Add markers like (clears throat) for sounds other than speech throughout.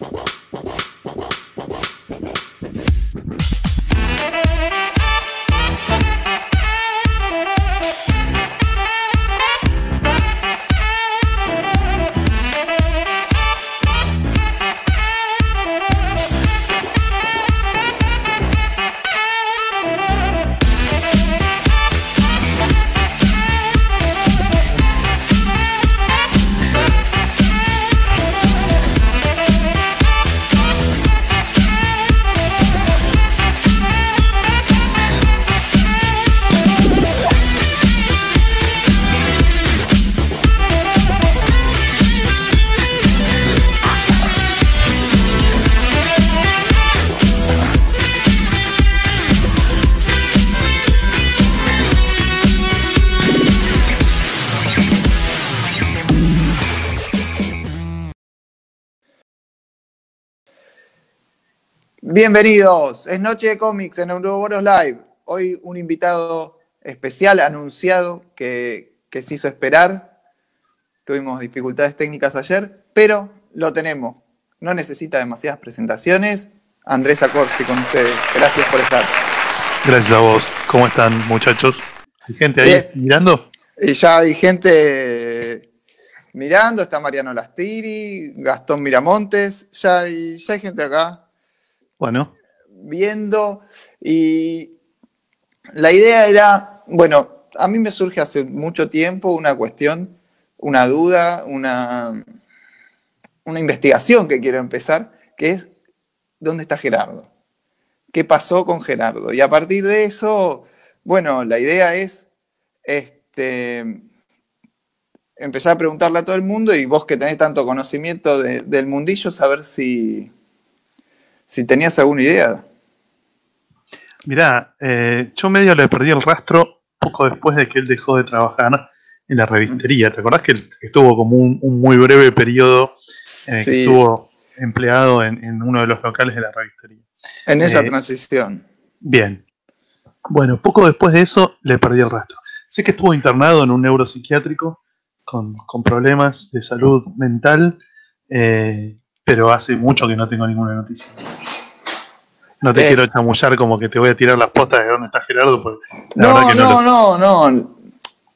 Wow. Bienvenidos, es Noche de Cómics en Euroboros Live. Hoy un invitado especial anunciado que, se hizo esperar. Tuvimos dificultades técnicas ayer, pero lo tenemos. No necesita demasiadas presentaciones. Andrés Acorsi con ustedes. Gracias por estar. Gracias a vos. ¿Cómo están, muchachos? ¿Hay gente ahí mirando? Y ya hay gente mirando. Está Mariano Lastiri, Gastón Miramontes. Ya ya hay gente acá bueno. Viendo y la idea era, bueno, a mí me surge hace mucho tiempo una cuestión, una duda, una, una investigación que quiero empezar, que es, ¿dónde está Gerardo? ¿Qué pasó con Gerardo? Y a partir de eso, bueno, la idea es este, empezar a preguntarle a todo el mundo y vos que tenés tanto conocimiento del mundillo, saber si, si tenías alguna idea. Mirá, eh, yo medio le perdí el rastro poco después de que él dejó de trabajar en la revistería. ¿Te acordás que estuvo como un, muy breve periodo en que estuvo empleado en, uno de los locales de la revistería? En esa eh, transición. Bien. Bueno, poco después de eso le perdí el rastro. Sé que estuvo internado en un neuropsiquiátrico con, problemas de salud mental. Eh, pero hace mucho que no tengo ninguna noticia. No te eh. quiero chamullar como que te voy a tirar las postas de dónde está Gerardo. no, no, no, no,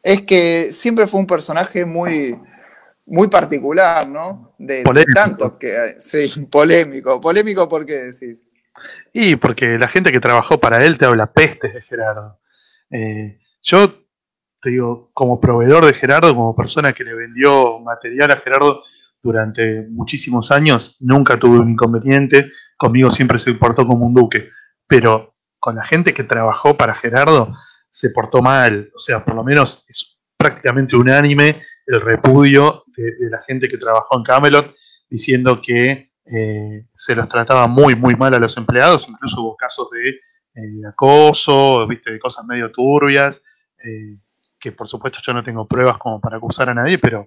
Es que siempre fue un personaje muy, muy particular, ¿no? De, tanto que sí, polémico. Polémico ¿por qué decís? Y porque la gente que trabajó para él te habla pestes de Gerardo. Eh, yo te digo, como proveedor de Gerardo, como persona que le vendió material a Gerardo, durante muchísimos años, nunca tuve un inconveniente, conmigo siempre se portó como un duque, pero con la gente que trabajó para Gerardo se portó mal, o sea, por lo menos es prácticamente unánime el repudio de, la gente que trabajó en Camelot, diciendo que eh, se los trataba muy, muy mal a los empleados, incluso hubo casos de eh, acoso, ¿viste? de cosas medio turbias, eh, que por supuesto yo no tengo pruebas como para acusar a nadie, pero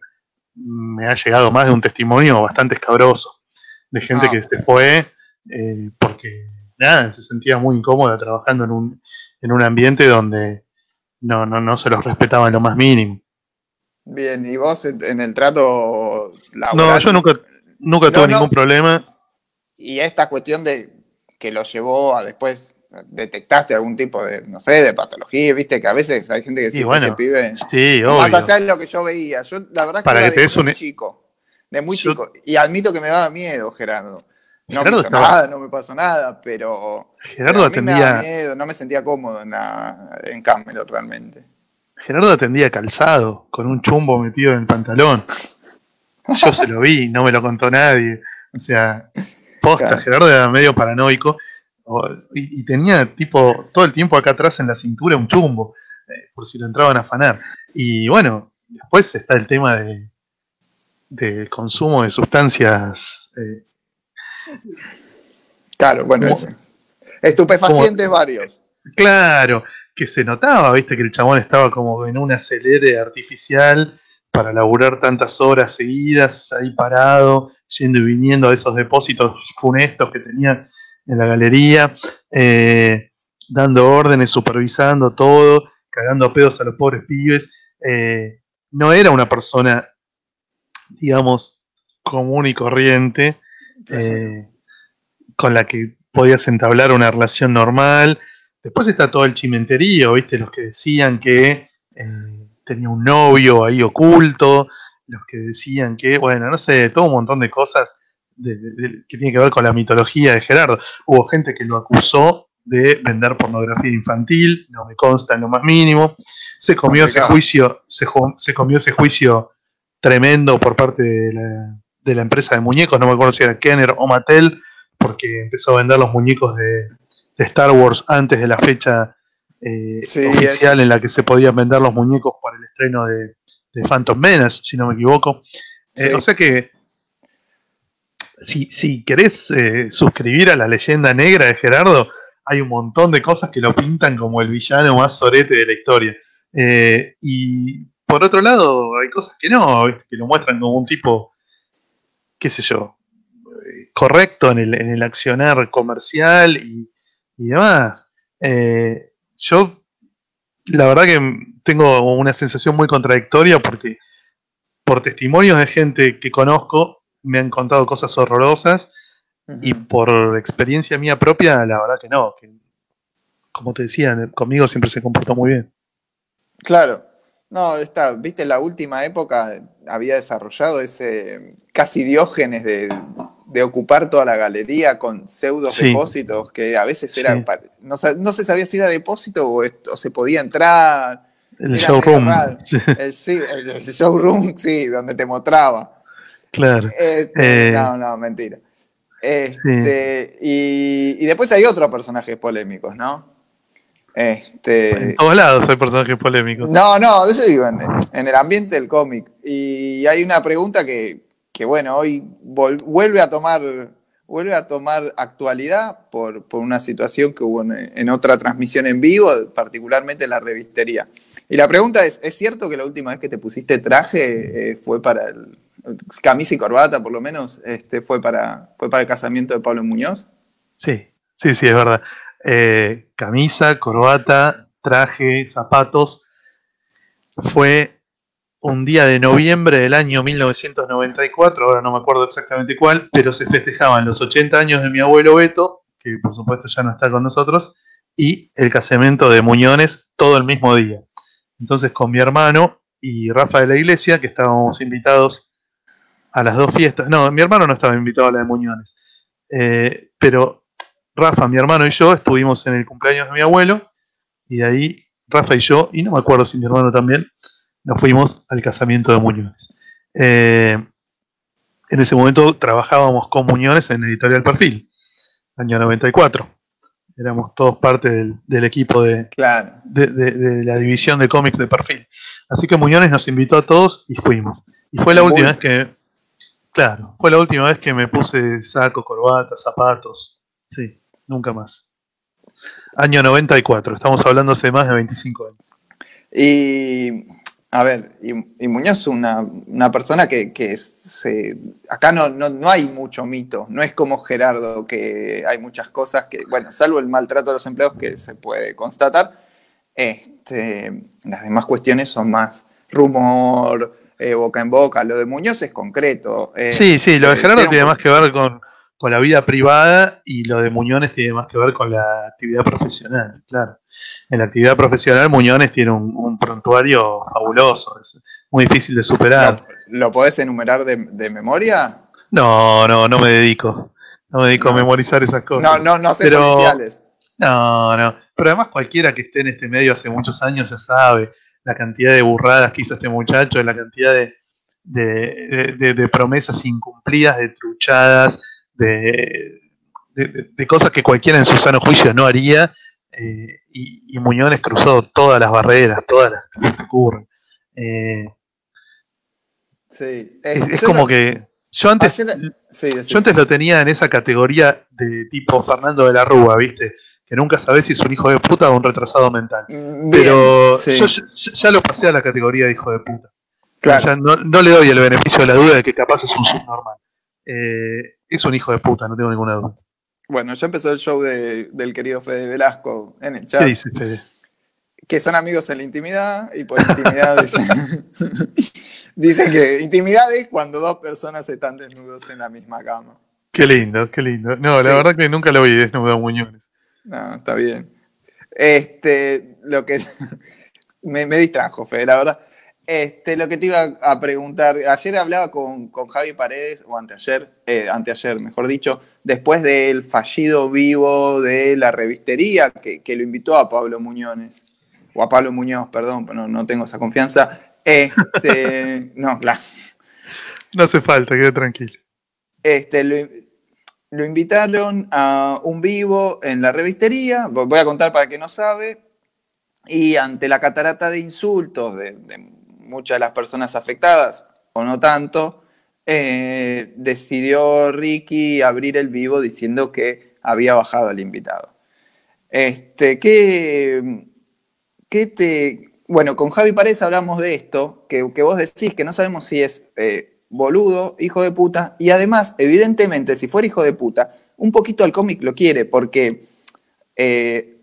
me ha llegado más de un testimonio bastante escabroso de gente ah, que se fue eh, porque nada, se sentía muy incómoda trabajando en un, en un ambiente donde no, no, no se los respetaba en lo más mínimo. Bien, ¿y vos en el trato laboral? No, yo nunca, nunca tuve ningún problema. Y esta cuestión de que lo llevó a después detectaste algún tipo de, no sé, de patología, viste que a veces hay gente que sí, bueno, pibe. Sí, Más allá de lo que yo veía. Yo, la verdad es que, era de muy chico. De muy chico. Y admito que me daba miedo, Gerardo. No me pasó nada, no me pasó nada, pero. Gerardo atendía. Me daba miedo, no me sentía cómodo en, en Camelot realmente. Gerardo atendía calzado, con un chumbo metido en el pantalón. Yo se lo vi, no me lo contó nadie. O sea, posta, Gerardo era medio paranoico y, tenía tipo todo el tiempo acá atrás en la cintura un chumbo, eh, por si lo entraban a afanar. Y bueno, después está el tema de del consumo de sustancias. Eh, claro, bueno, eso. Estupefacientes varios. Claro, que se notaba, viste, que el chabón estaba como en un acelere artificial para laburar tantas horas seguidas, ahí parado, yendo y viniendo a esos depósitos funestos que tenía en la galería, eh, dando órdenes, supervisando todo, cagando a pedos a los pobres pibes. Eh, no era una persona, digamos, común y corriente. eh, con la que podías entablar una relación normal. Después está todo el chimenterío, ¿viste? Los que decían que eh, tenía un novio ahí oculto, los que decían que, bueno, no sé, todo un montón de cosas que tiene que ver con la mitología de Gerardo. Hubo gente que lo acusó de vender pornografía infantil, no me consta en lo más mínimo. Se comió ese juicio, se, se, comió ese juicio tremendo por parte de la, de la, empresa de muñecos, no me acuerdo si era Kenner o Mattel, porque empezó a vender los muñecos de, Star Wars antes de la fecha eh, oficial en la que se podían vender los muñecos para el estreno de, Phantom Menace, si no me equivoco. Eh, o sea que si, querés eh, suscribir a la leyenda negra de Gerardo, hay un montón de cosas que lo pintan como el villano más sorete de la historia. Eh, y por otro lado, hay cosas que no, que lo muestran como un tipo, qué sé yo, correcto en el, en el accionar comercial y, demás. Eh, yo, la verdad que tengo una sensación muy contradictoria porque por testimonios de gente que conozco me han contado cosas horrorosas y por experiencia mía propia, la verdad que no. Que, como te decía, conmigo siempre se comportó muy bien. Claro. No, está, viste, en la última época había desarrollado ese casi diógenes de, ocupar toda la galería con pseudos depósitos que a veces eran. No, se sabía si era depósito o, se podía entrar. El showroom. Sí. El, showroom, sí, donde te mostraba. Claro. Este, eh, no, no, mentira. Este, y, después hay otros personajes polémicos, ¿no? Este, en todos lados hay personajes polémicos. No, no, eso digo, en, el ambiente del cómic. Y hay una pregunta que, bueno, hoy vuelve a tomar vuelve a tomar actualidad por, una situación que hubo en, otra transmisión en vivo, particularmente la revistería. Y la pregunta es, ¿es cierto que la última vez que te pusiste traje eh, fue para el, camisa y corbata por lo menos, este, fue, para, fue para el casamiento de Pablo Muñoz. Sí, sí, sí, es verdad. Eh, camisa, corbata, traje, zapatos. Fue un día de noviembre del año 1994, ahora no me acuerdo exactamente cuál, pero se festejaban los 80 años de mi abuelo Beto, que por supuesto ya no está con nosotros, y el casamiento de Muñones todo el mismo día. Entonces con mi hermano y Rafa de la Iglesia, que estábamos invitados a las dos fiestas. No, mi hermano no estaba invitado a la de Muñones. Eh, pero Rafa, mi hermano y yo estuvimos en el cumpleaños de mi abuelo. Y de ahí Rafa y yo, y no me acuerdo si mi hermano también, nos fuimos al casamiento de Muñones. Eh, en ese momento trabajábamos con Muñones en Editorial Perfil, año 94. Éramos todos parte del, equipo de, de, de, la división de cómics de Perfil. Así que Muñones nos invitó a todos y fuimos. Y fue la última vez que Claro, fue la última vez que me puse saco, corbata, zapatos. Sí, nunca más. Año 94, estamos hablando hace más de 25 años. Y, a ver, y, Muñoz es una, persona que, se, acá no, no, hay mucho mito, no es como Gerardo, que hay muchas cosas que, bueno, salvo el maltrato de los empleados que se puede constatar, este, las demás cuestiones son más rumor, eh, boca en boca. Lo de Muñoz es concreto. Eh, sí, sí, lo de eh, Gerardo tiene más que ver con, la vida privada y lo de Muñones tiene más que ver con la actividad profesional, claro. En la actividad profesional Muñones tiene un, prontuario fabuloso, es muy difícil de superar. ¿Lo, podés enumerar de, memoria? No, no, no me dedico. No me dedico a memorizar esas cosas. No, no, no sé pero, No, no. Pero además cualquiera que esté en este medio hace muchos años ya sabe la cantidad de burradas que hizo este muchacho, la cantidad de, de, promesas incumplidas, de truchadas, de, cosas que cualquiera en su sano juicio no haría. Eh, y, Muñones cruzó todas las barreras, todas las que se ocurren. Eh, sí, es, como que yo antes, yo antes lo tenía en esa categoría de tipo Fernando de la Rúa, ¿viste? Que nunca sabes si es un hijo de puta o un retrasado mental. Mm, Pero yo ya, lo pasé a la categoría de hijo de puta. no, le doy el beneficio de la duda de que capaz es un subnormal. Eh, es un hijo de puta, no tengo ninguna duda. Bueno, ya empezó el show del querido Fede Velasco en el chat. ¿Qué dice Fede? Que son amigos en la intimidad y por intimidad (laughs) (laughs) dicen, que intimidad es cuando dos personas están desnudos en la misma cama. Qué lindo, qué lindo. No, la verdad que nunca lo vi desnudo a Muñones. No, está bien. Este, lo que (laughs) me, me distrajo, Fede, la verdad. Este, lo que te iba a preguntar, ayer hablaba con, Javi Paredes, o anteayer, eh, anteayer, mejor dicho, después del fallido vivo de la revistería que, lo invitó a Pablo Muñones, o a Pablo Muñoz, perdón, no, no tengo esa confianza. Este, (laughs) no, claro. No hace falta, quede tranquilo. Este, lo, invitaron a un vivo en la revistería, voy a contar para quien no sabe, y ante la catarata de insultos de muchas de las personas afectadas, o no tanto, eh, decidió Ricky abrir el vivo diciendo que había bajado al invitado. Este, ¿qué, qué te... Bueno, con Javi Paredes hablamos de esto, que, vos decís que no sabemos si es eh, boludo, hijo de puta, y además, evidentemente, si fuera hijo de puta, un poquito al cómic lo quiere, porque eh,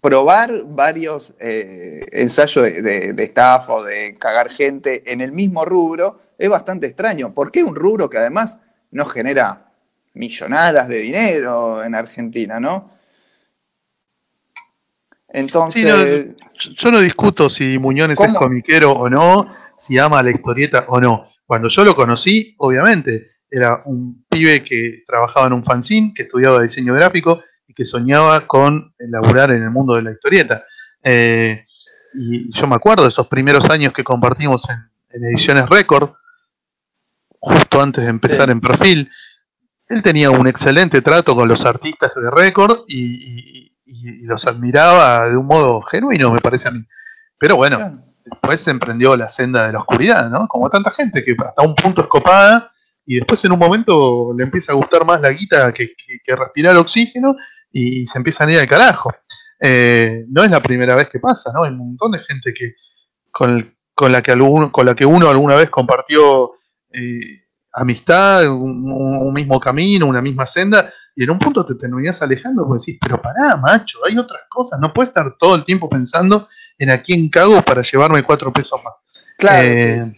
probar varios eh, ensayos de, de, estafa o de cagar gente en el mismo rubro es bastante extraño. ¿Por qué un rubro que además no genera millonadas de dinero en Argentina, no? Entonces. yo no discuto si Muñones es comiquero o no, si ama la historieta o no. Cuando yo lo conocí, obviamente, era un pibe que trabajaba en un fanzine, que estudiaba diseño gráfico y que soñaba con laburar en el mundo de la historieta. Eh, y yo me acuerdo de esos primeros años que compartimos en, Ediciones Record, justo antes de empezar en perfil. Él tenía un excelente trato con los artistas de Record y, los admiraba de un modo genuino, me parece a mí. Pero bueno, después emprendió la senda de la oscuridad, ¿no? Como tanta gente que hasta un punto escopada y después en un momento le empieza a gustar más la guita que, que respirar oxígeno y se empiezan a ir al carajo. Eh, no es la primera vez que pasa, ¿no? Hay un montón de gente que con, la, que con la que uno alguna vez compartió eh, amistad, un, mismo camino, una misma senda, y en un punto te terminas alejando porque decís, pero pará, macho, hay otras cosas, no puedes estar todo el tiempo pensando en a quién cago para llevarme cuatro pesos más. Claro, eh,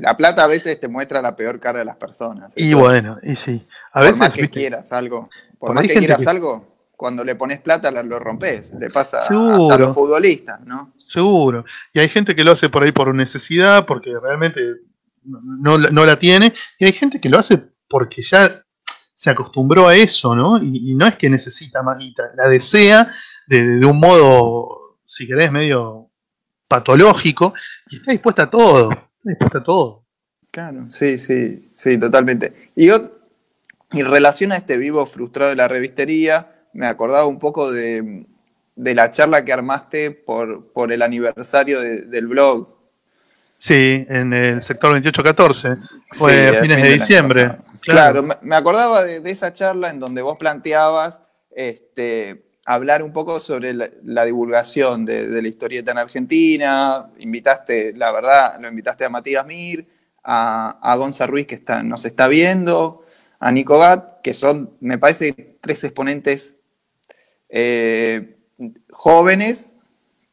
la plata a veces te muestra la peor cara de las personas. Y bueno, y sí. A por más que quieras algo, por, más que quieras algo, cuando le pones plata lo rompes. Le pasa a, los futbolistas, ¿no? Seguro. Y hay gente que lo hace por ahí por necesidad, porque realmente no, la tiene. Y hay gente que lo hace porque ya se acostumbró a eso, ¿no? Y, no es que necesita maguita, la desea de, un modo, si querés, medio patológico, y está dispuesta a todo, está dispuesta a todo. Claro, sí, sí, sí, totalmente. Y, y relaciona este vivo frustrado de la revistería me acordaba un poco de, la charla que armaste por, por el aniversario del blog. Sí, en el sector 2814, fue a fines de diciembre. Claro. me acordaba de, esa charla en donde vos planteabas este, hablar un poco sobre la, divulgación de, la historieta en Argentina. Invitaste, la verdad, lo invitaste a Matías Mir, a, a Gonza Ruiz, que está, nos está viendo, a Nico Gat, que son, me parece, tres exponentes eh, jóvenes,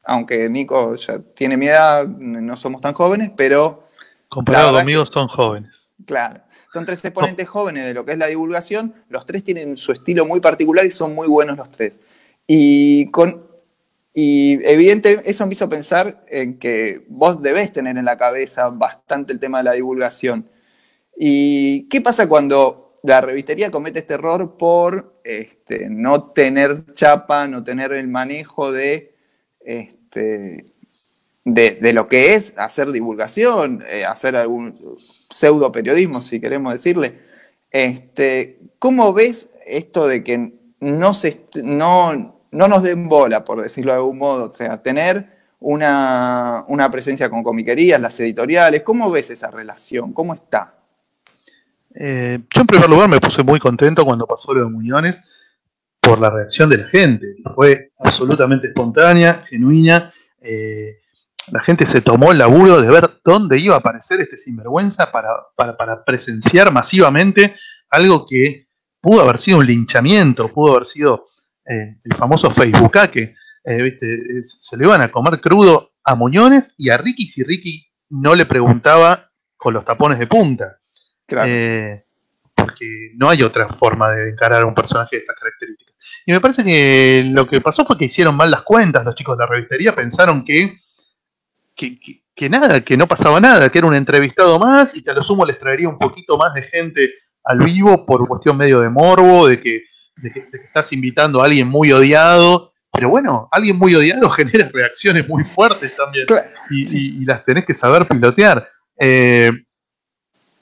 aunque Nico ya tiene mi edad, no somos tan jóvenes, pero... Comparado conmigo son jóvenes. Claro, son tres exponentes jóvenes de lo que es la divulgación, los tres tienen su estilo muy particular y son muy buenos los tres. Y con... Y evidente, eso me hizo pensar en que vos debés tener en la cabeza bastante el tema de la divulgación. ¿Y qué pasa cuando la revistería comete este error por este, no tener chapa, no tener el manejo de, este, de, lo que es hacer divulgación, eh, hacer algún pseudo periodismo, si queremos decirle. Este, ¿Cómo ves esto de que no, se, no, no nos den bola, por decirlo de algún modo? O sea, tener una, una presencia con comiquerías, las editoriales, ¿cómo ves esa relación? ¿Cómo está? Eh, yo en primer lugar me puse muy contento cuando pasó lo de Muñones por la reacción de la gente. Fue absolutamente espontánea, genuina. Eh, la gente se tomó el laburo de ver dónde iba a aparecer este sinvergüenza para, para, presenciar masivamente algo que pudo haber sido un linchamiento, pudo haber sido eh, el famoso Facebook que se le iban a comer crudo a Muñones y a Ricky si Ricky no le preguntaba con los tapones de punta. Eh, porque no hay otra forma de encarar a un personaje de estas características. Y me parece que lo que pasó fue que hicieron mal las cuentas los chicos de la revistería, pensaron que, que, que, nada, que no pasaba nada, que era un entrevistado más y que a lo sumo les traería un poquito más de gente al vivo por cuestión medio de morbo, de que, de que, estás invitando a alguien muy odiado. Pero bueno, alguien muy odiado (laughs) genera reacciones muy fuertes también. Y, y, las tenés que saber pilotear. Eh,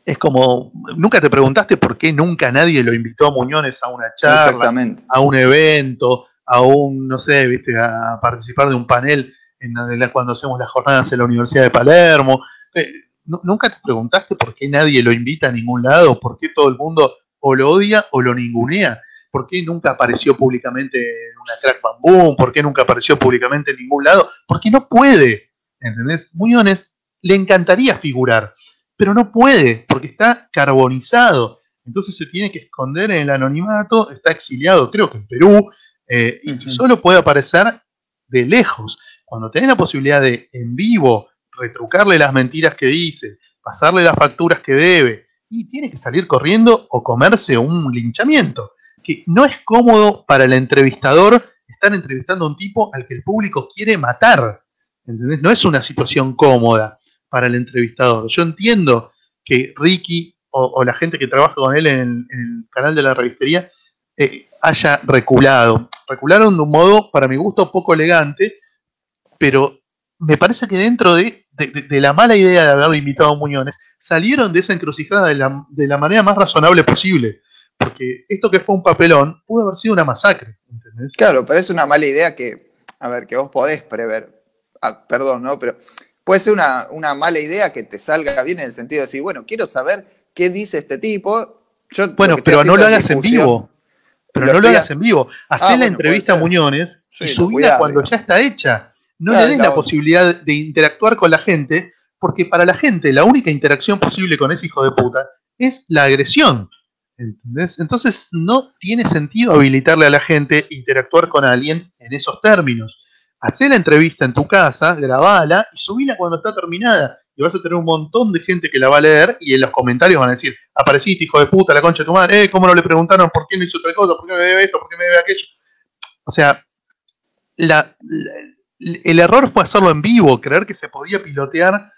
es como, nunca te preguntaste por qué nunca nadie lo invitó a Muñones a una charla, a un evento, a un, no sé, viste, a participar de un panel en, cuando hacemos las jornadas en la Universidad de Palermo. Eh, ¿Nunca te preguntaste por qué nadie lo invita a ningún lado? ¿Por qué todo el mundo o lo odia o lo ningunea? ¿Por qué nunca apareció públicamente en una crack bambú? ¿Por qué nunca apareció públicamente en ningún lado? Porque no puede, ¿entendés? Muñones le encantaría figurar, pero no puede, porque está carbonizado. Entonces se tiene que esconder en el anonimato, está exiliado, creo que en Perú, eh, y solo puede aparecer de lejos. Cuando tenés la posibilidad de en vivo retrucarle las mentiras que dice, pasarle las facturas que debe, y tiene que salir corriendo o comerse un linchamiento. Que no es cómodo para el entrevistador estar entrevistando a un tipo al que el público quiere matar. ¿Entendés? No es una situación cómoda para el entrevistador. Yo entiendo que Ricky o, la gente que trabaja con él en el, canal de la revistería eh, haya reculado. Recularon de un modo, para mi gusto, poco elegante, pero me parece que dentro de, la mala idea de haber invitado a Muñones, salieron de esa encrucijada de la, de la, manera más razonable posible. Porque esto que fue un papelón pudo haber sido una masacre. ¿entendés? Claro, pero es una mala idea que, a ver, que vos podés prever. Ah, perdón, ¿no? Pero puede ser una, mala idea que te salga bien en el sentido de decir, bueno, quiero saber qué dice este tipo. bueno, pero no lo hagas en vivo. Pero no lo hagas en vivo. Hacé ah, la entrevista a Muñones y subila cuando ya está hecha. No le des la, posibilidad de interactuar con la gente, porque para la gente la única interacción posible con ese hijo de puta es la agresión. ¿Entendés? Entonces no tiene sentido habilitarle a la gente interactuar con alguien en esos términos. Hacé la entrevista en tu casa, grabala y subila cuando está terminada. Y vas a tener un montón de gente que la va a leer y en los comentarios van a decir, apareciste, hijo de puta, la concha de tu madre, eh, ¿cómo no le preguntaron por qué no hizo otra cosa? ¿Por qué me debe esto? ¿Por qué me debe aquello? O sea, el error fue hacerlo en vivo, creer que se podía pilotear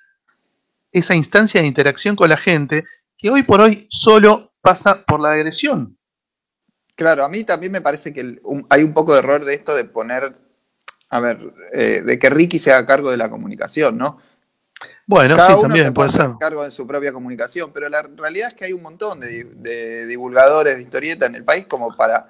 esa instancia de interacción con la gente, que hoy por hoy solo pasa por la agresión. Claro, a mí también me parece que hay un poco de error de esto de poner a ver, eh, de que Ricky se haga cargo de la comunicación, ¿no? Bueno, sí, también puede ser. cargo de su propia comunicación, pero la realidad es que hay un montón de, divulgadores de historieta en el país como para,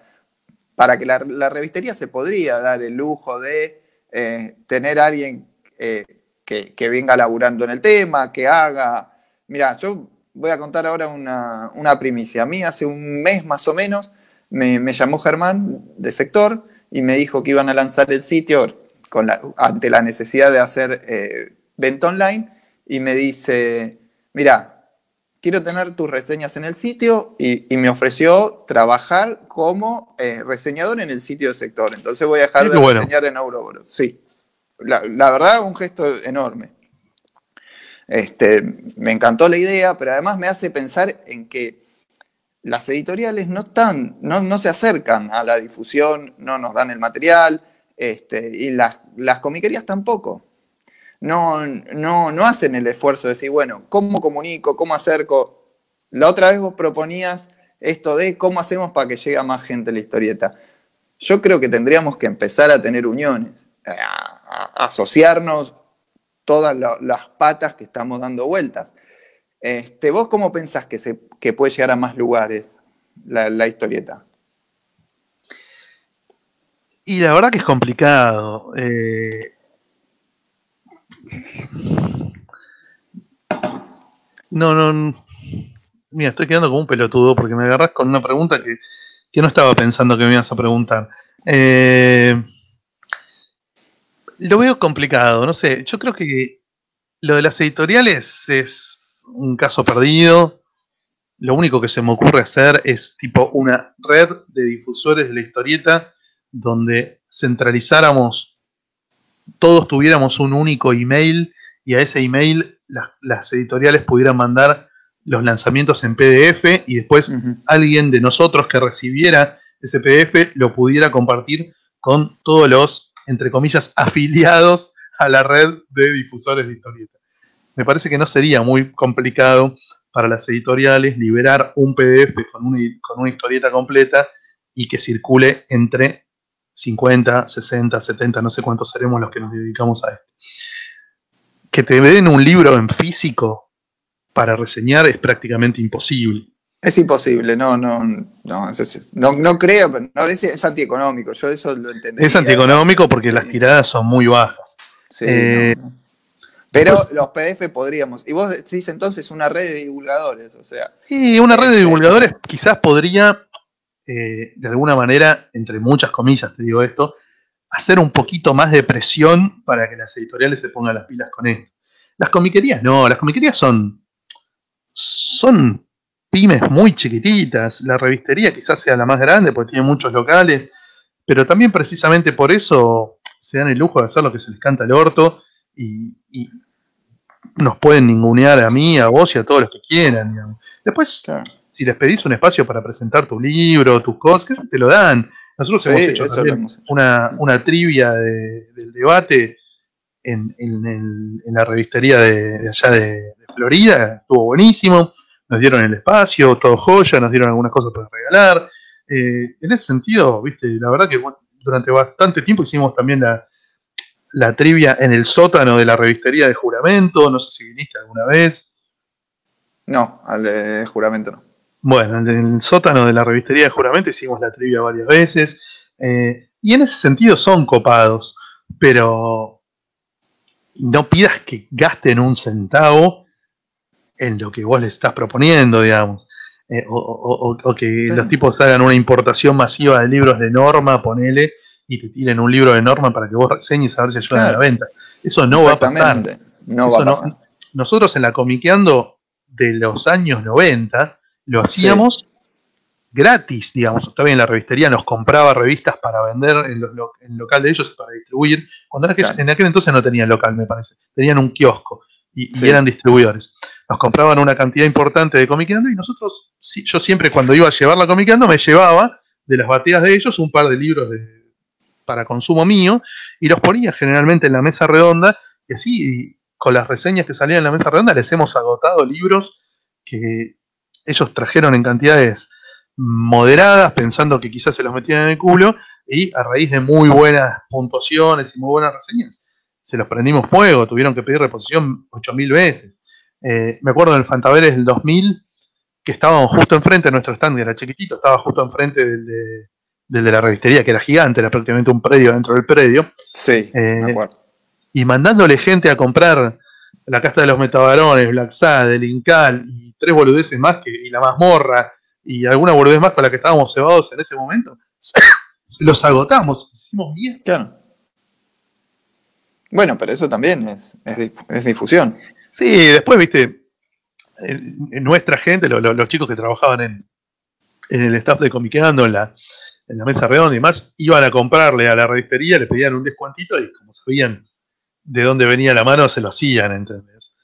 para que la, revistería se podría dar el lujo de eh, tener a alguien eh, que, venga laburando en el tema, que haga... Mira, yo voy a contar ahora una, primicia. A mí hace un mes más o menos me, me llamó Germán de sector y me dijo que iban a lanzar el sitio con ante la necesidad de hacer eh, venta online y me dice, mira, quiero tener tus reseñas en el sitio y, me ofreció trabajar como eh, reseñador en el sitio de sector. Entonces voy a dejar de reseñar en Ouroboros. Sí, la, la, verdad, un gesto enorme. Este, me encantó la idea, pero además me hace pensar en que las editoriales no, están, no, no, se acercan a la difusión, no nos dan el material, este, y las, las comiquerías tampoco. No, no, no hacen el esfuerzo de decir, bueno, ¿cómo comunico? ¿Cómo acerco? La otra vez vos proponías esto de cómo hacemos para que llegue a más gente la historieta. Yo creo que tendríamos que empezar a tener uniones, a, asociarnos todas las patas que estamos dando vueltas. Este, ¿Vos cómo pensás que, se, que puede llegar a más lugares la, historieta? Y la verdad que es complicado. Eh, no, no. Mira, estoy quedando como un pelotudo porque me agarras con una pregunta que, no estaba pensando que me ibas a preguntar. Eh, lo veo complicado, no sé. Yo creo que lo de las editoriales es un caso perdido. Lo único que se me ocurre hacer es tipo una red de difusores de la historieta donde centralizáramos, todos tuviéramos un único email y a ese email las, editoriales pudieran mandar los lanzamientos en PDF y después alguien de nosotros que recibiera ese PDF lo pudiera compartir con todos los, entre comillas, afiliados a la red de difusores de historietas. Me parece que no sería muy complicado para las editoriales liberar un PDF con una, historieta completa y que circule entre 50, 60, 70, no sé cuántos seremos los que nos dedicamos a esto. Que te den un libro en físico para reseñar es prácticamente imposible. Es imposible, no, no, no, no, no creo, no, es, antieconómico, yo eso lo entendí. Es antieconómico porque las tiradas son muy bajas. Sí, eh, pero los PDF podríamos. Y vos decís entonces una red de divulgadores, o sea. Sí, una red de este, divulgadores quizás podría, eh, de alguna manera, entre muchas comillas te digo esto, hacer un poquito más de presión para que las editoriales se pongan las pilas con esto. Las comiquerías no, las comiquerías son. son pymes muy chiquititas. La revistería quizás sea la más grande porque tiene muchos locales, pero también precisamente por eso se dan el lujo de hacer lo que se les canta al orto y, nos pueden ningunear a mí, a vos y a todos los que quieran. Después, si les pedís un espacio para presentar tu libro, tus cosas, te lo dan. Nosotros hemos hecho Una, trivia del debate en, la revistería de, allá de, Florida, estuvo buenísimo nos dieron el espacio, todo joya, nos dieron algunas cosas para regalar. Eh, en ese sentido, viste, la verdad que durante bastante tiempo hicimos también la, trivia en el sótano de la revistería de juramento, no sé si viniste alguna vez. No, al de juramento no. Bueno, en el sótano de la revistería de juramento hicimos la trivia varias veces. Eh, y en ese sentido son copados, pero no pidas que gasten un centavo en lo que vos le estás proponiendo, digamos. Eh, o, que los tipos hagan una importación masiva de libros de norma, ponele, y te tiren un libro de norma para que vos reseñes a ver si ayudan a la venta. Eso no va a pasar. No va a pasar. nosotros en la Comiqueando de los años 90 lo hacíamos gratis, digamos. También la revistería nos compraba revistas para vender en, el local de ellos para distribuir. Cuando en aquel entonces no tenían local, me parece. Tenían un kiosco y eran distribuidores nos compraban una cantidad importante de Comiqueando y nosotros, yo siempre cuando iba a llevar la Comiqueando me llevaba de las batidas de ellos un par de libros para consumo mío y los ponía generalmente en la mesa redonda y así con las reseñas que salían en la mesa redonda les hemos agotado libros que ellos trajeron en cantidades moderadas pensando que quizás se los metían en el culo y a raíz de muy buenas puntuaciones y muy buenas reseñas se los prendimos fuego, tuvieron que pedir reposición 8000 veces. Eh, me acuerdo del Fantaveres del 2000, que estábamos justo enfrente de nuestro stand, que era chiquitito, estaba justo enfrente del de, la revistería, que era gigante, era prácticamente un predio dentro del predio. Sí, me eh, acuerdo. Y mandándole gente a comprar la casta de los metabarones, Black Sad, el Incal y tres boludeces más, que, y la mazmorra, y alguna boludez más con la que estábamos cebados en ese momento, los agotamos, hicimos bien. Claro. Bueno, pero eso también es, es difusión. Sí, después, viste, nuestra gente, los chicos que trabajaban en, el staff de Comiqueando, en la, en la mesa redonda y demás, iban a comprarle a la revistería, le pedían un descuantito y como sabían de dónde venía la mano, se lo hacían, ¿entendés?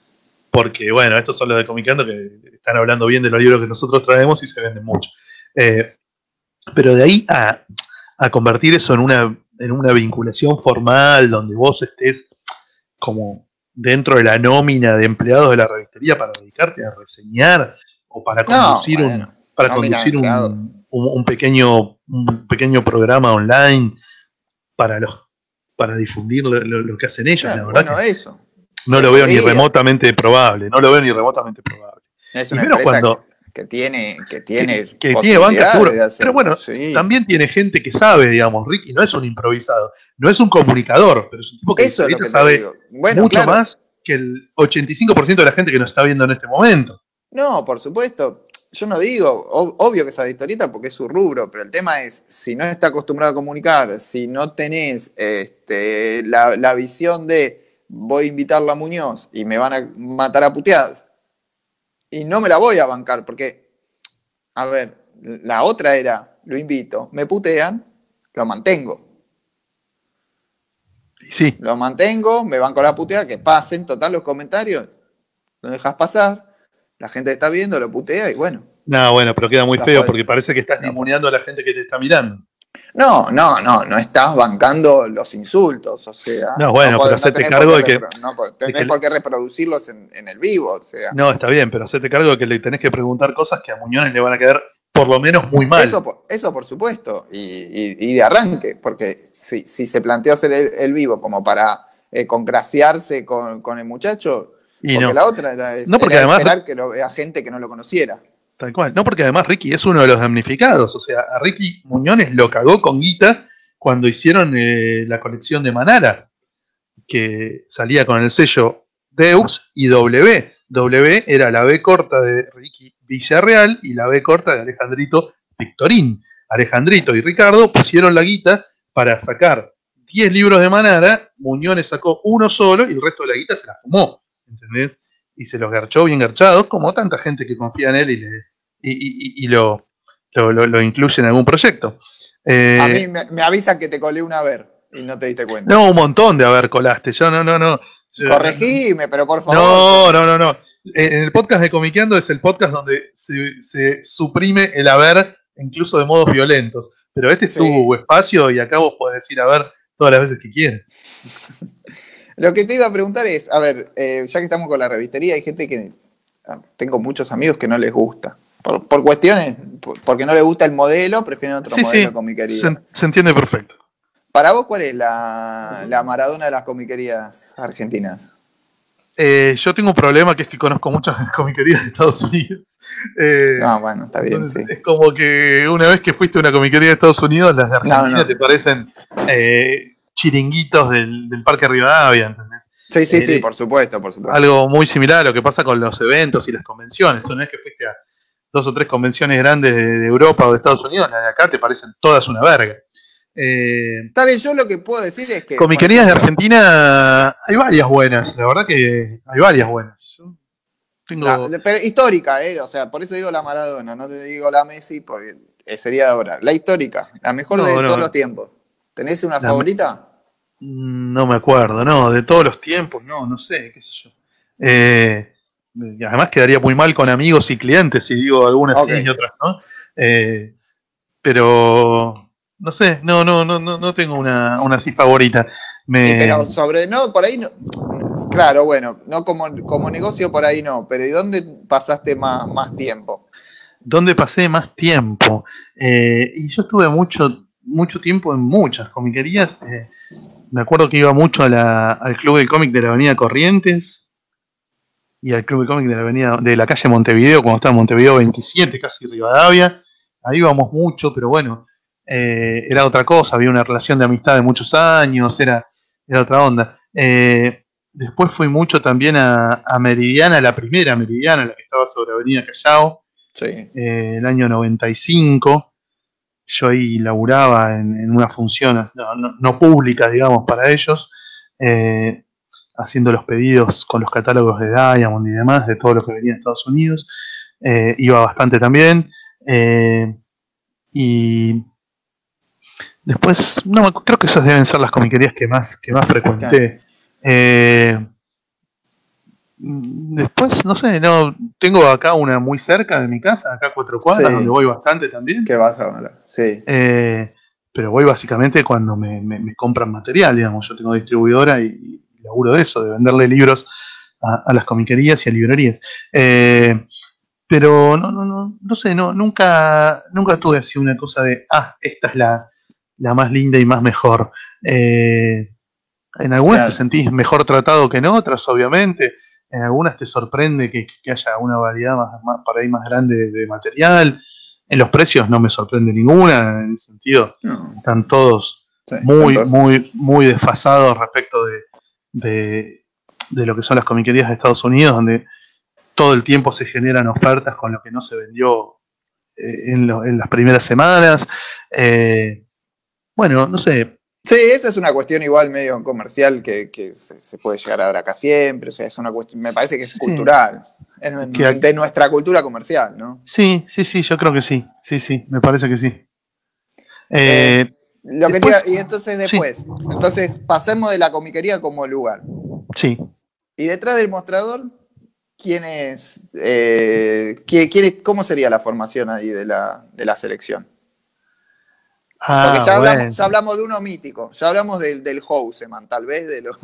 Porque, bueno, estos son los de Comiqueando que están hablando bien de los libros que nosotros traemos y se venden mucho. Eh, pero de ahí a, a convertir eso en una, en una vinculación formal donde vos estés como dentro de la nómina de empleados de la revistería para dedicarte a reseñar o para conducir un para conducir un, pequeño un pequeño programa online para los para difundir lo, que hacen ellos la verdad eso. no lo veo ni remotamente probable no lo veo ni remotamente probable. Es una cuando que tiene que tiene que, tiene banca pero bueno también tiene gente que sabe digamos Ricky no es un improvisado no es un comunicador pero es un tipo que, Eso sabe mucho más que el 85% de la gente que nos está viendo en este momento. No por supuesto. Yo no digo, obvio que sabe historieta porque es su rubro, pero el tema es, si no está acostumbrado a comunicar, si no tenés este, la, la visión de voy a invitarla a Muñoz y me van a matar a puteadas, y no me la voy a bancar, porque, a ver, la otra era, lo invito, me putean, lo mantengo. Sí. Lo mantengo, me banco la puteada, que pasen, total, los comentarios, lo dejas pasar, La gente está viendo, lo putea y bueno. No, bueno, pero queda muy feo porque parece que estás ninguneando a la gente que te está mirando. No, no, no, no estás bancando los insultos, o sea. No, bueno, pero hacete cargo de que. No tenés por qué reproducirlos en, el vivo, o sea. No, está bien, pero hacete cargo de que le tenés que preguntar cosas que a Muñones le van a quedar por lo menos muy mal. Eso, eso por supuesto, y, de arranque, porque si, si se planteó hacer el, vivo como para eh, congraciarse con, con, el muchacho, y porque la otra era, no porque además, esperar que lo vea gente que no lo conociera. Tal cual. No, porque además Ricky es uno de los damnificados. O sea, a Ricky Muñones lo cagó con guita cuando hicieron eh, la colección de Manara, que salía con el sello Deux y W. W era la B corta de Ricky Villarreal y la B corta de Alejandrito Victorín. Alejandrito y Ricardo pusieron la guita para sacar 10 libros de Manara, Muñones sacó uno solo y el resto de la guita se la fumó. ¿Entendés? Y se los garchó bien garchados, como tanta gente que confía en él y, le, y, lo, lo, incluye en algún proyecto. Eh, a mí me, avisan que te colé una ver y no te diste cuenta. No, un montón de haber colaste. Yo no, no, no. Corregime, pero por favor. No, no, no, no. En el podcast de Comiqueando es el podcast donde se, suprime el haber, incluso de modos violentos. Pero este es tu espacio y acá vos podés decir a ver todas las veces que quieres. (laughs) Lo que te iba a preguntar es, a ver, eh, ya que estamos con la revistería, hay gente que ah, tengo muchos amigos que no les gusta. Por, cuestiones, porque no les gusta el modelo, prefieren otro modelo sí. comiquería. Se, entiende perfecto. Para vos, ¿cuál es la, la Maradona de las comiquerías argentinas? Eh, yo tengo un problema que es que conozco muchas (laughs) comiquerías de Estados Unidos. Eh, ah, bueno, está bien. Es como que una vez que fuiste a una comiquería de Estados Unidos, las de Argentina te parecen eh, chiringuitos del, Parque Rivadavia, ¿entendés? Sí, sí, sí, por supuesto, por supuesto. Algo muy similar a lo que pasa con los eventos y las convenciones. Una vez que fuiste a dos o tres convenciones grandes de, Europa o de Estados Unidos, las de acá te parecen todas una verga. Eh, Está bien, yo lo que puedo decir es que. Comiquerías de Argentina hay varias buenas, la verdad que hay varias buenas. tengo... pero histórica, ¿eh? O sea, por eso digo la Maradona, no te digo la Messi, porque sería de ahora. La histórica, la mejor de todos los tiempos. ¿Tenés una favorita? No me acuerdo, no, de todos los tiempos, no, no sé, qué sé yo. Eh, además quedaría muy mal con amigos y clientes si digo algunas sí y otras no. Eh, pero no sé, no, no, no, no, tengo una, una así favorita. pero sobre, no, por ahí no. Claro, bueno, no como, como negocio por ahí no, pero ¿y dónde pasaste más, más tiempo? ¿Dónde pasé más tiempo? Eh, y yo estuve mucho mucho tiempo en muchas comiquerías. Eh, me acuerdo que iba mucho al Club del Cómic de la Avenida Corrientes y al Club del Cómic de la Avenida de la calle Montevideo, cuando estaba en Montevideo 27, casi Rivadavia. Ahí íbamos mucho, pero bueno, eh, era otra cosa, había una relación de amistad de muchos años, era, era otra onda. Eh, después fui mucho también a, Meridiana, la primera Meridiana, la que estaba sobre Avenida Callao, sí. el año 95 yo ahí laburaba en, una función no, pública, digamos, para ellos, eh, haciendo los pedidos con los catálogos de Diamond y demás, de todo lo que venía de Estados Unidos. Eh, iba bastante también. Eh, y después, no, creo que esas deben ser las comiquerías que más, que más frecuenté. Después, no sé, no tengo acá una muy cerca de mi casa, acá cuatro cuadras, donde voy bastante también. ¿Qué vas a Sí. Eh, pero voy básicamente cuando me, compran material, digamos. Yo tengo distribuidora y, laburo de eso, de venderle libros a, las comiquerías y a librerías. Eh, pero no, no, no, no sé, no, nunca, nunca tuve así una cosa de, ah, esta es la, más linda y más mejor. Eh, en algunas te sentís mejor tratado que en otras, obviamente en algunas te sorprende que, haya una variedad más, más, por ahí más grande de, material. En los precios no me sorprende ninguna, en ese sentido. Están todos muy, muy, muy desfasados respecto de, de, lo que son las comiquerías de Estados Unidos, donde todo el tiempo se generan ofertas con lo que no se vendió eh, en, en las primeras semanas. Eh, bueno, no sé, Sí, esa es una cuestión igual medio comercial que, se, puede llegar a dar acá siempre. O sea, es una cuestión, me parece que es cultural. Es de nuestra cultura comercial, ¿no? Sí, sí, sí, yo creo que sí. Sí, sí, me parece que sí. Eh, lo que y entonces después, entonces pasemos de la comiquería como lugar. Sí. Y detrás del mostrador, quién es, eh, quién, quién es- cómo sería la formación ahí de la, de la selección. Ah, Porque ya, bueno. hablamos, ya hablamos de uno mítico, ya hablamos del, del Houseman, tal vez de los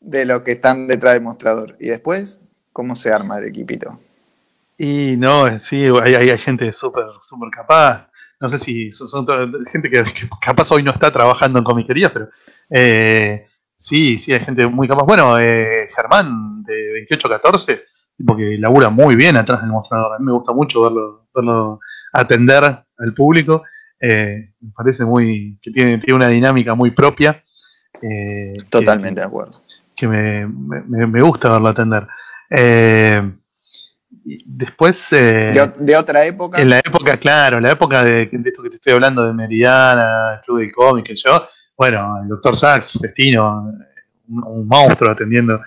de los que están detrás del mostrador. Y después, ¿cómo se arma el equipito? Y no, sí, hay, hay, hay gente súper súper capaz. No sé si son, son toda- gente que, que capaz hoy no está trabajando en comiquerías, pero eh, sí, sí, hay gente muy capaz. Bueno, eh, Germán de 2814, tipo que labura muy bien atrás del mostrador. A mí me gusta mucho verlo, verlo atender al público. Eh, me parece muy que tiene, tiene una dinámica muy propia. eh, que- Totalmente de acuerdo. que me, me, me gusta verlo atender. Después, eh, De, otra época, en la época, claro, en la época de, de esto que te estoy hablando, de Meridiana, el Club del Cómic, que yo, bueno, el Dr. Sachs, Festino, un, un monstruo atendiendo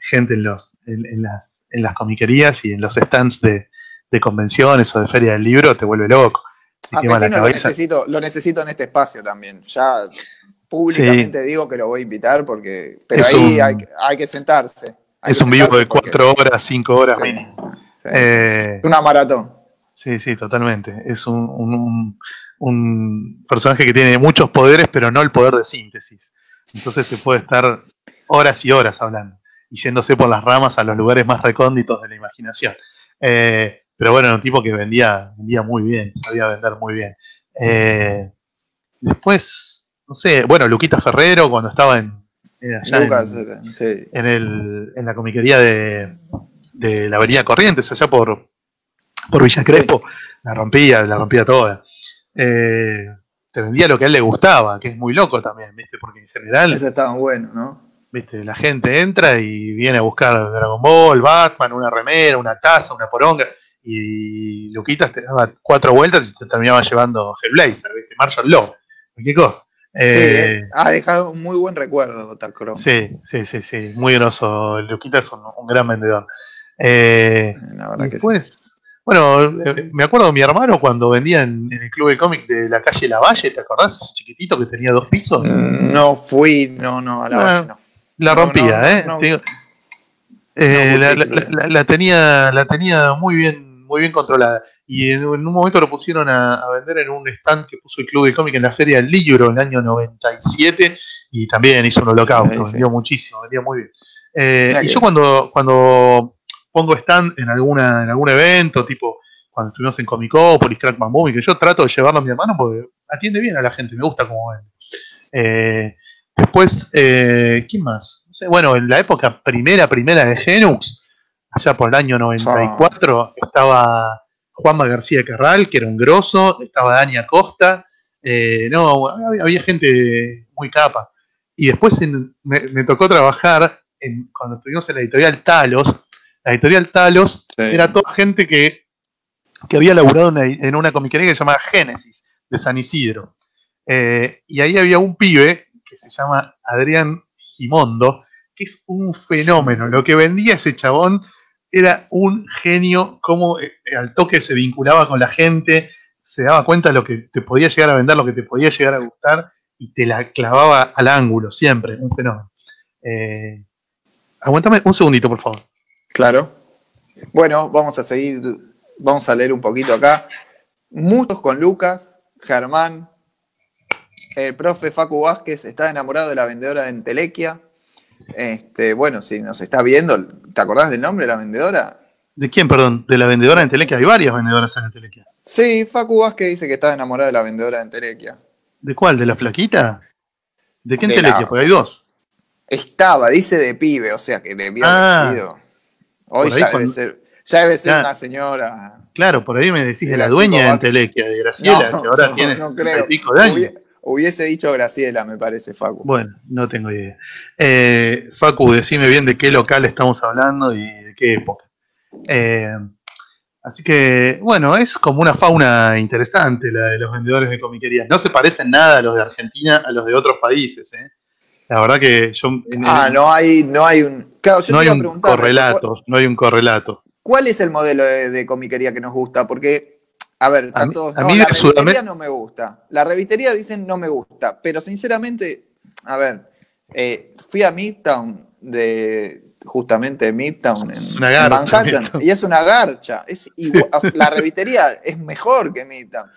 gente en, los, en, en las, en las comiquerías y en los stands de, de convenciones o de feria del libro, te vuelve loco. Te a quema la Festino lo necesito, lo necesito en este espacio también. Ya públicamente digo que lo voy a invitar porque. Pero Es ahí un- hay, hay que sentarse. Hay Es que un vivo de porque- cuatro horas, cinco horas sí, Eh. Una maratón. Sí, sí, totalmente. Es un, un- personaje que tiene muchos poderes, pero no el poder de síntesis. Entonces se puede estar horas y horas hablando y yéndose por las ramas a los lugares más recónditos de la imaginación. Eh, pero bueno, era un tipo que vendía, vendía muy bien, sabía vender muy bien. Eh, después, no sé, bueno, Luquita Ferrero cuando estaba en, en allá Lucas, sí. en, el, en la comiquería de, de la Avenida Corrientes, allá por, por Villa Crespo, la rompía, la rompía toda. Eh, te vendía lo que a él le gustaba, que es muy loco también, ¿viste? Porque en general, Ese estaba bueno, ¿no? ¿viste? La gente entra y viene a buscar Dragon Ball, Batman, una remera, una taza, una poronga. Y Luquitas te daba cuatro vueltas y te terminaba llevando Hellblazer, ¿viste? Marshall Law, cualquier cosa. Eh, eh, ha dejado un muy buen recuerdo, Tacro. Sí, sí, sí, sí, muy groso. Luquita es un, un gran vendedor. Eh, La verdad y que sí. después, bueno, eh, me acuerdo de mi hermano cuando vendía en, en el club de cómic de la calle Lavalle, ¿te acordás? Ese chiquitito que tenía dos pisos. Mm, No fui, no, no, a la Ah, valle no. La rompía, no, ¿eh? no. Eh, No, la, porque- la- la- la tenía, la tenía muy bien, muy bien controlada. Y en, en un momento lo pusieron a, a vender en un stand que puso el club de cómic en la Feria del Libro en el año 97 y también hizo un holocausto, Sí, sí. vendió muchísimo, vendía muy bien. Eh, y yo cuando, cuando pongo stand en alguna, en algún evento, tipo cuando estuvimos en Comicópolis, Crackman Boom, y que yo trato de llevarlo a mi hermano porque atiende bien a la gente, me gusta cómo vende. Eh, después, eh, ¿quién más? Bueno, en la época primera, primera de Genux, allá por el año 94, estaba Juanma García Carral, que era un grosso, estaba Dani Acosta, eh, no, había, gente muy capa. Y después me, me tocó trabajar en, cuando estuvimos en la editorial Talos. La editorial Talos Sí. era toda gente que, que había laburado en una, en una comiquería que se llamaba Génesis, de San Isidro. Eh, y ahí había un pibe que se llama Adrián Gimondo, que es un fenómeno. Lo que vendía ese chabón era un genio, como eh, al toque se vinculaba con la gente, se daba cuenta de lo que te podía llegar a vender, lo que te podía llegar a gustar, y te la clavaba al ángulo, siempre, un fenómeno. Eh, aguantame un segundito, por favor. Claro. Bueno, vamos a seguir, vamos a leer un poquito acá. Muchos con Lucas, Germán, el profe Facu Vázquez está enamorado de la vendedora de Entelequia. Este, bueno, si nos está viendo, ¿te acordás del nombre de la vendedora? ¿De quién, perdón? ¿De la vendedora de Entelequia? Hay varias vendedoras en Entelequia. Sí, Facu Vázquez dice que está enamorado de la vendedora de Entelequia. ¿De cuál? ¿De la flaquita? ¿De qué Entelequia? la- Porque hay dos. Estaba, dice de pibe, o sea que debió Ah. haber sido. Hoy cuando- ser, ya debe ser Claro. una señora. Claro, por ahí me decís de la dueña de. Entelequia, de Graciela, No, que ahora (laughs) no, tiene no 60 y creo. pico de años. Hubie- Hubiese dicho Graciela, me parece, Facu. Bueno, no tengo idea. Eh, Facu, decime bien de qué local estamos hablando y de qué época. Eh, así que, bueno, es como una fauna interesante la de los vendedores de comiquerías. No se parecen nada a los de Argentina, a los de otros países. ¿eh? La verdad que yo... Ah, no hay, no hay un. Claro, yo no te hay iba a un preguntar. ¿cuál- correlato, no hay un correlato. ¿Cuál es el modelo de, de comiquería que nos gusta? Porque, a ver, A están mí- todos. a no, mí la revistería Sudamérica- no me gusta. La revistería dicen no me gusta. Pero sinceramente, a ver, eh, fui a Midtown de. justamente Midtown en, Manhattan. Y es una garcha. Es la (laughs) revistería es mejor que Midtown.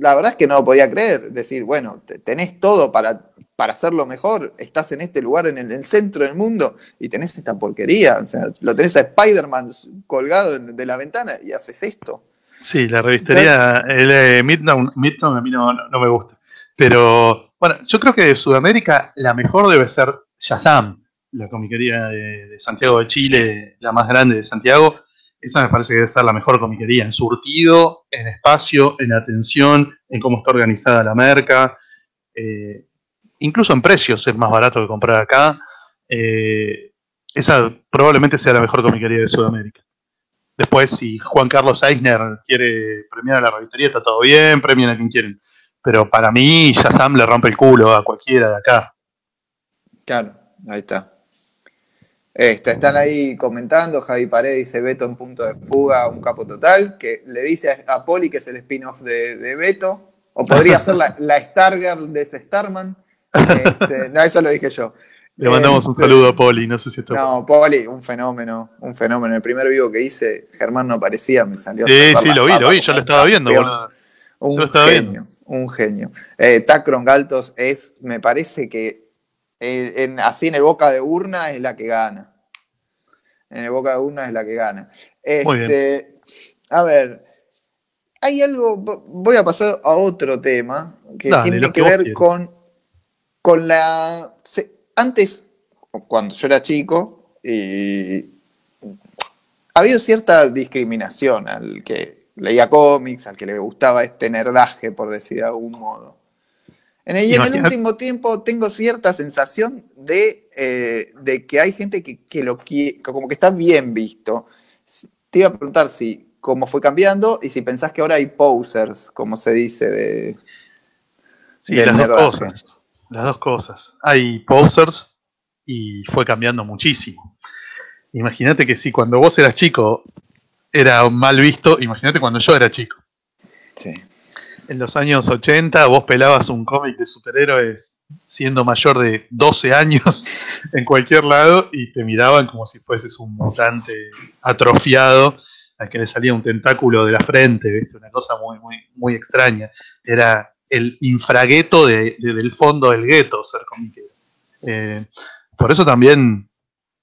La verdad es que no lo podía creer. Decir, bueno, tenés todo para, para hacerlo mejor. Estás en este lugar, en el, centro del mundo, y tenés esta porquería. O sea, lo tenés a Spider-Man colgado de la ventana y haces esto. Sí, la revistería, el Midtown, Midtown a mí no, me gusta. Pero bueno, yo creo que de Sudamérica la mejor debe ser Shazam, la comiquería de, Santiago de Chile, la más grande de Santiago. Esa me parece que debe ser la mejor comiquería en surtido, en espacio, en atención, en cómo está organizada la merca. Eh, incluso en precios es más barato que comprar acá. Eh, esa probablemente sea la mejor comiquería de Sudamérica. Después, si Juan Carlos Eisner quiere premiar a la revistería, está todo bien, premien a quien quieren. Pero para mí, Shazam le rompe el culo a cualquiera de acá. Claro, ahí está. Este, están ahí comentando, Javi Pared dice Beto en punto de fuga, un capo total, que le dice a Poli que es el spin-off de, Beto, o podría ser la, la Stargirl de ese Starman. Este, no, eso lo dije yo. Le mandamos un saludo a Poli, no sé si está. No, Poli, un fenómeno, un fenómeno. El primer vivo que hice, Germán no aparecía, me salió. Sí, sí, lo vi, lo vi, yo lo estaba viendo, Un genio, un genio. Eh, Tacron Galtos es, me parece que eh, en, así en el boca de urna es la que gana. En el boca de urna es la que gana. Muy bien. Este, a ver, hay algo, voy a pasar a otro tema que tiene que, ver con, con la antes, cuando yo era chico, eh, ha habido cierta discriminación al que leía cómics, al que le gustaba este nerdaje, por decir de algún modo. En el, en el último tiempo tengo cierta sensación de, eh, de que hay gente que, que lo quiere, como que está bien visto. Te iba a preguntar si cómo fue cambiando y si pensás que ahora hay posers, como se dice, de, sí, las dos cosas las dos cosas. Hay posers y fue cambiando muchísimo. Imagínate que si cuando vos eras chico era mal visto, imagínate cuando yo era chico. Sí. En los años 80 vos pelabas un cómic de superhéroes siendo mayor de 12 años (laughs) en cualquier lado y te miraban como si fueses un mutante atrofiado al que le salía un tentáculo de la frente, ¿viste? una cosa muy, muy, muy extraña. Era el infragueto del fondo del gueto ser comiquero. Eh, por eso también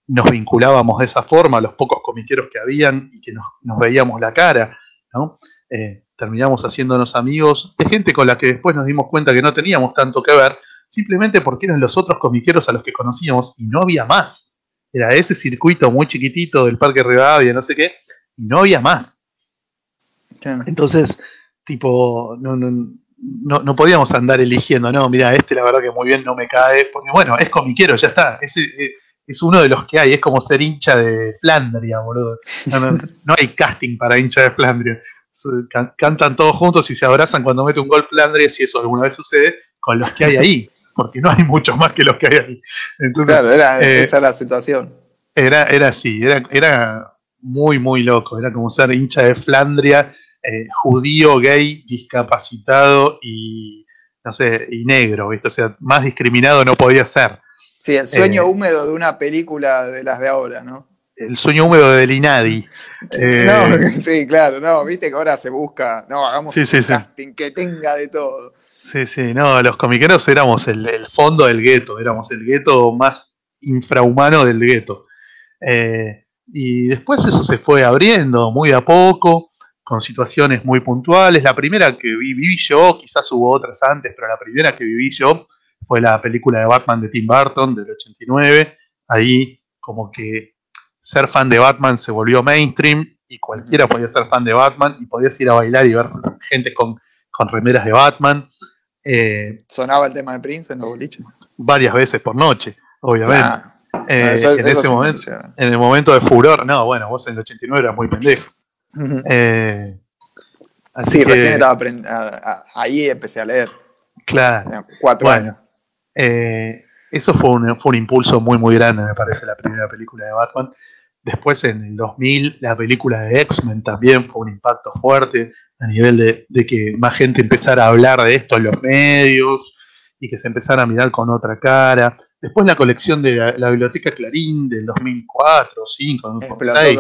nos vinculábamos de esa forma a los pocos comiqueros que habían y que nos, veíamos la cara. ¿no? Eh, terminamos haciéndonos amigos de gente con la que después nos dimos cuenta que no teníamos tanto que ver, simplemente porque eran los otros comiqueros a los que conocíamos y no había más. Era ese circuito muy chiquitito del Parque Rivadavia, no sé qué, y no había más. Entonces, tipo, no, no, no, podíamos andar eligiendo, no, mira, este la verdad que muy bien no me cae, porque bueno, es comiquero, ya está, es, eh, es, uno de los que hay, es como ser hincha de Flandria, boludo. No, (laughs) hay casting para hincha de Flandria. Cantan todos juntos y se abrazan cuando mete un gol Flandria, si eso alguna vez sucede, con los que hay ahí, porque no hay muchos más que los que hay ahí. claro, era, eh, esa la situación. Era, era así, era, era muy, muy loco, era como ser hincha de Flandria eh, judío, gay, discapacitado y, no sé, y negro, ¿viste? O sea, más discriminado no podía ser. Sí, el sueño eh, húmedo de una película de las de ahora, ¿no? El sueño húmedo del Inadi. (laughs) Eh, no, (laughs) sí, claro, no, viste que ahora se busca, no, hagamos un casting que tenga de todo. Sí, sí, no, los comiqueros éramos el, fondo del gueto, éramos el gueto más infrahumano del gueto. y después eso se fue abriendo muy a poco con situaciones muy puntuales. La primera que viví yo, quizás hubo otras antes, pero la primera que viví yo fue la película de Batman de Tim Burton del 89. Ahí como que ser fan de Batman se volvió mainstream y cualquiera podía ser fan de Batman y podías ir a bailar y ver gente con, remeras de Batman. Eh, ¿Sonaba el tema de Prince en los boliches? Varias veces por noche, obviamente. Eh, en, ese momento, en el momento de furor, no, bueno, vos en el 89 eras muy pendejo. Eh, sí, recién estaba aprendiendo. Ahí empecé a leer. Claro. Cuatro años. Eh, eso fue un, fue un impulso muy, muy grande, me parece, la primera película de Batman. Después, en el 2000, la película de X-Men también fue un impacto fuerte a nivel de, de, que más gente empezara a hablar de esto en los medios y que se empezara a mirar con otra cara. Después la colección de la, Biblioteca Clarín del 2004, 2005, 2006.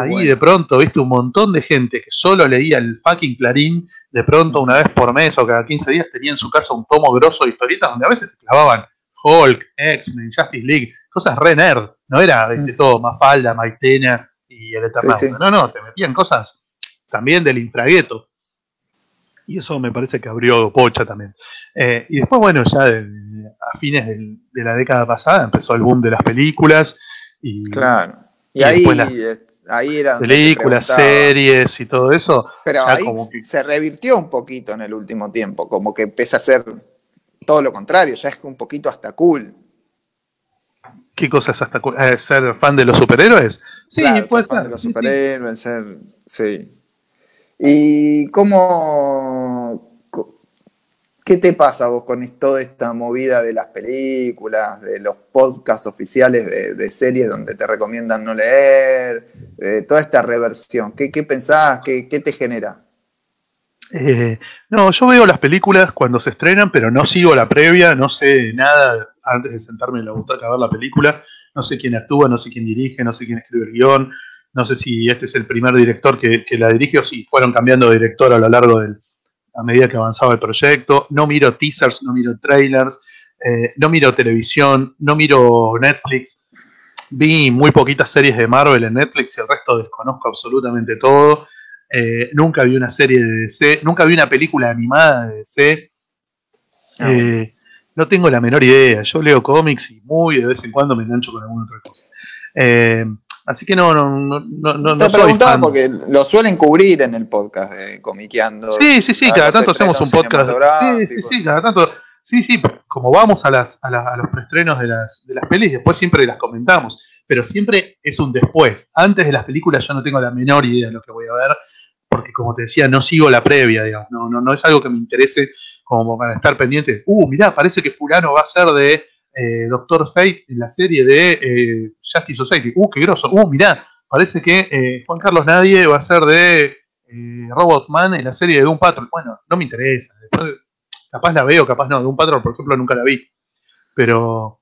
Ahí de pronto viste un montón de gente que solo leía el fucking Clarín, de pronto una vez por mes o cada 15 días tenía en su casa un tomo grosso de historietas donde a veces se clavaban Hulk, X-Men, Justice League, cosas re nerd. No era de todo, Mafalda, Maitena y el Eternauta. No, no, te metían cosas también del infragueto. Y eso me parece que abrió Pocha también. Eh, y después, bueno, ya a fines de la década pasada empezó el boom de las películas. Y, claro. Y, ahí, ahí era. Películas, series y todo eso. Pero ahí se revirtió un poquito en el último tiempo. Como que empieza a ser todo lo contrario, ya es un poquito hasta cool. ¿Qué cosa es hasta cool? Eh, ¿Ser fan de los superhéroes? Sí, puede ser fan de los superhéroes, ser. Sí. ¿Y cómo... ¿Qué te pasa vos con toda esta movida de las películas, de los podcasts oficiales de, series donde te recomiendan no leer, toda esta reversión? ¿Qué, pensás? ¿Qué, te genera? Eh, no, yo veo las películas cuando se estrenan, pero no sigo la previa, no sé nada antes de sentarme en la butaca a ver la película, no sé quién actúa, no sé quién dirige, no sé quién escribe el guion, no sé si este es el primer director que, la dirige o si fueron cambiando de director a lo largo del, a medida que avanzaba el proyecto. No miro teasers, no miro trailers, eh, no miro televisión, no miro Netflix. Vi muy poquitas series de Marvel en Netflix y el resto desconozco absolutamente todo. Eh, nunca vi una serie de DC, nunca vi una película animada de DC. Ah, eh, no tengo la menor idea. Yo leo cómics y muy de vez en cuando me engancho con alguna otra cosa. Así que no, no, no, no, no Te preguntaba porque lo suelen cubrir en el podcast de Comiqueando. Sí, sí, sí, cada tanto hacemos un podcast. Sí, sí, sí, cada tanto. Sí, sí, como vamos a, las, a, a los preestrenos de las, de las pelis, después siempre las comentamos. Pero siempre es un después. Antes de las películas yo no tengo la menor idea de lo que voy a ver, porque como te decía, no sigo la previa, digamos. No, no, no es algo que me interese como para estar pendiente. Uh, mirá, parece que Fulano va a ser de eh, Doctor Fate en la serie de eh, Justice Society. Uh, qué groso. Uh, mirá, parece que eh, Juan Carlos Nadie va a ser de Robotman en la serie de Doom Patrol. Bueno, no me interesa. capaz la veo, capaz no. Doom Patrol, por ejemplo, nunca la vi. Pero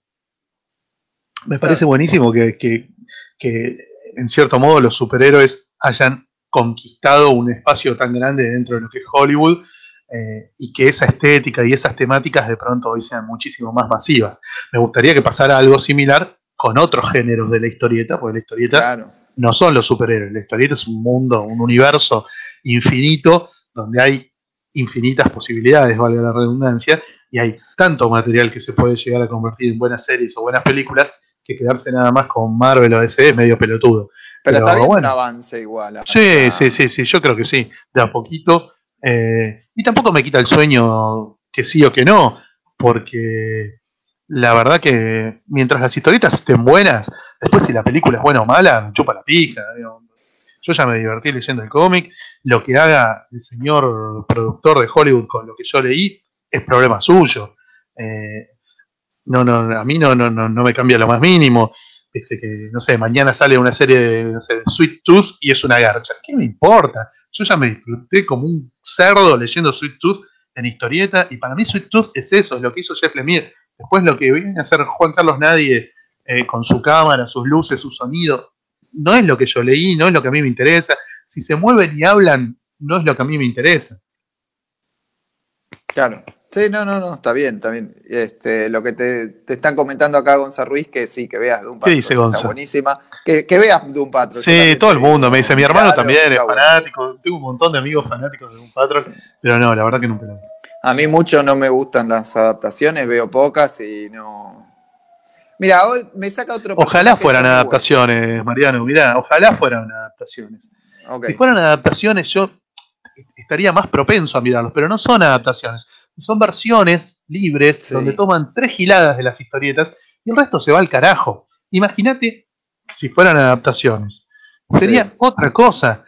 me parece buenísimo que, que en cierto modo los superhéroes hayan conquistado un espacio tan grande dentro de lo que es Hollywood eh, y que esa estética y esas temáticas de pronto hoy sean muchísimo más masivas. Me gustaría que pasara algo similar con otros géneros de la historieta, porque la historieta no son los superhéroes, la historieta es un mundo, un universo infinito donde hay infinitas posibilidades, valga la redundancia, y hay tanto material que se puede llegar a convertir en buenas series o buenas películas que quedarse nada más con Marvel o DC es medio pelotudo. Pero, está bien un avance igual. Sí, sí, sí, sí, yo creo que sí, de a poquito eh, y tampoco me quita el sueño que sí o que no, porque la verdad que mientras las historietas estén buenas, después si la película es buena o mala, chupa la pija. Yo ya me divertí leyendo el cómic, lo que haga el señor productor de Hollywood con lo que yo leí es problema suyo. Eh, no, no, a mí no, no, no, me cambia lo más mínimo. Este, que, no sé, mañana sale una serie de, Sweet Tooth y es una garcha. ¿Qué me importa? Yo ya me disfruté como un cerdo leyendo Sweet Tooth en historieta, y para mí Sweet Tooth es eso, es lo que hizo Jeff Lemire. Después lo que viene a hacer Juan Carlos Nadie eh, con su cámara, sus luces, su sonido, no es lo que yo leí, no es lo que a mí me interesa. Si se mueven y hablan, no es lo que a mí me interesa. Claro. Sí, no, no, no, está bien, está bien. Este, lo que te, están comentando acá, Gonzalo Ruiz, que sí, que veas Doom Patrol. ¿Qué dice Gonzalo? Está buenísima. Que, que veas Doom Patrol. Sí, todo el mundo me dice. Mi hermano también es fanático. Tengo un montón de amigos fanáticos de Doom Patrol. Pero no, la verdad que nunca lo A mí mucho no me gustan las adaptaciones, veo pocas y no. Mira, hoy me saca otro. Ojalá fueran adaptaciones, Mariano. Mirá, ojalá fueran adaptaciones. Si fueran adaptaciones, yo estaría más propenso a mirarlos, pero no son adaptaciones son versiones libres donde toman tres giladas de las historietas y el resto se va al carajo. Imagínate si fueran adaptaciones. Sería otra cosa.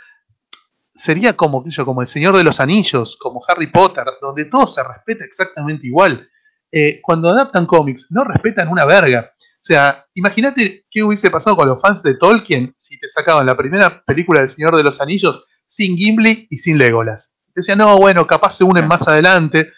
Sería como, como El Señor de los Anillos, como Harry Potter, donde todo se respeta exactamente igual. Eh, cuando adaptan cómics, no respetan una verga. O sea, imagínate qué hubiese pasado con los fans de Tolkien si te sacaban la primera película del Señor de los Anillos sin Gimli y sin Legolas. Decían, no, bueno, capaz se unen más (laughs) adelante.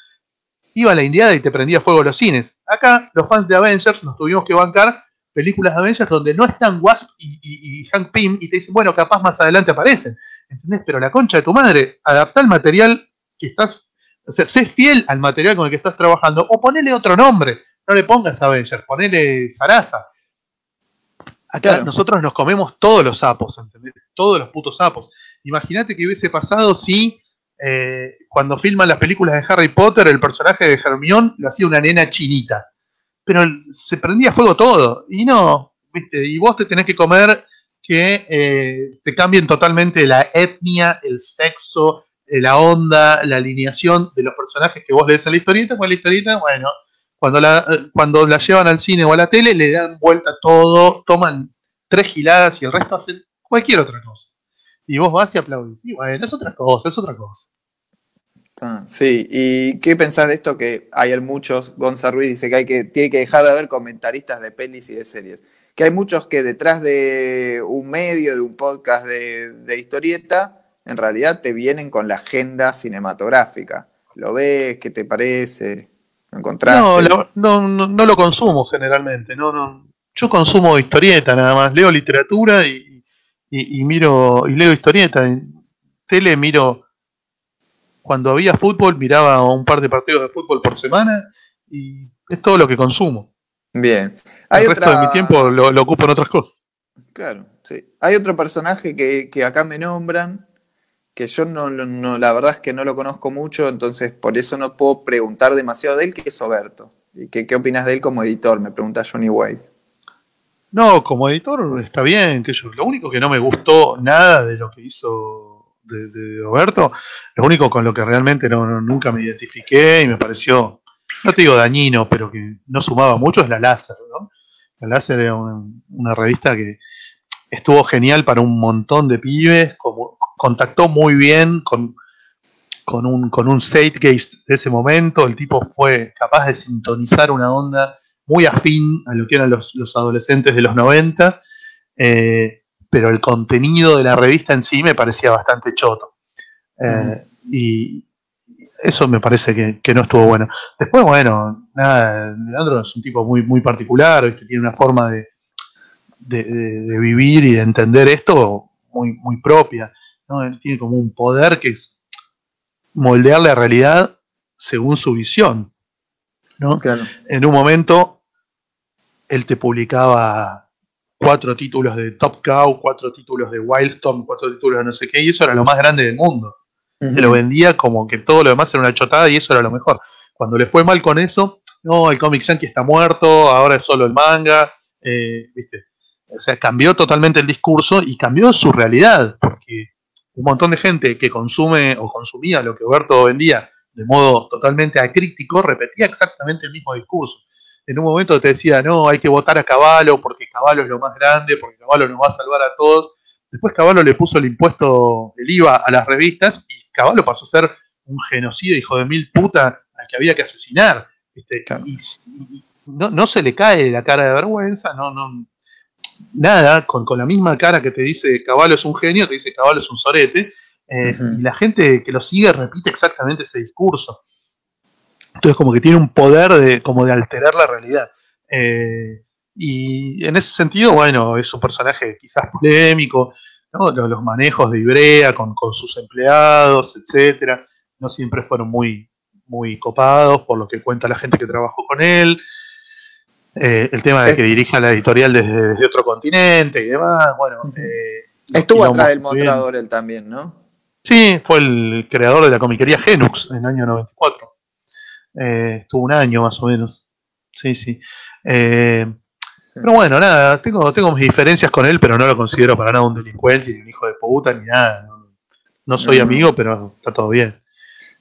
Iba a la Indiada y te prendía fuego los cines. Acá, los fans de Avengers nos tuvimos que bancar películas de Avengers donde no están Wasp y, Hank Pym y te dicen, bueno, capaz más adelante aparecen. ¿Entendés? Pero la concha de tu madre, adapta el material que estás, o sea, sé fiel al material con el que estás trabajando o ponele otro nombre. No le pongas Avengers, ponele Sarasa. Acá nosotros nos comemos todos los sapos, ¿entendés? Todos los putos sapos. Imagínate que hubiese pasado si eh, cuando filman las películas de Harry Potter, el personaje de Hermione lo hacía una nena chinita. Pero se prendía fuego todo. Y no, ¿viste? Y vos te tenés que comer que eh, te cambien totalmente la etnia, el sexo, eh, la onda, la alineación de los personajes que vos lees a la historieta. Pues la historieta, bueno, cuando la, cuando la llevan al cine o a la tele, le dan vuelta todo, toman tres giladas y el resto hacen cualquier otra cosa. Y vos vas y aplaudís. Y bueno, es otra cosa, es otra cosa. Ah, sí, ¿y qué pensás de esto? Que hay muchos, Gonzalo Ruiz dice que, hay que tiene que dejar de haber comentaristas de pelis y de series. Que hay muchos que detrás de un medio, de un podcast de, historieta, en realidad te vienen con la agenda cinematográfica. ¿Lo ves? ¿Qué te parece? ¿Lo No, no, no, lo consumo generalmente. No, no. Yo consumo historieta nada más. Leo literatura y, y, miro y leo historieta. En tele miro cuando había fútbol miraba un par de partidos de fútbol por semana y es todo lo que consumo. Bien. El resto de mi tiempo lo, ocupo en otras cosas. Claro, sí. Hay otro personaje que, acá me nombran, que yo no, no, la verdad es que no lo conozco mucho, entonces por eso no puedo preguntar demasiado de él, que es Oberto. ¿Y qué, qué opinas de él como editor? Me pregunta Johnny White. No, como editor está bien, que yo. Lo único que no me gustó nada de lo que hizo de, Roberto, lo único con lo que realmente no, nunca me identifiqué y me pareció, no te digo dañino, pero que no sumaba mucho es la Láser, ¿no? La Láser era una, revista que estuvo genial para un montón de pibes, como, contactó muy bien con, con un, con un de ese momento, el tipo fue capaz de sintonizar una onda muy afín a lo que eran los, adolescentes de los 90, eh, pero el contenido de la revista en sí me parecía bastante choto. Eh, y eso me parece que, no estuvo bueno. Después, bueno, nada, Leandro es un tipo muy, muy particular, que tiene una forma de, de, vivir y de entender esto muy, muy propia. Él tiene como un poder que es moldear la realidad según su visión. ¿no? En un momento él te publicaba cuatro títulos de Top Cow, cuatro títulos de Wildstorm, cuatro títulos de no sé qué, y eso era lo más grande del mundo. Te lo vendía como que todo lo demás era una chotada y eso era lo mejor. Cuando le fue mal con eso, no, el Comic Yankee está muerto, ahora es solo el manga, eh, ¿viste? O sea, cambió totalmente el discurso y cambió su realidad, porque un montón de gente que consume o consumía lo que Huberto vendía de modo totalmente acrítico repetía exactamente el mismo discurso en un momento te decía, no, hay que votar a Caballo porque Caballo es lo más grande, porque Caballo nos va a salvar a todos. Después Caballo le puso el impuesto del IVA a las revistas y Caballo pasó a ser un genocidio, hijo de mil puta, al que había que asesinar. y, no, se le cae la cara de vergüenza, no, no, nada, con, la misma cara que te dice Caballo es un genio, te dice Caballo es un sorete, eh, y la gente que lo sigue repite exactamente ese discurso. Entonces como que tiene un poder de, como de alterar la realidad. Eh, y en ese sentido, bueno, es un personaje quizás polémico, los, manejos de Ibrea con, sus empleados, etcétera, no siempre fueron muy, muy copados por lo que cuenta la gente que trabajó con él. Eh, el tema de que dirija la editorial desde, otro continente y demás, bueno. Eh, Estuvo atrás del mostrador él también, ¿no? Sí, fue el creador de la comiquería Genux en el año 94. Eh, estuvo un año más o menos. Sí, sí. Eh, pero bueno, nada, tengo, tengo mis diferencias con él, pero no lo considero para nada un delincuente, ni un hijo de puta, ni nada. No, soy amigo, pero está todo bien.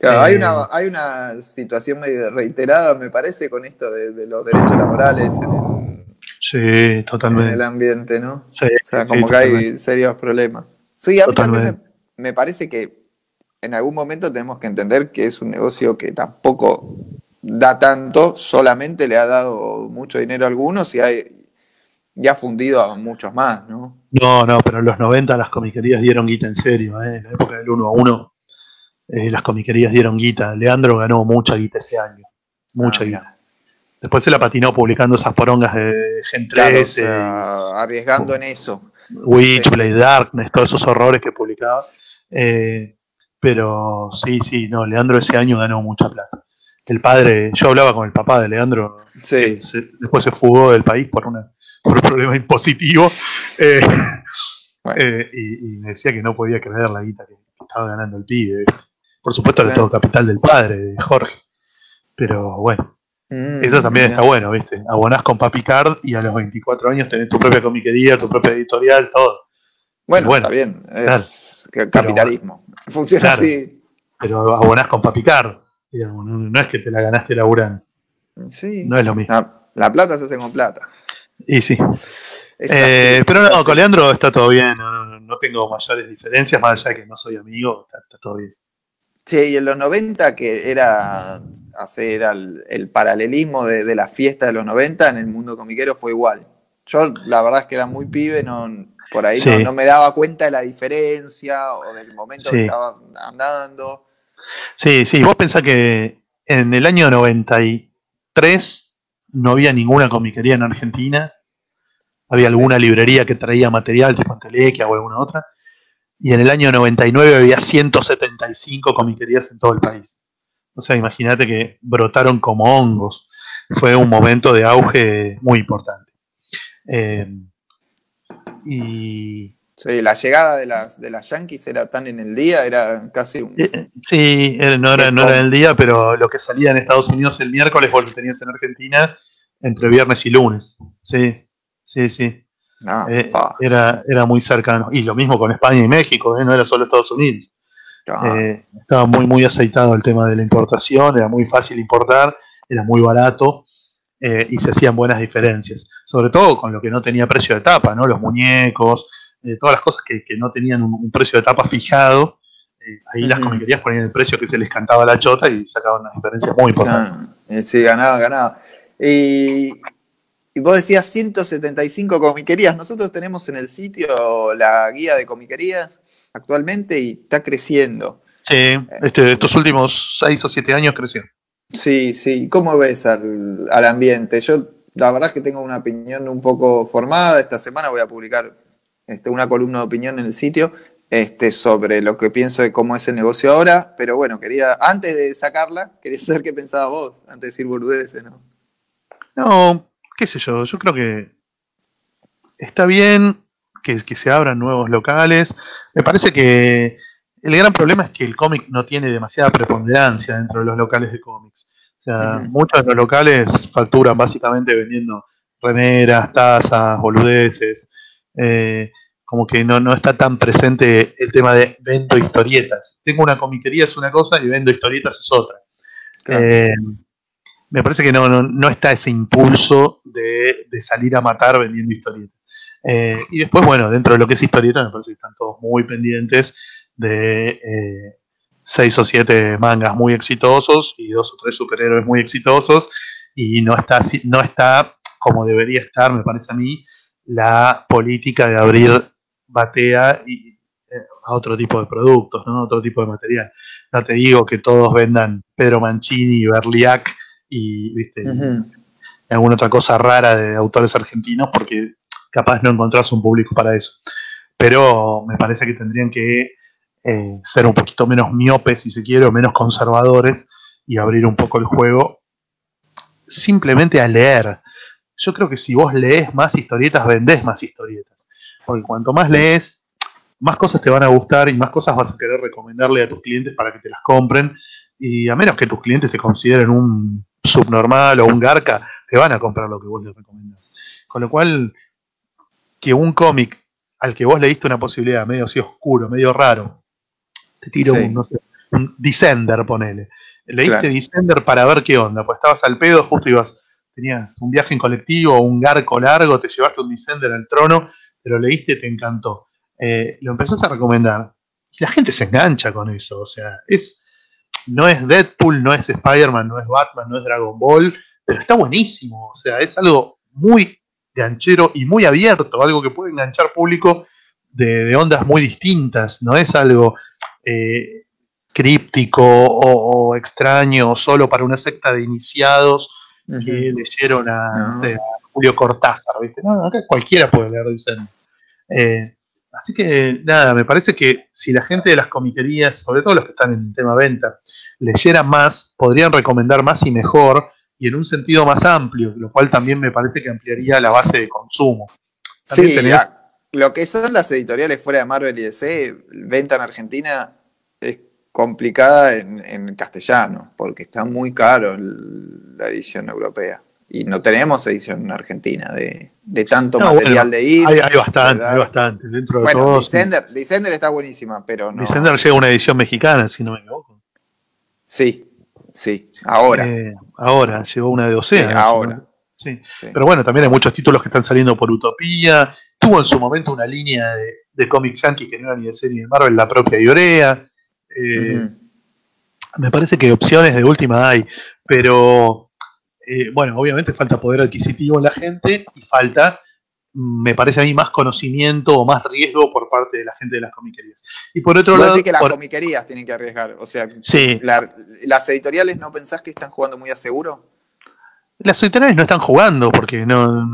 hay, eh, una, hay una situación medio reiterada, me parece, con esto de, los derechos laborales en el, sí, totalmente. En el ambiente, ¿no? o sea, como que hay serios problemas. Sí, a mí también me parece que en algún momento tenemos que entender que es un negocio que tampoco da tanto, solamente le ha dado mucho dinero a algunos y ha, fundido a muchos más, ¿no? No, no, pero en los 90 las comiquerías dieron guita en serio, ¿eh? en la época del 1 a 1 eh, las comiquerías dieron guita. Leandro ganó mucha guita ese año. Mucha guita. Después se la patinó publicando esas porongas de Gen 13. arriesgando en eso. Witchblade, Darkness, todos esos horrores que publicaba. Eh, pero sí, sí, no, Leandro ese año ganó mucha plata. El padre, yo hablaba con el papá de Leandro, sí. después se fugó del país por, una, por un problema impositivo. Eh, eh, y, me decía que no podía creer la guita que estaba ganando el pibe. Por supuesto, era todo capital del padre, de Jorge. Pero bueno, mm, eso también está bueno, ¿viste? Abonás con Papicard y a los 24 años tenés tu propia comiquería, tu propia editorial, todo. Bueno, está bien. Es capitalismo. Funciona así. Pero abonás con Papicard. no es que te la ganaste laburando. Sí. No es lo mismo. La, plata se hace con plata. Y sí. Eh, pero no, con Leandro está todo bien. No, tengo mayores diferencias, más allá de que no soy amigo, está todo bien. Sí, y en los 90, que era hacer el, paralelismo de, la fiesta de los 90 en el mundo comiquero fue igual. Yo la verdad es que era muy pibe, no, por ahí no, me daba cuenta de la diferencia o del momento que estaba andando. Sí, sí, vos pensás que en el año 93 no había ninguna comiquería en Argentina, había alguna librería que traía material tipo Antelequia o alguna otra, y en el año 99 había 175 comiquerías en todo el país. O sea, imagínate que brotaron como hongos. Fue un momento de auge muy importante. Eh, y. Sí, la llegada de las, de las Yankees era tan en el día, era casi un. Eh, sí, no era, no era en el día, pero lo que salía en Estados Unidos el miércoles, vos lo tenías en Argentina entre viernes y lunes. Sí, sí, sí. Ah, eh, era, era muy cercano. Y lo mismo con España y México, ¿eh? no era solo Estados Unidos. Eh, estaba muy, muy aceitado el tema de la importación, era muy fácil importar, era muy barato y se hacían buenas diferencias. Sobre todo con lo que no tenía precio de tapa, ¿no? los muñecos, todas las cosas que, no tenían un, precio de tapa fijado. ahí las comiquerías ponían el precio que se les cantaba la chota y sacaban unas diferencias muy importantes. sí, ganaba, ganaba. Y y vos decías 175 comiquerías. Nosotros tenemos en el sitio la guía de comiquerías actualmente y está creciendo. Sí, este, estos últimos 6 o 7 años creció. Sí, sí. ¿Cómo ves al, ambiente? Yo la verdad es que tengo una opinión un poco formada. Esta semana voy a publicar este, una columna de opinión en el sitio este, sobre lo que pienso de cómo es el negocio ahora. Pero bueno, quería, antes de sacarla, (laughs) quería saber qué pensaba vos, antes de decir burdeces, ¿no? No, qué sé yo, yo creo que está bien que, se abran nuevos locales. Me parece que el gran problema es que el cómic no tiene demasiada preponderancia dentro de los locales de cómics. O sea, muchos de los locales facturan básicamente vendiendo remeras, tazas, boludeces. Eh, como que no, no está tan presente el tema de vendo historietas. Tengo una comiquería es una cosa y vendo historietas es otra. Eh, me parece que no, no, está ese impulso de, salir a matar vendiendo historietas. Eh, y después, bueno, dentro de lo que es historieta, me parece que están todos muy pendientes de eh, seis o siete mangas muy exitosos y dos o tres superhéroes muy exitosos. Y no está, no está como debería estar, me parece a mí, la política de abrir batea y, eh, a otro tipo de productos, ¿no? otro tipo de material. No te digo que todos vendan Pedro Mancini y Berliac y viste alguna otra cosa rara de autores argentinos porque capaz no encontrás un público para eso. Pero me parece que tendrían que eh, ser un poquito menos miopes, si se quiere, o menos conservadores y abrir un poco el juego simplemente a leer. Yo creo que si vos lees más historietas, vendés más historietas. Porque cuanto más lees, más cosas te van a gustar y más cosas vas a querer recomendarle a tus clientes para que te las compren. Y a menos que tus clientes te consideren un subnormal o un garca, te van a comprar lo que vos les recomendás. Con lo cual, que un cómic al que vos leíste una posibilidad medio así oscuro, medio raro, te tiro un, no sé, un Descender, ponele. Leíste Descender para ver qué onda, pues estabas al pedo, justo ibas, tenías un viaje en colectivo, un garco largo, te llevaste un Descender al trono, pero leíste te encantó. Eh, lo empezás a recomendar y la gente se engancha con eso, o sea, es no es Deadpool, no es Spider-Man, no es Batman, no es Dragon Ball, pero está buenísimo. O sea, es algo muy ganchero y muy abierto, algo que puede enganchar público de, ondas muy distintas. No es algo. Eh, críptico o, extraño o solo para una secta de iniciados que leyeron a, Julio Cortázar, ¿viste? No, acá cualquiera puede leer, dicen. Eh, así que nada, me parece que si la gente de las comiquerías, sobre todo los que están en el tema venta, leyeran más, podrían recomendar más y mejor y en un sentido más amplio, lo cual también me parece que ampliaría la base de consumo. sí, lo que son las editoriales fuera de Marvel y DC, venta en Argentina complicada en, castellano, porque está muy caro la edición europea. Y no tenemos edición en Argentina de, tanto material de ir. Hay, bastante, hay bastante. Dentro de bueno, todos, Descender, está buenísima, pero no. Descender llega una edición mexicana, si no me equivoco. Sí, sí, ahora. Eh, ahora, llegó una de docena. Sí, ahora. Sí. Pero bueno, también hay muchos títulos que están saliendo por Utopía. Tuvo en su momento una línea de, de cómics que no era ni de serie ni de Marvel, la propia Iorea. Eh, me parece que opciones de última hay, pero eh, bueno, obviamente falta poder adquisitivo en la gente y falta, me parece a mí, más conocimiento o más riesgo por parte de la gente de las comiquerías. Y por otro lado. que las comiquerías tienen que arriesgar. O sea, ¿las editoriales no pensás que están jugando muy a seguro? Las editoriales no están jugando porque no,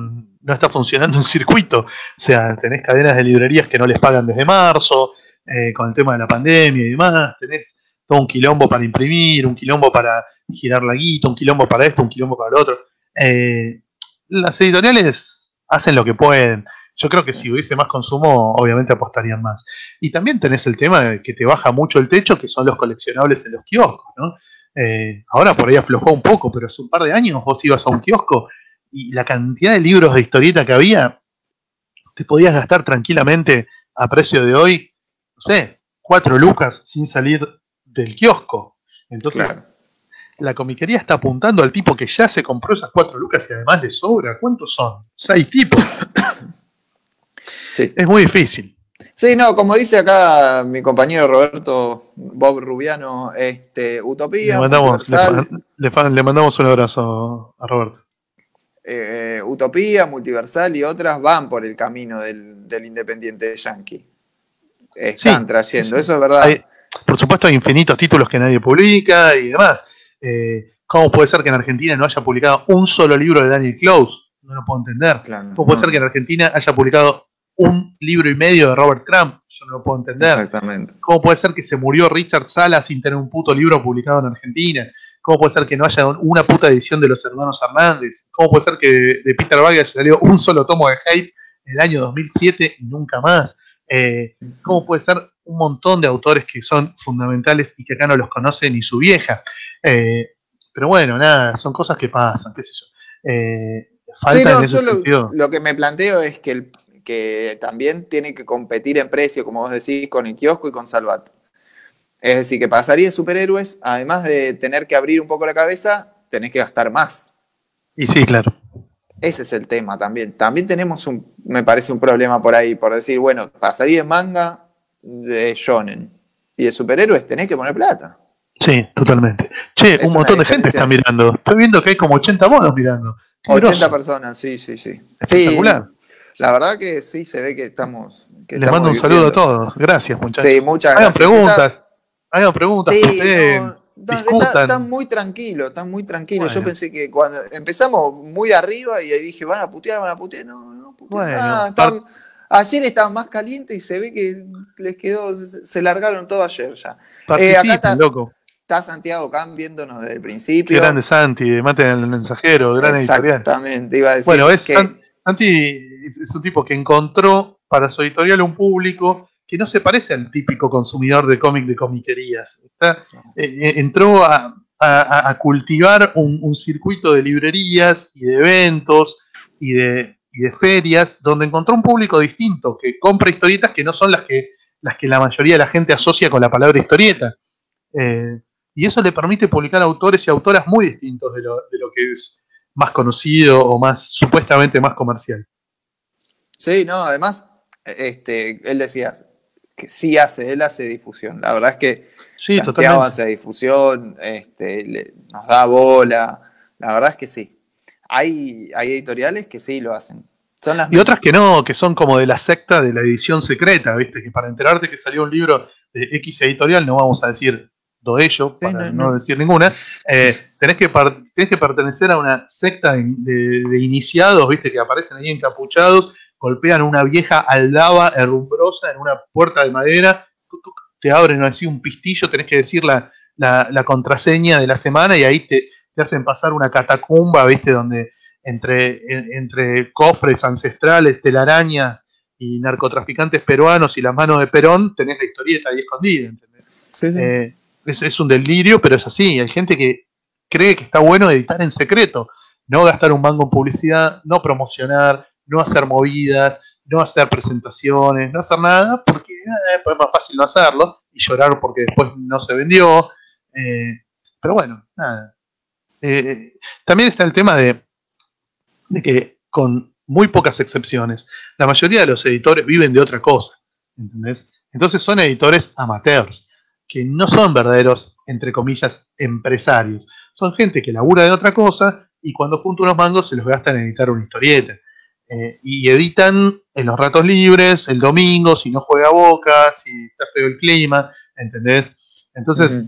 no está funcionando un circuito. O sea, tenés cadenas de librerías que no les pagan desde marzo, eh, con el tema de la pandemia y demás. Tenés todo un quilombo para imprimir, un quilombo para girar la guita, un quilombo para esto, un quilombo para lo otro. Eh, las editoriales hacen lo que pueden. Yo creo que si hubiese más consumo, obviamente apostarían más. Y también tenés el tema que te baja mucho el techo, que son los coleccionables en los kioscos. Eh, ahora por ahí aflojó un poco, pero hace un par de años vos ibas a un kiosco y la cantidad de libros de historieta que había, te podías gastar tranquilamente a precio de hoy, sé, cuatro lucas sin salir del kiosco. Entonces, la comiquería está apuntando al tipo que ya se compró esas cuatro lucas y además le sobra. ¿Cuántos son? Seis tipos. (coughs) Sí. Es muy difícil. Sí, no, como dice acá mi compañero Roberto Bob Rubiano, este, Utopía. Le mandamos, le, mandamos un abrazo a Roberto. Eh, Utopía, Multiversal y otras van por el camino del, independiente yankee. Están trayendo, eso es verdad. por supuesto, hay infinitos títulos que nadie publica y demás. Eh, ¿Cómo puede ser que en Argentina no haya publicado un solo libro de Daniel Close? No lo puedo entender. ¿Cómo puede ser que en Argentina haya publicado un libro y medio de Robert Crumb. Yo no lo puedo entender. Exactamente. ¿Cómo puede ser que se murió Richard Sala sin tener un puto libro publicado en Argentina? ¿Cómo puede ser que no haya una puta edición de los hermanos Hernández? ¿Cómo puede ser que de Peter Vargas salió un solo tomo de Hate en el año 2007 y nunca más? Eh, ¿Cómo puede ser un montón de autores que son fundamentales y que acá no los conoce ni su vieja? Eh, pero bueno, nada, son cosas que pasan, qué sé yo. Eh, falta lo, que me planteo es que el, que también tiene que competir en precio, como vos decís, con el kiosco y con Salvat. Es decir, que pasaría superhéroes, además de tener que abrir un poco la cabeza, tenés que gastar más. Y sí, claro. Ese es el tema también. También tenemos un, me parece un problema por ahí, por decir, bueno, pasaría de manga de shonen y de superhéroes tenés que poner plata. Sí, totalmente. Che, un montón de gente está mirando. Estoy viendo que hay como 80 monos mirando. 80 personas, sí, sí, sí. Espectacular. La verdad que sí, se ve que estamos. Les mando un saludo a todos. Gracias, muchachos. Sí, muchas hagan Preguntas, hagan preguntas. Sí, están muy tranquilos, están muy tranquilos. Yo pensé que cuando empezamos muy arriba y ahí dije, van a putear, van a putear. No, no, Bueno, ah, ayer estaban más calientes y se ve que les quedó, se largaron todo ayer ya. Eh, acá está, loco. Está Santiago Cam viéndonos desde el principio. Qué grande Santi, maten al mensajero, gran editorial. Exactamente, iba a decir. Bueno, es Santi es un tipo que encontró para su editorial un público que no se parece al típico consumidor de cómic de comiquerías. Está, eh, eh, entró a, cultivar un, circuito de librerías y de eventos y de, de, ferias donde encontró un público distinto que compra historietas que no son las que, las que la mayoría de la gente asocia con la palabra historieta. Eh, y eso le permite publicar autores y autoras muy distintos de lo, de lo que es más conocido o más supuestamente más comercial. Sí, no, además, este, él decía que sí hace, él hace difusión. La verdad es que sí, Santiago hace difusión, este, nos da bola. La verdad es que sí. Hay, hay editoriales que sí lo hacen. Son las y otras que no, que son como de la secta de la edición secreta, ¿viste? Que para enterarte que salió un libro de X editorial no vamos a decir ello, para no, decir ninguna, eh, tenés, que tenés que pertenecer a una secta de, iniciados, viste, que aparecen ahí encapuchados, golpean una vieja aldaba herrumbrosa en una puerta de madera, te abren así un pistillo, tenés que decir la, la, contraseña de la semana y ahí te, te, hacen pasar una catacumba, viste, donde entre, entre cofres ancestrales, telarañas y narcotraficantes peruanos y las manos de Perón, tenés la historieta ahí escondida, ¿entendés? Sí, sí. Eh, es, un delirio, pero es así. Hay gente que cree que está bueno editar en secreto, no gastar un mango en publicidad, no promocionar, no hacer movidas, no hacer presentaciones, no hacer nada, porque eh, pues es más fácil no hacerlo y llorar porque después no se vendió. Eh, pero bueno, nada. Eh, también está el tema de, de que con muy pocas excepciones, la mayoría de los editores viven de otra cosa, ¿entendés? Entonces son editores amateurs que no son verdaderos, entre comillas, empresarios. Son gente que labura de otra cosa y cuando junta unos mangos se los gastan en editar una historieta. Eh, y editan en los ratos libres, el domingo, si no juega boca, si está feo el clima, ¿entendés? Entonces,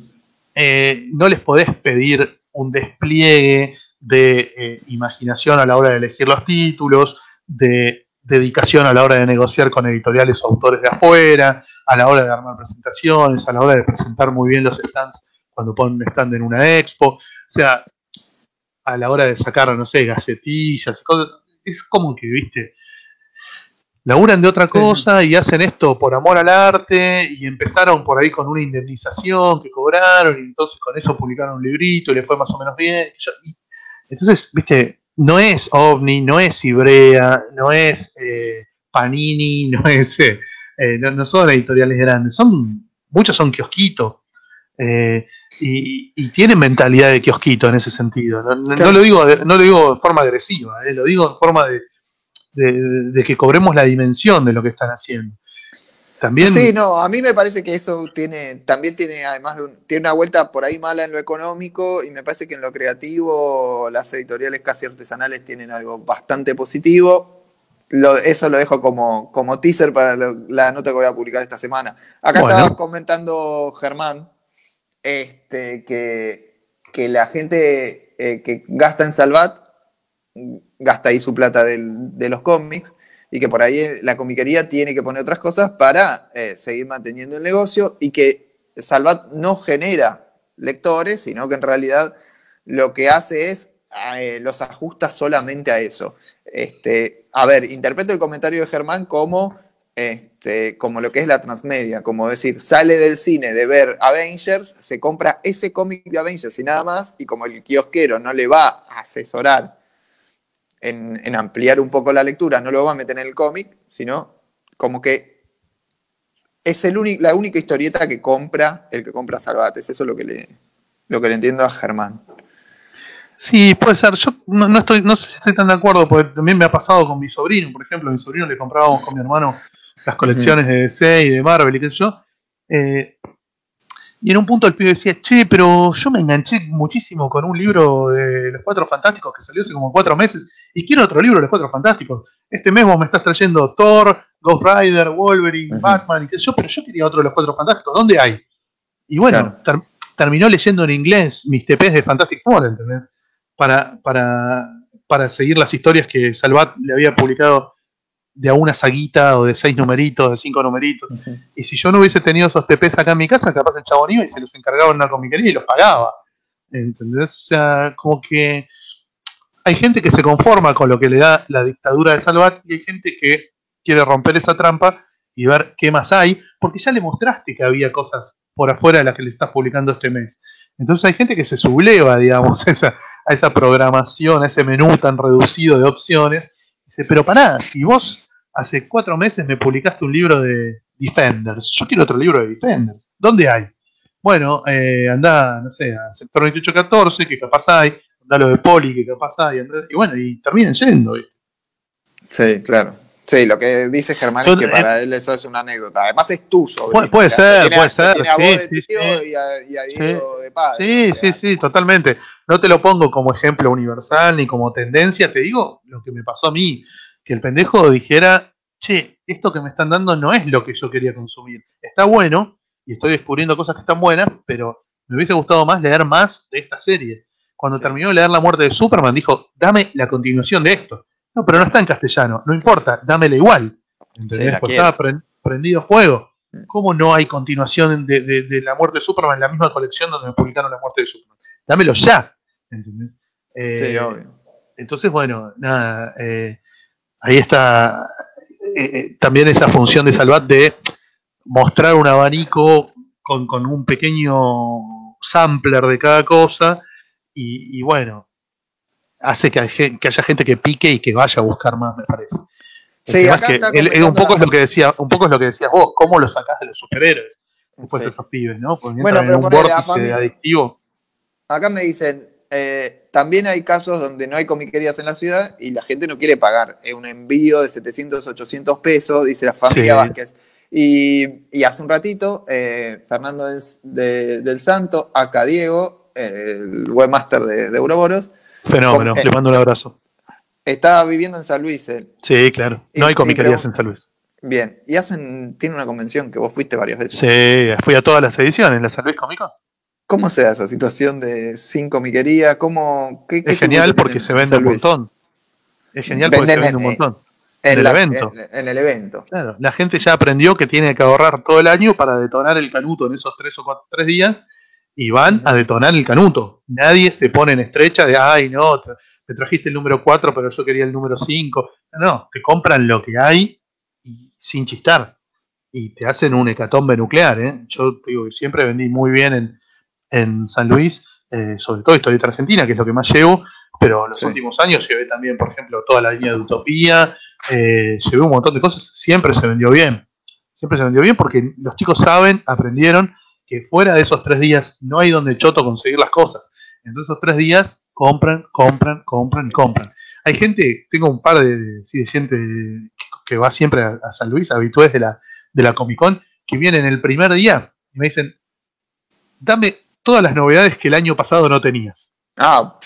eh, no les podés pedir un despliegue de eh, imaginación a la hora de elegir los títulos, de dedicación a la hora de negociar con editoriales o autores de afuera, a la hora de armar presentaciones, a la hora de presentar muy bien los stands cuando ponen un stand en una expo, o sea, a la hora de sacar, no sé, gacetillas y cosas, es como que, viste, laburan de otra cosa y hacen esto por amor al arte y empezaron por ahí con una indemnización que cobraron y entonces con eso publicaron un librito y le fue más o menos bien. entonces, viste, no es OVNI, no es Ibrea, no es eh, Panini, (laughs) no es eh, eh, no, son editoriales grandes, son muchos son kiosquitos. Eh, y, tienen mentalidad de kiosquito en ese sentido. No, lo, digo, no lo digo de forma agresiva, eh, lo digo en forma de, de, que cobremos la dimensión de lo que están haciendo. También... Sí, no, a mí me parece que eso tiene, también tiene, además, tiene una vuelta por ahí mala en lo económico y me parece que en lo creativo las editoriales casi artesanales tienen algo bastante positivo eso lo dejo como, como teaser para la nota que voy a publicar esta semana. Acá estaba comentando Germán este, que, que la gente eh, que gasta en Salvat gasta ahí su plata de los cómics y que por ahí la comiquería tiene que poner otras cosas para eh, seguir manteniendo el negocio y que Salvat no genera lectores, sino que en realidad lo que hace es eh, los ajusta solamente a eso. Este, a ver, interpreto el comentario de Germán como, este, como lo que es la transmedia, como decir, sale del cine de ver Avengers, se compra ese cómic de Avengers y nada más, y como el kiosquero no le va a asesorar en, ampliar un poco la lectura, no lo va a meter en el cómic, sino como que es el la única historieta que compra el que compra Salvates. Eso es lo que le, lo que entiendo a Germán. Sí, puede ser. Yo no, estoy, no sé si estoy tan de acuerdo, porque también me ha pasado con mi sobrino, por ejemplo, mi sobrino le comprábamos con mi hermano las colecciones de DC y de Marvel y qué sé yo. Eh, y en un punto el pibe decía, che, pero yo me enganché muchísimo con un libro de Los Cuatro Fantásticos que salió hace como cuatro meses y quiero otro libro de Los Cuatro Fantásticos. Este mes vos me estás trayendo Thor, Ghost Rider, Wolverine, Batman y qué sé yo, pero yo quería otro de Los Cuatro Fantásticos. ¿Dónde hay? Y bueno, terminó leyendo en inglés mis TPs de Fantastic Four, ¿entendés? para, para, para seguir las historias que Salvat le había publicado de a una saguita o de seis numeritos, de cinco numeritos. Y si yo no hubiese tenido esos TPs acá en mi casa, capaz el chabón iba y se los encargaba en una comiquería y los pagaba. ¿Entendés? O sea, como que hay gente que se conforma con lo que le da la dictadura de Salvat y hay gente que quiere romper esa trampa y ver qué más hay, porque ya le mostraste que había cosas por afuera de las que le estás publicando este mes. Entonces hay gente que se subleva, digamos, (laughs) a esa, a esa programación, a ese menú tan reducido de opciones. Dice, pero pará, si vos hace cuatro meses me publicaste un libro de Defenders, yo quiero otro libro de Defenders. ¿Dónde hay? Bueno, eh, anda, no sé, a sector 2814, que capaz hay, anda lo de Poli, que capaz hay, y bueno, y terminen yendo. Sí, claro. Sí, lo que dice Germán es que para él eso es una anécdota. Además es tu sobrino. Puede, ser, puede ser. sí, sí, y a, de padre. Sí, sí, sí, totalmente. No te lo pongo como ejemplo universal ni como tendencia, te digo lo que me pasó a mí. Que el pendejo dijera, che, esto que me están dando no es lo que yo quería consumir. Está bueno y estoy descubriendo cosas que están buenas, pero me hubiese gustado más leer más de esta serie. Cuando terminó de leer La muerte de Superman, dijo, dame la continuación de esto. No, pero no está en castellano, no importa, dámela igual. ¿Entendés? Porque estaba prendido fuego. Mm. ¿Cómo no hay continuación de, La muerte de Superman en la misma colección donde me publicaron La muerte de Superman? Dámelo ya. ¿Entendés? sí, eh, obvio. Entonces, bueno, nada, eh, ahí está eh, también esa función de Salvat de mostrar un abanico con, un pequeño sampler de cada cosa y, bueno, hace que, haya gente que pique y que vaya a buscar más, me parece. Sí, un poco es lo que decía, un poco es lo que decías vos, cómo lo sacás de los superhéroes después de esos pibes, ¿no? bueno, pero un vórtice adictivo. Acá me dicen, eh, también hay casos donde no hay comiquerías en la ciudad y la gente no quiere pagar un envío de 700, 800 pesos, dice la familia Vázquez. Y, hace un ratito, eh, Fernando del Santo, acá Diego, el webmaster de, de Euroboros. Fenómeno, le mando un abrazo. Estaba viviendo en San Luis él. Sí, claro. No hay comiquerías en San Luis. Bien, y hacen, tiene una convención que vos fuiste varias veces. Sí, fui a todas las ediciones, la San Luis Cómico. ¿Cómo se da esa situación de sin comiquería? ¿Cómo, qué, es genial porque se vende un montón. Es genial porque se vende un montón. En, el evento. En, el evento. Claro, la gente ya aprendió que tiene que ahorrar todo el año para detonar el canuto en esos tres o cuatro, tres días y van a detonar el canuto. Nadie se pone en estrecha de, ay, no, te trajiste el número 4, pero yo quería el número 5. No, te compran lo que hay y, sin chistar. Y te hacen un hecatombe nuclear. ¿eh? Yo digo que siempre vendí muy bien en, en San Luis, eh, sobre todo historieta argentina, que es lo que más llevo, pero en los últimos años llevé también, por ejemplo, toda la línea de Utopía, eh, llevé un montón de cosas, siempre se vendió bien. Siempre se vendió bien porque los chicos saben, aprendieron que fuera de esos tres días no hay donde choto conseguir las cosas. Entonces esos tres días compran, compran, compran y compran. Hay gente, tengo un par de, sí, de gente que va siempre a, San Luis, habitués de la, de la Comic Con, que vienen el primer día y me dicen, dame todas las novedades que el año pasado no tenías. Ah.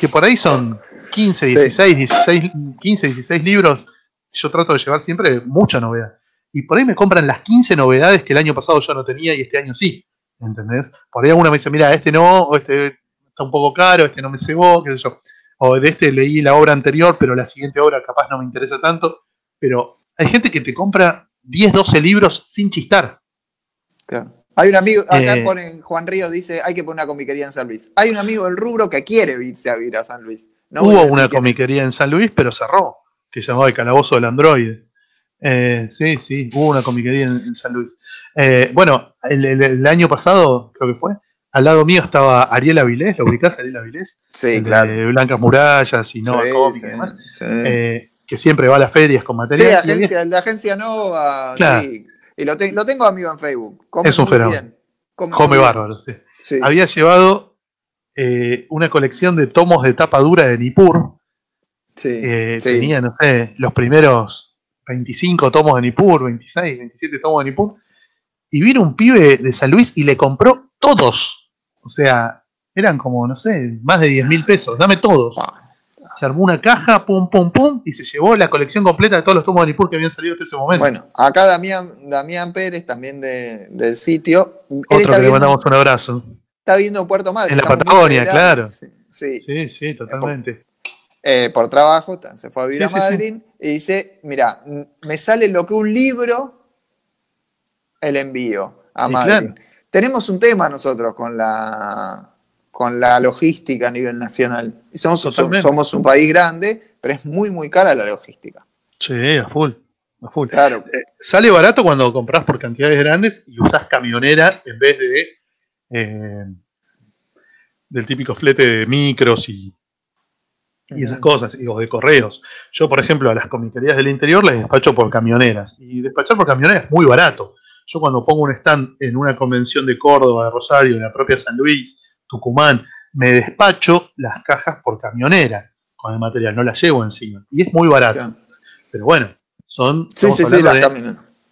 Que por ahí son 15, 16, 16, 15, 16 libros. Yo trato de llevar siempre mucha novedad. Y por ahí me compran las 15 novedades que el año pasado yo no tenía y este año sí. ¿Entendés? Por ahí alguna me dice, mira, este no, o este está un poco caro, este no me cebó, qué sé yo. O de este leí la obra anterior, pero la siguiente obra capaz no me interesa tanto. Pero hay gente que te compra 10, 12 libros sin chistar. Claro. Hay un amigo, acá eh, ponen, Juan Ríos dice, hay que poner una comiquería en San Luis. Hay un amigo del rubro que quiere irse a vivir a San Luis. hubo una comiquería en San Luis, pero cerró, que se llamaba El Calabozo del Android. Eh, sí, sí, hubo una comiquería en, San Luis. Eh, bueno, el, año pasado, creo que fue, al lado mío estaba Ariel Avilés, ¿lo ubicás, Ariel Avilés? Sí, claro. De Blancas Murallas y Nova sí, y demás. que siempre va a las ferias con material. Sí, agencia, la agencia Nova, sí, y lo, lo tengo amigo en Facebook. es un fenómeno. Come, bárbaro, sí. Había llevado eh, una colección de tomos de tapa dura de Nippur. Sí, eh, Tenía, no sé, los primeros 25 tomos de Nippur, 26, 27 tomos de Nippur. Y vino un pibe de San Luis y le compró todos. O sea, eran como, no sé, más de 10 mil pesos. Dame todos se armó una caja, pum, pum, pum, y se llevó la colección completa de todos los tomos de Nippur que habían salido hasta ese momento. Bueno, acá Damián, Damián Pérez, también del sitio. Otro que le mandamos un abrazo. Está viendo Puerto Madre. En la Patagonia, claro. Sí, sí, sí, totalmente. Eh, por, trabajo, se fue a vivir a Madrid y dice, mira, me sale lo que un libro, el envío a Madrid. Tenemos un tema nosotros con la con la logística a nivel nacional. Y somos, somos un país grande, pero es muy, muy cara la logística. Sí, a full. A full. Claro. Eh, sale barato cuando compras por cantidades grandes y usas camionera en vez de eh, del típico flete de micros y, y esas cosas, y, o de correos. Yo, por ejemplo, a las comiquerías del interior les despacho por camioneras. Y despachar por camioneras es muy barato. Yo cuando pongo un stand en una convención de Córdoba, de Rosario, en la propia San Luis, Tucumán, me despacho las cajas por camionera con el material, no las llevo encima. Y es muy barato. Pero bueno, son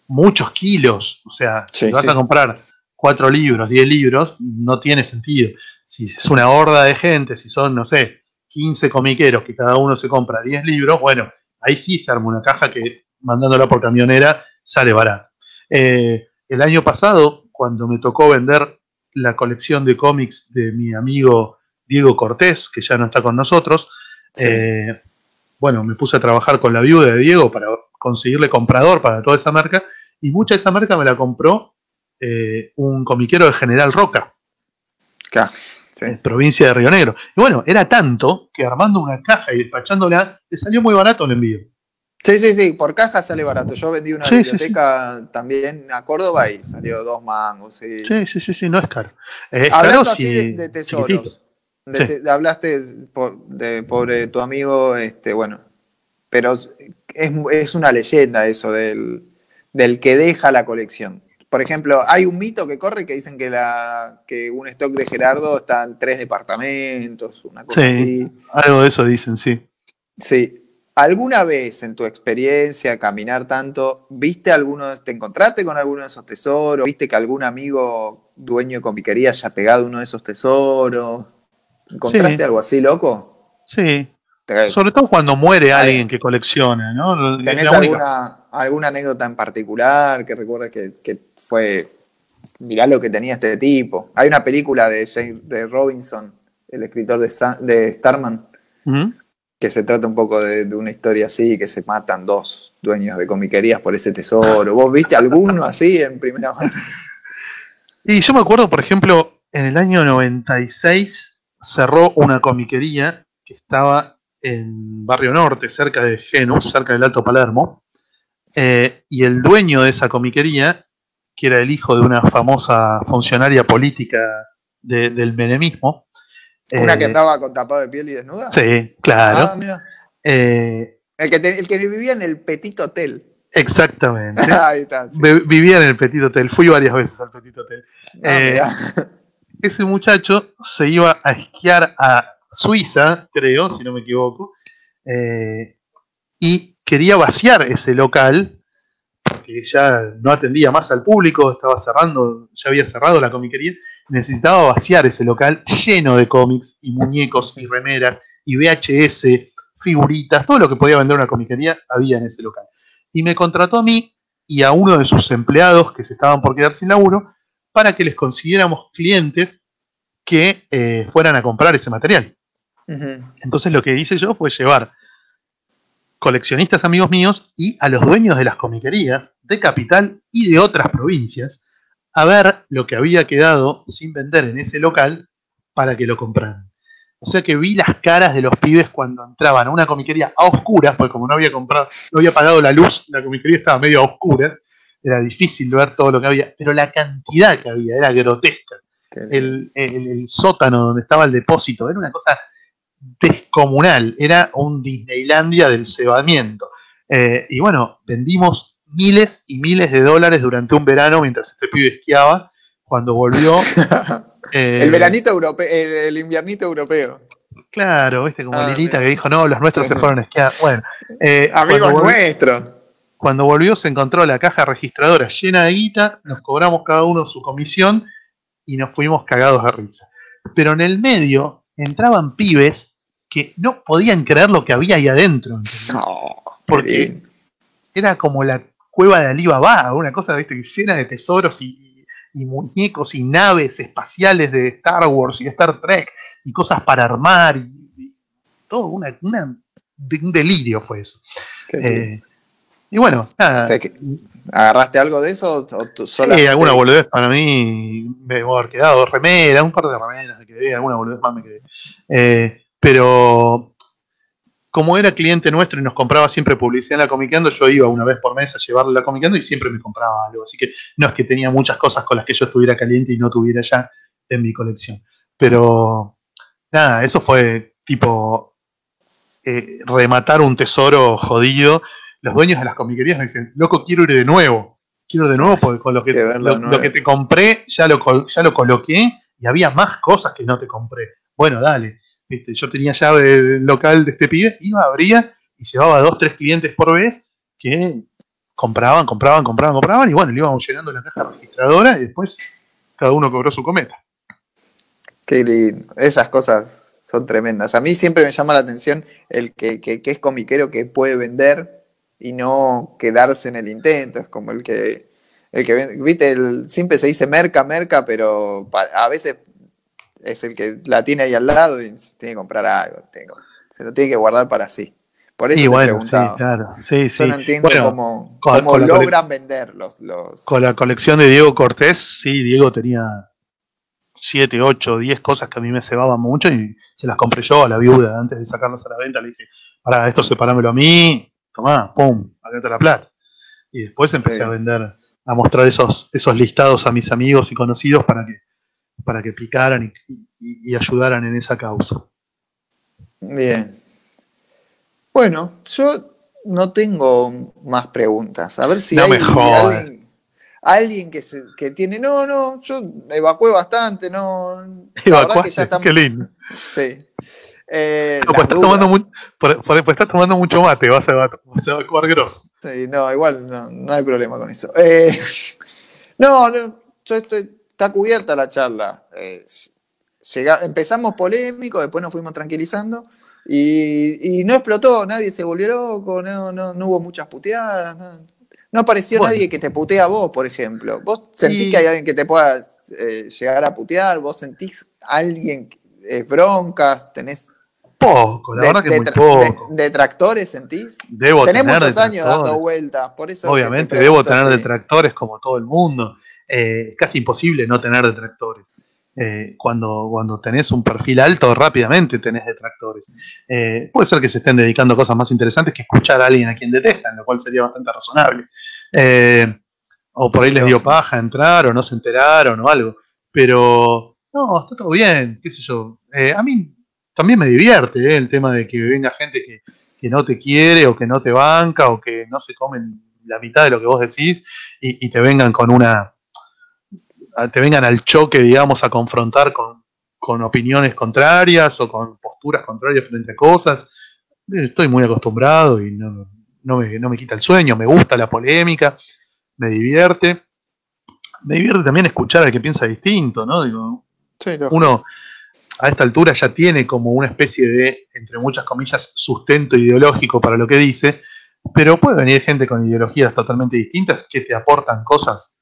muchos kilos. O sea, si vas a comprar cuatro libros, diez libros, no tiene sentido. Si es una horda de gente, si son, no sé, 15 comiqueros que cada uno se compra 10 libros, bueno, ahí sí se arma una caja que mandándola por camionera sale barato. Eh, el año pasado, cuando me tocó vender la colección de cómics de mi amigo Diego Cortés, que ya no está con nosotros. Eh, bueno, me puse a trabajar con la viuda de Diego para conseguirle comprador para toda esa marca, y mucha de esa marca me la compró eh, un comiquero de General Roca, provincia de Río Negro. Y bueno, era tanto que armando una caja y despachándola, le salió muy barato el envío. Sí, sí, sí, por caja sale barato. Yo vendí una biblioteca también a Córdoba y salió dos mangos. Sí, sí, sí, sí, no es caro. Hablando así de, tesoros. hablaste por, de, por tu amigo, este, bueno, pero es, es una leyenda eso del, del, que deja la colección. Por ejemplo, hay un mito que corre que dicen que, la, que un stock de Gerardo está en tres departamentos, una cosa sí, Algo de eso dicen, sí. Sí, ¿Alguna vez en tu experiencia, caminar tanto, viste alguno, te encontraste con alguno de esos tesoros? ¿Viste que algún amigo dueño de comiquería haya pegado uno de esos tesoros? ¿Encontraste algo así, loco? Sí. Sobre todo cuando muere alguien que colecciona, ¿no? ¿Tenés alguna, alguna, anécdota en particular que recuerdes que, fue, mirá lo que tenía este tipo? Hay una película de, de Robinson, el escritor de, de Starman, que se trata un poco de, una historia así, que se matan dos dueños de comiquerías por ese tesoro. ¿Vos viste alguno así en primera mano? Y yo me acuerdo, por ejemplo, en el año 96 cerró una comiquería que estaba en Barrio Norte, cerca de Genus, cerca del Alto Palermo, eh, y el dueño de esa comiquería, que era el hijo de una famosa funcionaria política del menemismo, ¿Una que eh, andaba con tapado de piel y desnuda? Sí, claro. Ah, eh, el, que el que vivía en el Petit Hotel. Exactamente. (laughs) Ahí está, Vivía en el Petit Hotel. Fui varias veces al Petit Hotel. Ah, eh, ese muchacho se iba a esquiar a Suiza, creo, si no me equivoco, y quería vaciar ese local porque ya no atendía más al público, estaba cerrando, ya había cerrado la comiquería necesitaba vaciar ese local lleno de cómics y muñecos y remeras y VHS, figuritas, todo lo que podía vender una comiquería había en ese local. Y me contrató a mí y a uno de sus empleados que se estaban por quedar sin laburo para que les consiguiéramos clientes que eh, fueran a comprar ese material. Entonces lo que hice yo fue llevar coleccionistas amigos míos y a los dueños de las comiquerías de Capital y de otras provincias a ver lo que había quedado sin vender en ese local para que lo compraran. O sea que vi las caras de los pibes cuando entraban a una comiquería a oscuras, porque como no había comprado, no había pagado la luz, la comiquería estaba medio a oscuras, era difícil ver todo lo que había, pero la cantidad que había era grotesca. El, sótano donde estaba el depósito era una cosa descomunal, era un Disneylandia del cebamiento. Eh, y bueno, vendimos miles y miles de dólares durante un verano mientras este pibe esquiaba. Cuando volvió. (laughs) el eh, veranito europeo, el, inviernito europeo. Claro, viste, como ah, Lilita que dijo, no, los nuestros se fueron a esquiar. Bueno, eh, amigos nuestros. Cuando volvió se encontró la caja registradora llena de guita, nos cobramos cada uno su comisión y nos fuimos cagados de risa. Pero en el medio entraban pibes que no podían creer lo que había ahí adentro. Porque era como la cueva de Alibaba, una cosa ¿viste? llena de tesoros y, muñecos y naves espaciales de Star Wars y Star Trek y cosas para armar y, todo una, un delirio fue eso. Eh, y bueno, ¿Agarraste algo de eso? O sí, alguna boludez para mí me voy a haber quedado. Remera, un par de remeras me quedé, alguna boludez más me quedé. Eh, pero como era cliente nuestro y nos compraba siempre publicidad en la Comiqueando, yo iba una vez por mes a llevarle la Comiqueando y siempre me compraba algo. Así que no es que tenía muchas cosas con las que yo estuviera caliente y no tuviera ya en mi colección. Pero nada, eso fue tipo eh, rematar un tesoro jodido. Los dueños de las comiquerías me dicen, loco, quiero ir de nuevo. Quiero ir de nuevo porque con lo que, lo, que te compré ya lo, ya lo coloqué y había más cosas que no te compré. Bueno, dale yo tenía llave local de este pibe, iba, abría y llevaba dos, tres clientes por vez que compraban, compraban, compraban, compraban y bueno, le íbamos llenando la caja registradora y después cada uno cobró su cometa. Qué lindo. Esas cosas son tremendas. A mí siempre me llama la atención el que, que, es comiquero que puede vender y no quedarse en el intento. Es como el que el que viste, el, siempre se dice merca, merca, pero a veces es el que la tiene ahí al lado y tiene que comprar algo, se lo tiene que guardar para sí. Por eso te bueno, sí, claro. Sí, Yo no entiendo cómo, logran venderlos. Los... Con la colección de Diego Cortés, sí, Diego tenía 7, 8, 10 cosas que a mí me cebaban mucho y se las compré yo a la viuda antes de sacarlas a la venta. Le dije, para esto separámelo a mí, tomá, pum, acá está la plata. Y después empecé a vender, a mostrar esos, esos listados a mis amigos y conocidos para que, para que picaran y, ayudaran en esa causa. Bien. Bueno, yo no tengo más preguntas. A ver si no hay me alguien, alguien, que, se, que tiene. No, no, yo evacué bastante, no. Evacuaste, qué lindo. Sí. Eh, pues estás tomando, pues estás tomando mucho mate, vas a, vas a evacuar grosso. Sí, no, igual no, no hay problema con eso. Eh, (laughs) no, no, yo estoy, está cubierta la charla. Eh, empezamos polémico, después nos fuimos tranquilizando y, no explotó, nadie se volvió loco, no, no, no hubo muchas puteadas, no, apareció nadie que te putea a vos, por ejemplo. ¿Vos sentís que hay alguien que te pueda eh, llegar a putear? ¿Vos sentís alguien eh, broncas? ¿Tenés poco, la verdad que muy poco. ¿Detractores sentís? Debo Tenés muchos años dando vueltas, por eso. Obviamente, debo tener detractores como todo el mundo. Eh, casi imposible no tener detractores. Eh, cuando, cuando tenés un perfil alto, rápidamente tenés detractores. Eh, puede ser que se estén dedicando a cosas más interesantes que escuchar a alguien a quien detestan, lo cual sería bastante razonable. o por ahí les dio paja entrar, o no se enteraron, o algo. Pero, no, está todo bien, qué sé yo. a mí también me divierte el tema de que venga gente que, no te quiere, o que no te banca, o que no se comen la mitad de lo que vos decís, y te vengan con una te vengan al choque, digamos, a confrontar con, opiniones contrarias o con posturas contrarias frente a cosas. Estoy muy acostumbrado y no, me, quita el sueño, me gusta la polémica, me divierte. Me divierte también escuchar al que piensa distinto, ¿no? Digo, uno a esta altura ya tiene como una especie de, entre muchas comillas, sustento ideológico para lo que dice, pero puede venir gente con ideologías totalmente distintas que te aportan cosas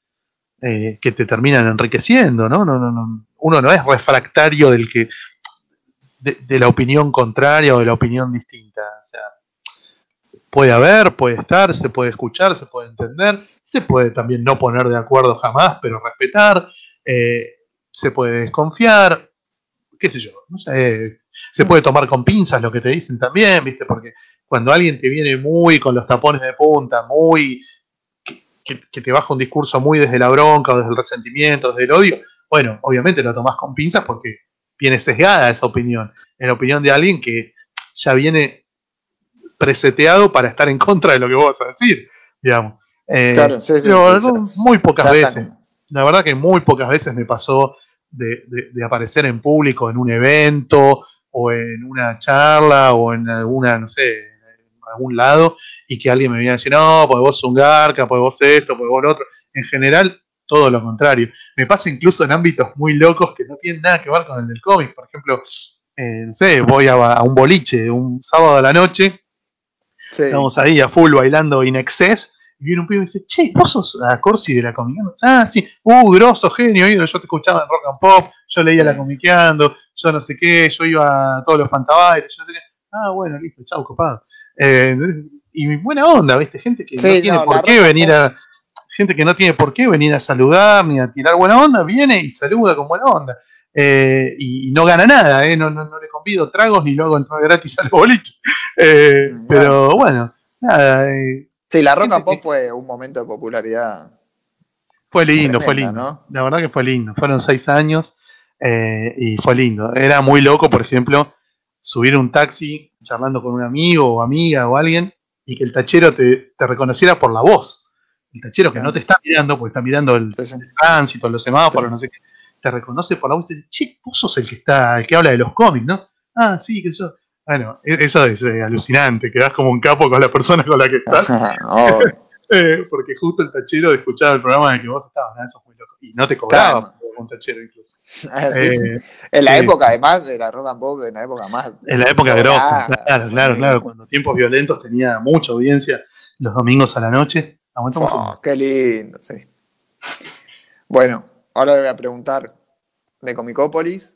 eh, que te terminan enriqueciendo, ¿no? No, no, no Uno no es refractario del que de, la opinión contraria o de la opinión distinta. O sea, puede haber, puede estar, se puede escuchar, se puede entender, se puede también no poner de acuerdo jamás, pero respetar, eh, se puede desconfiar, qué sé yo, no sé, se puede tomar con pinzas lo que te dicen también, ¿viste? Porque cuando alguien te viene muy con los tapones de punta, muy que, te baja un discurso muy desde la bronca o desde el resentimiento, desde el odio, bueno, obviamente lo tomás con pinzas porque viene sesgada esa opinión. En la opinión de alguien que ya viene preseteado para estar en contra de lo que vos vas a decir, digamos. Eh, claro, sí, sí, muy pocas veces. La verdad que muy pocas veces me pasó de, aparecer en público en un evento o en una charla o en alguna, no sé, algún lado y que alguien me viene a decir, no, pues vos un garca, pues vos esto, pues vos lo otro. En general, todo lo contrario. Me pasa incluso en ámbitos muy locos que no tienen nada que ver con el del cómic. Por ejemplo, eh, no sé, voy a, un boliche un sábado a la noche, estamos ahí a full bailando in excess. Y viene un pibe y dice, che, vos sos la Corsi de la comiqueando. Ah, sí, uh, grosso, genio, yo te escuchaba en rock and pop, yo leía la comiqueando, yo no sé qué, yo iba a todos los fantabailes, yo qué. Ah, bueno, listo, chau, copado. Eh, y buena onda, ¿viste? Gente que no tiene por qué venir a. Gente que no tiene por qué venir a saludar ni a tirar buena onda, viene y saluda con buena onda. Eh, y, no gana nada, ¿eh? no, no, no, le convido tragos ni lo hago entrar gratis al boliche. (laughs) Eh, pero bueno, nada. Eh, sí, la rock and pop fue un momento de popularidad. Fue lindo, fue lindo. La verdad que fue lindo. Fueron seis años y fue lindo. Era muy loco, por ejemplo, subir un taxi charlando con un amigo o amiga o alguien y que el tachero te, reconociera por la voz. El tachero que no te está mirando, porque está mirando el, tránsito, los semáforos, no sé qué, te reconoce por la voz y te dice, che, vos sos el que está, el que habla de los cómics, ¿no? Ah, sí, que yo. Bueno, e, eso es eh, alucinante, quedás como un capo con la persona con la que estás. (laughs) (laughs) Eh, porque justo el tachero escuchaba el programa en el que vos estabas, ¿no? eso fue loco. Y no te cobraba tachero incluso. (laughs) Ah, eh, en la época, además, de la rock and pop, en la época más. En la época grosa, claro, claro, claro. Cuando Tiempos Violentos tenía mucha audiencia los domingos a la noche. Aguantamos oh, Qué lindo, sí. Bueno, ahora le voy a preguntar de Comicópolis.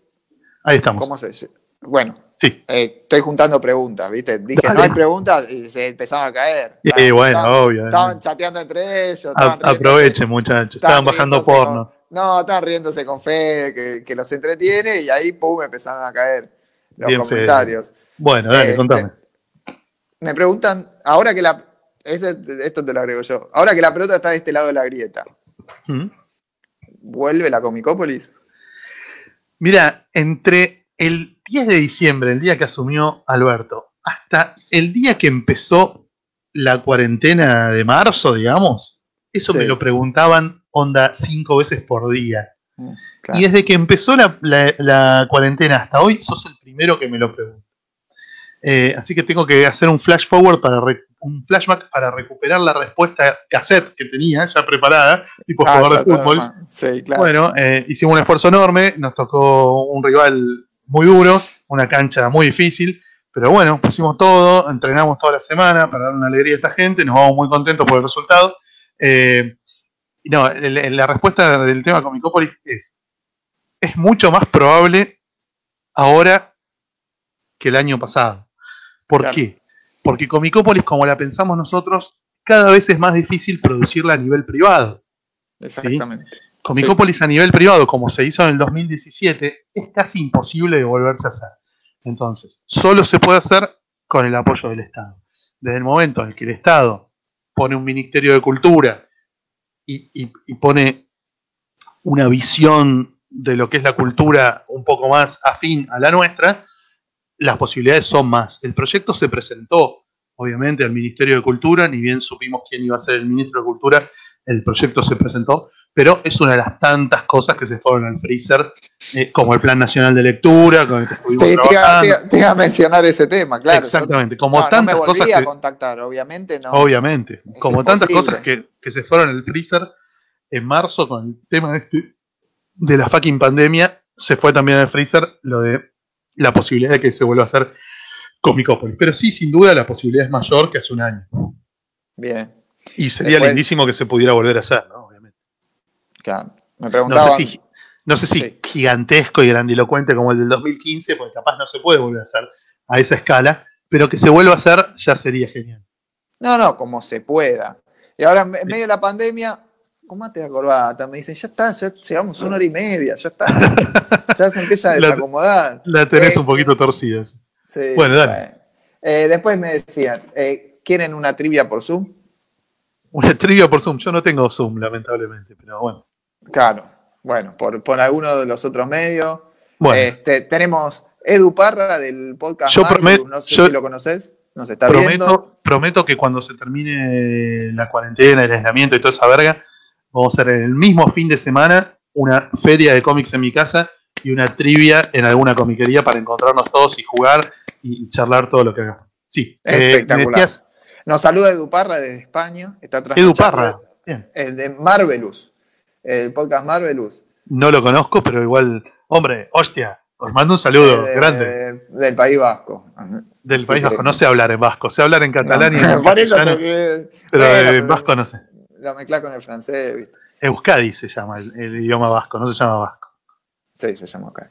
Ahí estamos. ¿Cómo se Bueno, Sí. eh, estoy juntando preguntas, ¿viste? Dije, Dale. no hay preguntas y se empezaba a caer. Y Estaban- bueno, estaban- obvio. Estaban chateando entre ellos. A- estaban riéndose- aprovechen, muchachos. Estaban bajando con- porno. No, estaban riéndose con Fede, que, que los entretiene, y ahí, pum, empezaron a caer los Bien, Fede. comentarios. Bueno, dale, Eh, contame. Me preguntan, ahora que la. ese- esto te lo agrego yo. Ahora que la pelota está de este lado de la grieta, ¿Mm? ¿vuelve la Comicópolis? Mira, entre el 10 de diciembre, el día que asumió Alberto, hasta el día que empezó la cuarentena de marzo, digamos, eso Sí. me lo preguntaban onda cinco veces por día. Claro. Y desde que empezó la, la- la cuarentena hasta hoy, sos el primero que me lo pregunta. Eh, así que tengo que hacer un flash forward para re- un flashback para recuperar la respuesta cassette que tenía ya preparada, tipo Ah, jugador de fútbol. Sí, claro. Bueno, eh, hicimos un esfuerzo enorme, nos tocó un rival muy duro, una cancha muy difícil, pero bueno, pusimos todo, entrenamos toda la semana para dar una alegría a esta gente, nos vamos muy contentos por el resultado. Eh, no, la respuesta del tema Comicópolis es, es mucho más probable ahora que el año pasado. ¿Por Claro. qué? Porque Comicópolis, como la pensamos nosotros, cada vez es más difícil producirla a nivel privado. Exactamente. Comicópolis a nivel privado, como se hizo en el 2017, es casi imposible de volverse a hacer. Entonces, solo se puede hacer con el apoyo del Estado. Desde el momento en el que el Estado pone un Ministerio de Cultura y, y- y pone una visión de lo que es la cultura un poco más afín a la nuestra, las posibilidades son más. El proyecto se presentó, obviamente, al Ministerio de Cultura, ni bien supimos quién iba a ser el ministro de Cultura, el proyecto se presentó, pero es una de las tantas cosas que se fueron al freezer, eh, como el Plan Nacional de Lectura, con el que estuvimos Te, te iba- trabajando. te- iba a mencionar ese tema, claro. Exactamente, como No, no tantas me volví cosas a que, contactar, obviamente no. obviamente, como tantas cosas que, que se fueron al freezer en marzo con el tema este de la fucking pandemia, se fue también al freezer lo de la posibilidad de que se vuelva a hacer Comicópolis. Pero sí, sin duda, la posibilidad es mayor que hace un año. Bien, Y sería Después- lindísimo que se pudiera volver a hacer, ¿no? Obviamente. claro. Me No preguntaban. sé si, no sé si Sí. gigantesco y grandilocuente como el del 2015, porque capaz no se puede volver a hacer a esa escala, pero que se vuelva a hacer ya sería genial. No, no, como se pueda. Y ahora, en medio de la pandemia, ¿cómo te la corbata? Me dicen, ya está, ya llegamos una hora y media, ya está. (laughs) ya se empieza a La- desacomodar. La tenés Eh, un poquito torcida. sí. Sí, Bueno, dale. Eh, después me decían, eh, ¿quieren una trivia por Zoom? Una trivia por Zoom. Yo no tengo Zoom, lamentablemente, pero bueno. Claro, bueno, por, por alguno de los otros medios. Bueno, Este, tenemos Edu Parra del podcast Yo Marvel, promet- no sé yo- si lo conoces, nos está viendo. prometo, prometo que cuando se termine la cuarentena, el aislamiento y toda esa verga, vamos a hacer en el mismo fin de semana una feria de cómics en mi casa y una trivia en alguna comiquería para encontrarnos todos y jugar y charlar todo lo que hagamos. Sí, eh, Espectacular. decías Nos saluda Edu Parra desde España, está Edu Parra. Bien. El de Marvelous, el podcast Marvelous. No lo conozco, pero igual, hombre, hostia, os mando un saludo de- grande Del País Vasco. del Sí, País Vasco. No sé hablar en vasco, sé hablar en catalán y en castellano, te- pero en vasco no sé. La mezcla con el francés, ¿viste? Euskadi se llama el, el idioma vasco, no se llama vasco. Sí, se llama acá.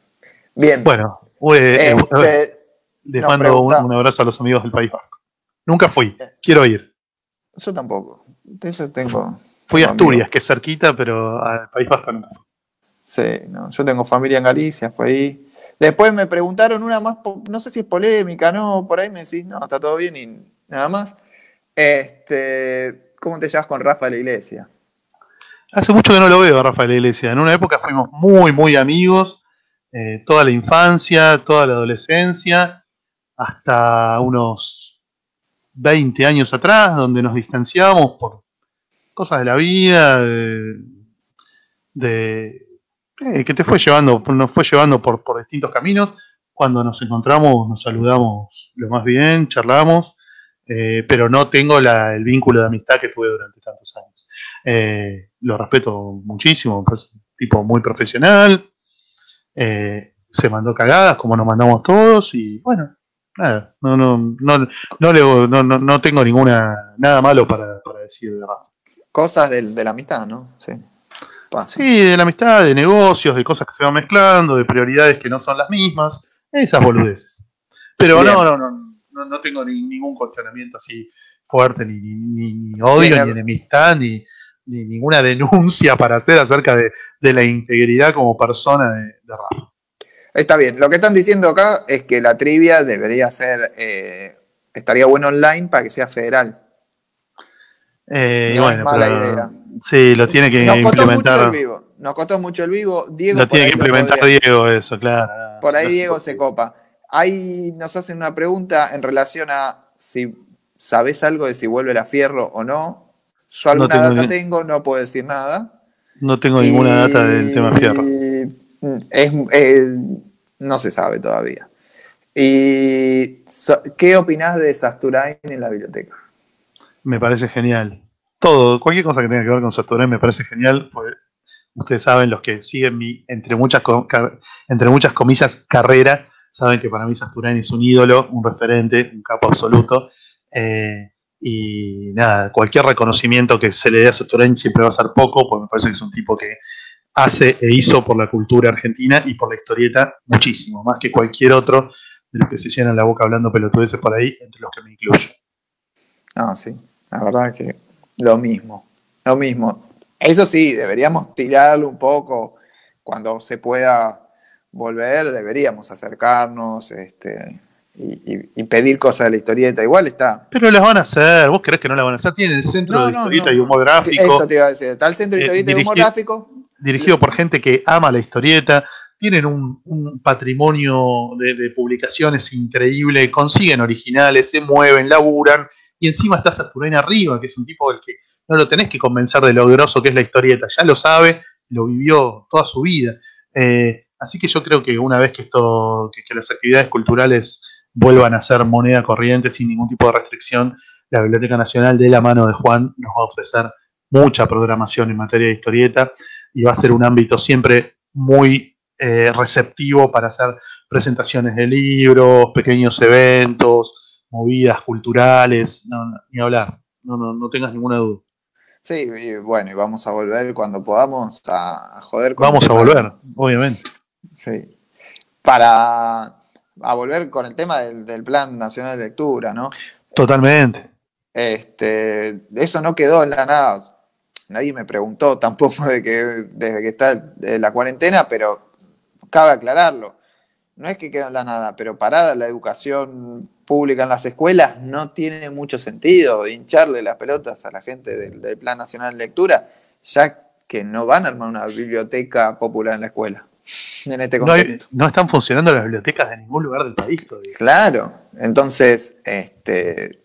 Bien. Bueno, eh, Este, eh, les mando un abrazo a los amigos del País Vasco. Nunca fui, quiero ir. yo tampoco. De eso tengo. Fui a Asturias, amigos. que es cerquita, pero al País Vasco. Sí, no, yo tengo familia en Galicia, fue ahí. Después me preguntaron una más, no sé si es polémica, no, por ahí me decís, no, está todo bien y nada más. Este, ¿cómo te llevas con Rafa de la Iglesia? Hace mucho que no lo veo a Rafael Iglesia. En una época fuimos muy, muy amigos. eh, toda la infancia, toda la adolescencia, hasta unos 20 años atrás, donde nos distanciamos por cosas de la vida, de, eh, que te fue llevando, nos fue llevando por, distintos caminos. Cuando nos encontramos, nos saludamos lo más bien, charlamos, eh, pero no tengo la- el vínculo de amistad que tuve durante tantos años. Eh, lo respeto muchísimo, pues tipo muy profesional. se mandó cagadas como nos mandamos todos y bueno, nada, no, no, no, no, le- no, no, no tengo ninguna nada malo para, para decir de Rafa. Cosas del- de la amistad, ¿no? Sí. Ah, Sí, de la amistad, de negocios, de cosas que se van mezclando, de prioridades que no son las mismas, esas boludeces. Pero Bien. no, no, no, no, no tengo ni- ningún cuestionamiento así fuerte, ni, ni, ni- odio, Tiene- ni enemistad, ni, ni ninguna denuncia para hacer acerca de, de la integridad como persona de, de Rafa. Está bien. Lo que están diciendo acá es que la trivia debería ser. eh, estaría bueno online para que sea federal. Eh, No es bueno, mala pero- idea. Sí, lo tiene que Nos costó mucho el implementar. vivo. Nos costó mucho el vivo. Diego Lo tiene que implementar Diego, eso, claro. Por ahí No Diego se copa. Ahí nos hacen una pregunta en relación a si sabes algo de si vuelve la Fierro o no. Yo alguna tengo data ni- tengo, no puedo decir nada. No tengo ninguna data del tema fierro. Es, eh, no se sabe todavía. ¿Y qué opinás de Sasturain en la biblioteca? Me parece genial. Todo, cualquier cosa que tenga que ver con Saturday me parece genial. Porque ustedes saben, los que siguen mi, entre muchas, entre muchas comillas, carrera, saben que para mí Sasturain es un ídolo, un referente, un capo absoluto. Eh, y nada, cualquier reconocimiento que se le dé a Sasturain siempre va a ser poco, porque me parece que es un tipo que hace e hizo por la cultura argentina y por la historieta muchísimo, más que cualquier otro de los que se llenan la boca hablando pelotudeces por ahí, entre los que me incluyo. No, sí, la verdad que lo mismo, lo mismo. Eso sí, deberíamos tirarlo un poco cuando se pueda volver, deberíamos acercarnos este, y, y- y pedir cosas de la historieta. Igual está. Pero las van a hacer, vos crees que no las van a hacer. Tienen el centro No, de historieta no. y humor gráfico, Eso te iba a decir. Está el Centro de Eh, Historieta y Humor dirigi- Gráfico. Dirigido por gente que ama la historieta. Tienen un, patrimonio de, publicaciones increíble, consiguen originales, se mueven, laburan, y encima está Saturain arriba, que es un tipo del que no lo tenés que convencer de lo grosso que es la historieta, ya lo sabe, lo vivió toda su vida. Eh, así que yo creo que una vez que esto, que las actividades culturales vuelvan a ser moneda corriente sin ningún tipo de restricción, la Biblioteca Nacional de la mano de Juan nos va a ofrecer mucha programación en materia de historieta y va a ser un ámbito siempre muy eh, receptivo para hacer presentaciones de libros, pequeños eventos, movidas culturales, no, no, ni hablar, no, no, no tengas ninguna duda. Sí, y bueno, y vamos a volver cuando podamos a, joder con Vamos a volver, obviamente. Sí. Para a volver con el tema del, del Plan Nacional de Lectura, ¿no? Totalmente. Este, eso no quedó en la nada. Nadie me preguntó (laughs) tampoco de que desde que está eh, la cuarentena, pero cabe aclararlo. No es que quedó en la nada, pero parada la educación pública en las escuelas no tiene mucho sentido hincharle las pelotas a la gente del, del Plan Nacional de Lectura, ya que no van a armar una biblioteca popular en la escuela. En este No, contexto. no están funcionando las bibliotecas de ningún lugar del país todavía. Claro, entonces este,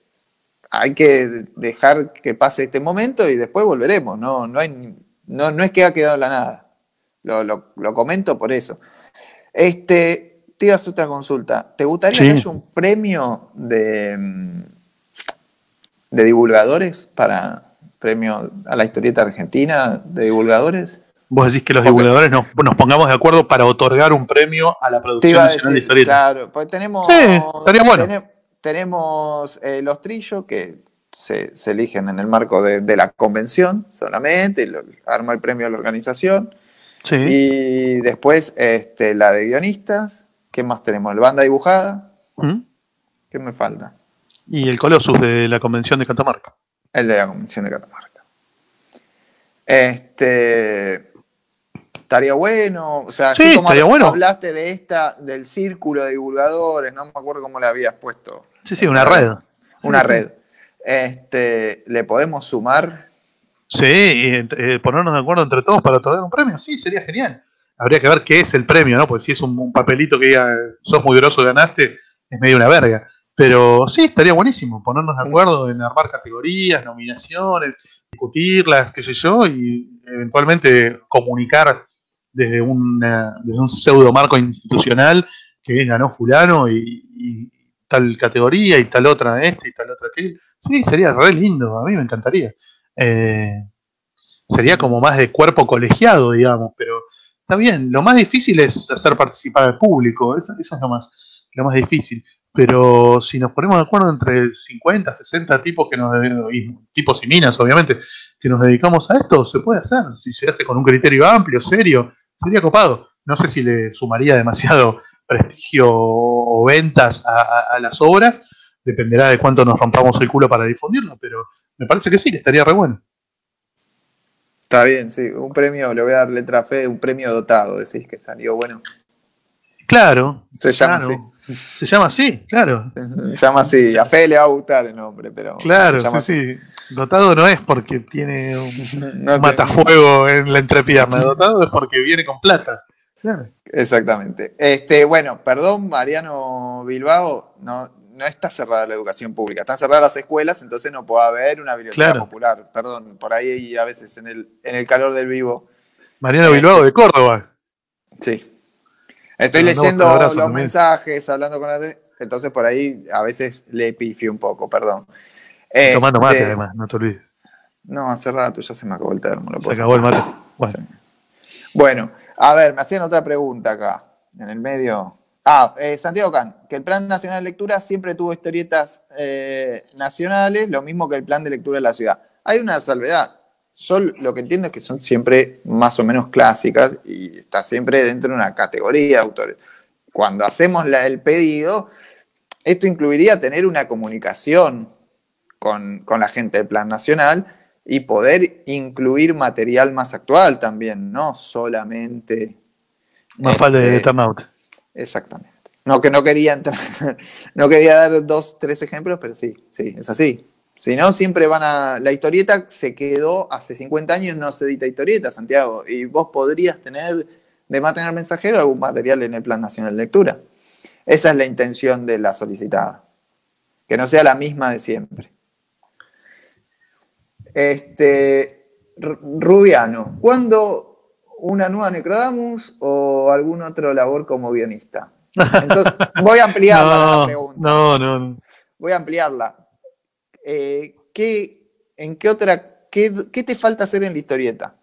hay que dejar que pase este momento y después volveremos. No, no, hay, no, no es que ha quedado la nada. Lo, lo- lo comento por eso. Este, te hacer otra consulta. ¿Te gustaría Sí. que haya un premio de, de divulgadores para premio a la historieta argentina de divulgadores? Vos decís que los Porque- divulgadores nos, nos pongamos de acuerdo para otorgar un premio a la producción nacional de historieta. claro, pues tenemos, Sí, estaría bueno. Tenemos eh, los trillos que se, se eligen en el marco de, de la convención solamente, y lo- arma el premio a la organización. Sí. Y después este, la de guionistas. ¿Qué más tenemos? La banda dibujada. ¿Mm? ¿Qué me falta? Y el Colossus de la convención de Catamarca. El de la convención de Catamarca. Este. Estaría bueno, o sea, así Sí, como estaría bueno. hablaste de esta, del círculo de divulgadores, no me acuerdo cómo le habías puesto. Sí, sí, una red. una Sí, red. Este, ¿Le podemos sumar? Sí, y eh, ponernos de acuerdo entre todos para otorgar un premio, sí, sería genial. Habría que ver qué es el premio, ¿no? Porque si es un, un papelito que diga sos muy groso, ganaste, es medio una verga. Pero sí, estaría buenísimo ponernos de acuerdo en armar categorías, nominaciones, discutirlas, qué sé yo, y eventualmente comunicar desde, una, desde un pseudo marco institucional que ganó fulano y, y tal categoría y tal otra este y tal otra aquel. Sí, sería re lindo, a mí me encantaría. Eh, sería como más de cuerpo colegiado, digamos, pero está bien, lo más difícil es hacer participar al público, eso, eso es lo más, lo más difícil. pero si nos ponemos de acuerdo entre 50, 60 tipos que nos y tipos y minas, obviamente, que nos dedicamos a esto, se puede hacer. Si se hace con un criterio amplio, serio, sería copado. No sé si le sumaría demasiado prestigio o ventas a, las obras, dependerá de cuánto nos rompamos el culo para difundirlo, pero me parece que sí, que estaría re bueno. Está bien, sí, un premio, le voy a dar letra fe, un premio dotado, decís que salió bueno. Claro. Se llama así. Se llama así, claro. Se llama así. A Fe le va a gustar el nombre, pero. Claro, sí, sí. Dotado no es porque tiene un (laughs) matafuego en la entrepierna. Dotado es porque viene con plata. Exactamente. Este, bueno, perdón, Mariano Bilbao, no, no está cerrada la educación pública, están cerradas las escuelas, entonces no puede haber una biblioteca popular. Perdón, por ahí a veces en el, en el calor del vivo. Mariano Bilbao de Córdoba. Sí. Estoy leyendo los mensajes, hablando con la... Entonces por ahí a veces le pifio un poco, perdón. Tomando mate este, además, no te olvides. No, hace rato ya se me acabó el termo. se acabó el mate. Bueno. A ver, me hacían otra pregunta acá, en el medio. Ah, eh, Santiago Can, que el Plan Nacional de Lectura siempre tuvo historietas eh, nacionales, lo mismo que el Plan de Lectura de la ciudad. Hay una salvedad. Yo lo que entiendo es que son siempre más o menos clásicas y está siempre dentro de una categoría de autores. Cuando hacemos el pedido, esto incluiría tener una comunicación con, la gente del Plan Nacional y poder incluir material más actual también, no solamente. Más falta de Eternaut. Exactamente. No, que no quería entrar, (laughs) no quería dar dos, tres ejemplos, pero sí, sí, es así. Si no, siempre van a. La historieta se quedó hace 50 años, no se edita historieta, Santiago. Y vos podrías tener, de mantener mensajero, algún material en el Plan Nacional de Lectura. Esa es la intención de la solicitada. Que no sea la misma de siempre. Este. Rubiano, ¿cuándo una nueva Necrodamus o algún otro labor como guionista? Entonces, (laughs) voy a ampliarla la pregunta. No, no, no. Voy a ampliarla eh, ¿qué, ¿en qué otra, qué, te falta hacer en la historieta?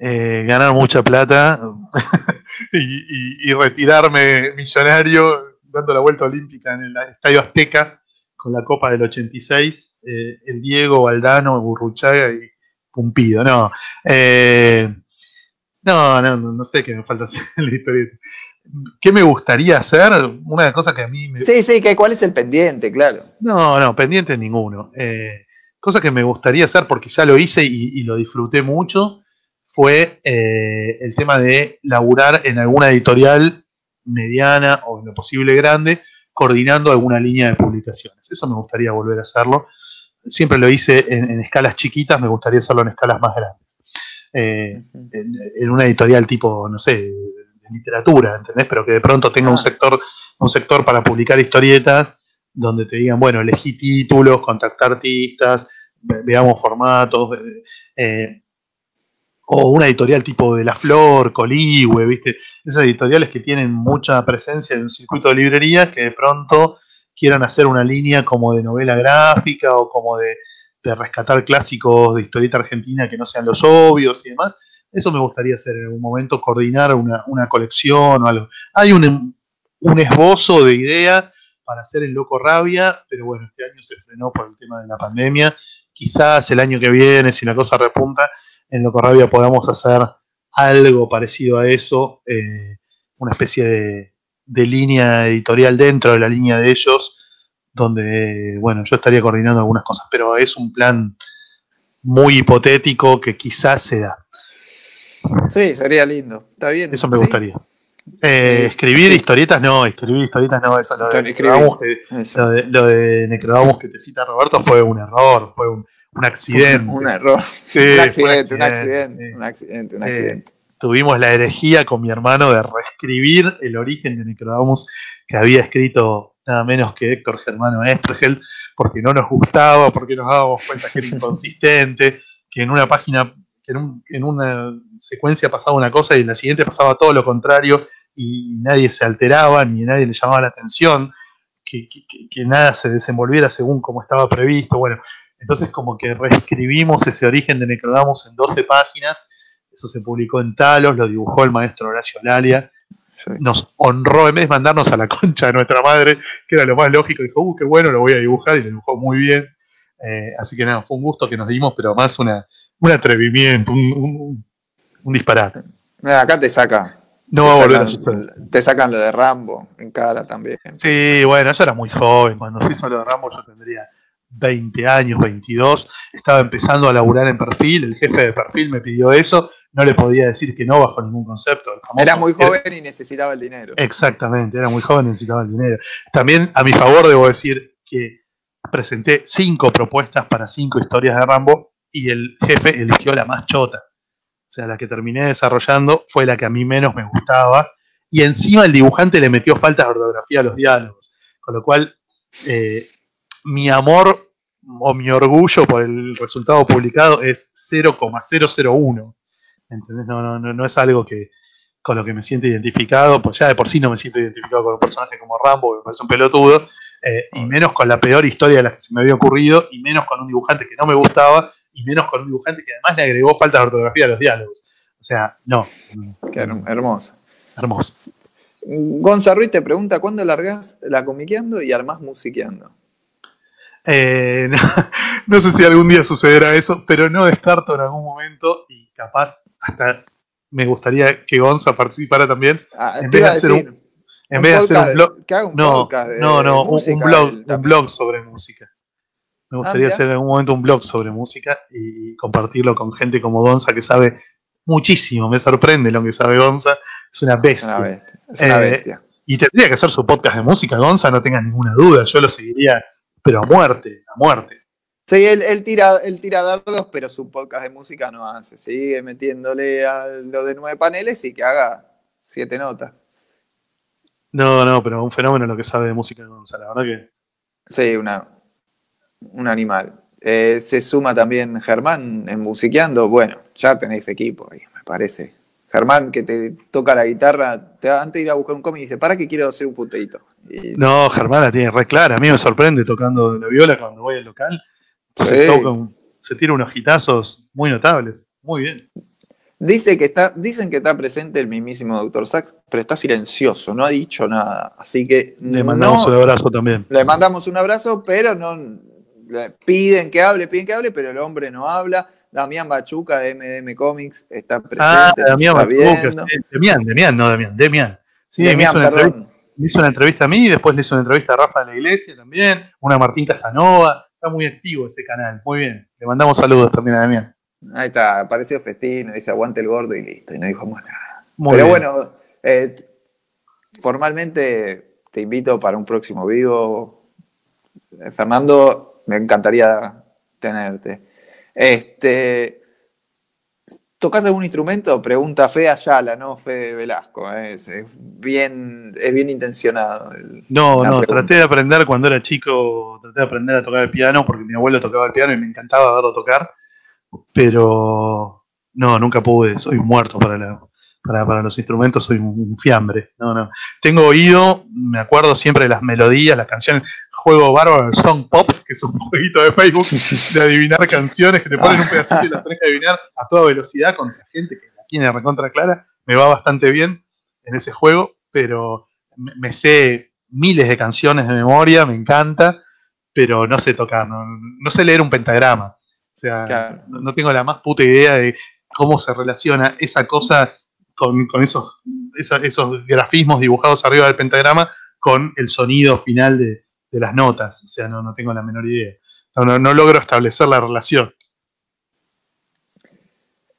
Eh, ganar mucha plata (laughs) y, retirarme millonario dando la vuelta olímpica en el Estadio Azteca con la Copa del 86, eh, el Diego, Valdano, Burruchaga y Pumpido. No, no, no, no, sé qué me falta hacer en la historieta. ¿Qué me gustaría hacer? Una de las cosas que a mí me... Sí, sí, que ¿cuál es el pendiente? Claro. No, no, pendiente ninguno. Eh, cosa que me gustaría hacer porque ya lo hice y, lo disfruté mucho fue eh, el tema de laburar en alguna editorial mediana o en lo posible grande, coordinando alguna línea de publicaciones. Eso me gustaría volver a hacerlo. Siempre lo hice en, escalas chiquitas, me gustaría hacerlo en escalas más grandes. Eh, en, una editorial tipo, no sé, literatura, ¿entendés? Pero que de pronto tenga un sector, un sector para publicar historietas donde te digan, bueno, elegí títulos, contactar artistas, veamos formatos, eh, o una editorial tipo de La Flor, Coligüe, ¿viste? Esas editoriales que tienen mucha presencia en el circuito de librerías que de pronto quieran hacer una línea como de novela gráfica o como de, de rescatar clásicos de historieta argentina que no sean los obvios y demás eso me gustaría hacer en algún momento, coordinar una, colección o algo. Hay un, esbozo de idea para hacer el Loco Rabia, pero bueno, este año se frenó por el tema de la pandemia. Quizás el año que viene, si la cosa repunta, en Loco Rabia podamos hacer algo parecido a eso, eh, una especie de, de, línea editorial dentro de la línea de ellos, donde, bueno, yo estaría coordinando algunas cosas, pero es un plan muy hipotético que quizás se da. Sí, sería lindo. Está bien. Eso me gustaría. Eh, escribir historietas no, escribir historietas no, eso lo de, Necrodamus, que, lo de, Necrodamus que te cita Roberto fue un error, fue un, accidente. Un, error. un, accidente, un accidente, un accidente, un accidente, tuvimos la herejía con mi hermano de reescribir el origen de Necrodamus que había escrito nada menos que Héctor Germano Estrgel, porque no nos gustaba, porque nos dábamos cuenta que era (laughs) inconsistente, que en una página que en, una secuencia pasaba una cosa y en la siguiente pasaba todo lo contrario y nadie se alteraba ni nadie le llamaba la atención, que, nada se desenvolviera según como estaba previsto. Bueno, entonces como que reescribimos ese origen de Necrodamus en 12 páginas, eso se publicó en Talos, lo dibujó el maestro Horacio Lalia, nos honró, en vez de mandarnos a la (laughs) concha de nuestra madre, que era lo más lógico, dijo, uh, qué bueno, lo voy a dibujar, y lo dibujó muy bien. Eh, así que nada, fue un gusto que nos dimos, pero más una, un atrevimiento, un, disparate. Acá te saca. No te va a sacan, Te sacan lo de Rambo en cara también. Sí, bueno, yo era muy joven. Cuando se hizo lo de Rambo, yo tendría 20 años, 22. Estaba empezando a laburar en perfil. El jefe de perfil me pidió eso no le podía decir que no bajo ningún concepto. era muy joven y necesitaba el dinero. Exactamente, era muy joven y necesitaba el dinero. También a mi favor debo decir que presenté cinco propuestas para cinco historias de Rambo y el jefe eligió la más chota. O sea, la que terminé desarrollando fue la que a mí menos me gustaba. Y encima el dibujante le metió faltas de ortografía a los diálogos. Con lo cual, eh, mi amor o mi orgullo por el resultado publicado es 0,001. ¿entendés? No, no, no, es algo que con lo que me siento identificado, pues ya de por sí no me siento identificado con un personaje como Rambo, que me parece un pelotudo, eh, y menos con la peor historia de la que se me había ocurrido, y menos con un dibujante que no me gustaba, y menos con un dibujante que además le agregó falta de ortografía a los diálogos. O sea, no. Qué hermoso. Hermoso. Gonza Ruiz te pregunta, ¿cuándo largas la comiqueando y armás musiqueando? Eh, (laughs) no, sé si algún día sucederá eso, pero no descarto en algún momento y capaz hasta me gustaría que Gonza participara también. Ah, en vez de hacer un, en vez de hacer un blog. no, no, no, un, blog, un blog sobre música. Me gustaría ah, hacer en algún momento un blog sobre música y compartirlo con gente como Gonza que sabe muchísimo. Me sorprende lo que sabe Gonza. Es una bestia. Es una bestia. Eh, y tendría que hacer su podcast de música, Gonza, no tenga ninguna duda. Yo lo seguiría, pero a muerte, a muerte. Sí, él, tira, él tira dardos, pero su podcast de música no hace. Sigue metiéndole a lo de nueve paneles y que haga siete notas. No, no, pero un fenómeno lo que sabe de música Gonzalo, la verdad que. Sí, una, un animal. Eh, se suma también Germán en musiqueando. Bueno, ya tenéis equipo ahí, me parece. Germán, que te toca la guitarra, te, antes de ir a buscar un cómic, dice, ¿para qué quiero hacer un puteito? No, Germán la tiene re clara. A mí me sorprende tocando la viola cuando voy al local se, tira unos hitazos muy notables. Muy bien. Dice que está, dicen que está presente el mismísimo Dr. Sachs, pero está silencioso, no ha dicho nada. Así que. Le mandamos un abrazo también. Le mandamos un abrazo, pero no. piden que hable, piden que hable, pero el hombre no habla. Damián Bachuca de MDM Comics está presente. Ah, Damián Bachuca. Demián, Demián, no Damián, Demián. Sí, Demián, perdón. Me hizo una entrevista a mí, después le hizo una entrevista a Rafa de la Iglesia también, una a Martín Casanova muy activo ese canal. Muy bien. Le mandamos saludos también a Damián. Ahí está, apareció Festino, dice aguante el gordo y listo. Y no dijo más nada. Pero bueno, eh, formalmente te invito para un próximo vivo. Eh, Fernando, me encantaría tenerte. Este, ¿Tocas algún instrumento? Pregunta Fe Ayala, no Fe Velasco. ¿eh? Es, bien, es bien intencionado. no, no, traté de aprender cuando era chico, traté de aprender a tocar el piano porque mi abuelo tocaba el piano y me encantaba verlo tocar. Pero no, nunca pude, soy muerto para, la, para, los instrumentos, soy un fiambre. No, no. Tengo oído, me acuerdo siempre de las melodías, las canciones. Juego bárbaro el Song Pop, que es un jueguito de Facebook de adivinar canciones que te ponen un pedacito y las tenés que adivinar a toda velocidad contra gente que la tiene recontra clara. Me va bastante bien en ese juego, pero me, sé miles de canciones de memoria, me encanta, pero no sé tocar, no, sé leer un pentagrama. O sea, no, tengo la más puta idea de cómo se relaciona esa cosa con, esos, esos grafismos dibujados arriba del pentagrama con el sonido final de, de las notas, o sea, no, no tengo la menor idea. No, no, logro establecer la relación.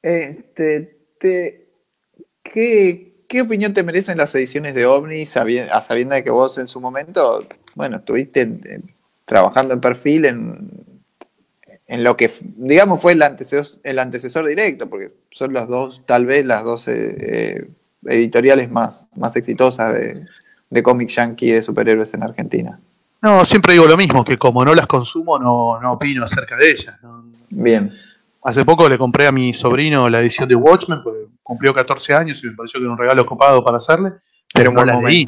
Este, ¿qué, opinión te merecen las ediciones de OVNI a sabiendo de que vos en su momento, bueno, estuviste trabajando en perfil en, en lo que, digamos, fue el antecesor, el antecesor directo, porque son las dos, tal vez las dos eh, editoriales más, más exitosas de, de cómic yankee de superhéroes en Argentina. No, siempre digo lo mismo, que como no las consumo, no, no opino acerca de ellas. Bien. Hace poco le compré a mi sobrino la edición de Watchmen, porque cumplió 14 años y me pareció que era un regalo copado para hacerle. Pero no la leí.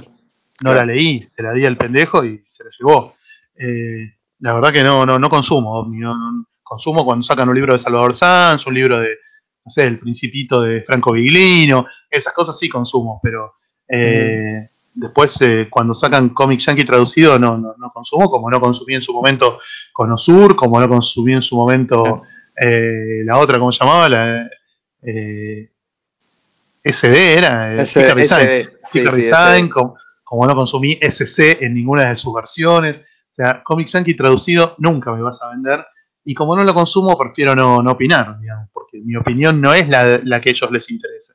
No la leí, se la di al pendejo y se la llevó. Eh, la verdad que no, no, no consumo. consumo cuando sacan un libro de Salvador Sanz, un libro de, no sé, El Principito de Franco Viglino, esas cosas sí consumo, pero Eh, después, eh, cuando sacan cómic yankee traducido, no, no, no, consumo, como no consumí en su momento Conosur, como no consumí en su momento eh, la otra, ¿cómo se llamaba? La, SD era. SD, SD, como, como no consumí SC en ninguna de sus versiones. O sea, cómic yankee traducido nunca me vas a vender y como no lo consumo, prefiero no, opinar, digamos, porque mi opinión no es la, la que a ellos les interesa.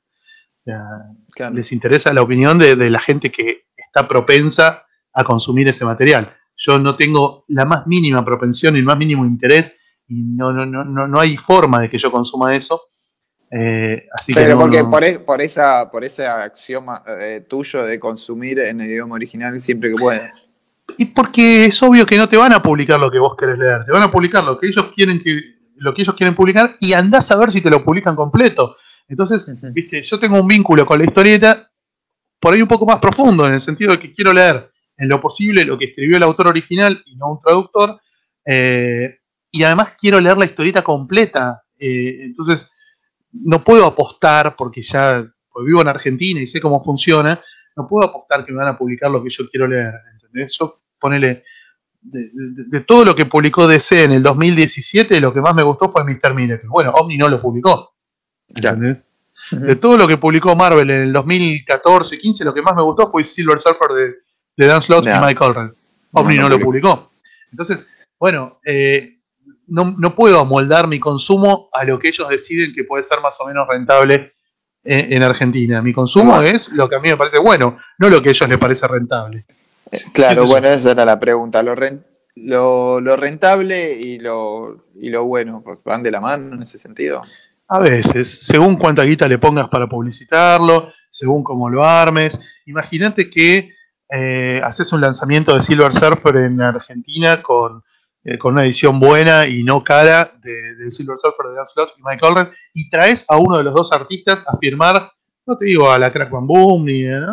Les interesa la opinión de, la gente que está propensa a consumir ese material. Yo no tengo la más mínima propensión y el más mínimo interés y no, no, no, no, hay forma de que yo consuma eso. Eh, así Pero porque por, e, por, esa, por ese axioma eh, tuyo de consumir en el idioma original siempre que puedes. Y porque es obvio que no te van a publicar lo que vos querés leer, te van a publicar lo que ellos quieren que lo que ellos quieren publicar y andás a ver si te lo publican completo. Entonces, viste, yo tengo un vínculo con la historieta por ahí un poco más profundo, en el sentido de que quiero leer en lo posible lo que escribió el autor original y no un traductor. Eh, y además quiero leer la historieta completa. Eh, entonces, no puedo apostar, porque ya pues vivo en Argentina y sé cómo funciona, no puedo apostar que me van a publicar lo que yo quiero leer. Eso, ponele, de, todo lo que publicó DC en el 2017, lo que más me gustó fue Mr. Miracle. Bueno, Omni no lo publicó. ¿Entendés? De todo lo que publicó Marvel en el 2014-15, lo que más me gustó fue Silver Surfer de, de Dan Slott y Mike Allred. Omni no, lo publicó. Entonces, bueno, eh, no, puedo amoldar mi consumo a lo que ellos deciden que puede ser más o menos rentable en, en Argentina. Mi consumo es lo que a mí me parece bueno, no lo que a ellos les parece rentable. Claro, bueno, esa era la pregunta. Lo, lo, rentable y lo, y lo bueno, pues, ¿van de la mano en ese sentido? A veces, según cuánta guita le pongas para publicitarlo, según cómo lo armes. Imagínate que eh, haces un lanzamiento de Silver Surfer en Argentina con, eh, con una edición buena y no cara de, Silver Surfer de Dan Slott y Mike Allred y traes a uno de los dos artistas a firmar no te digo a la Crack Boom, ni a,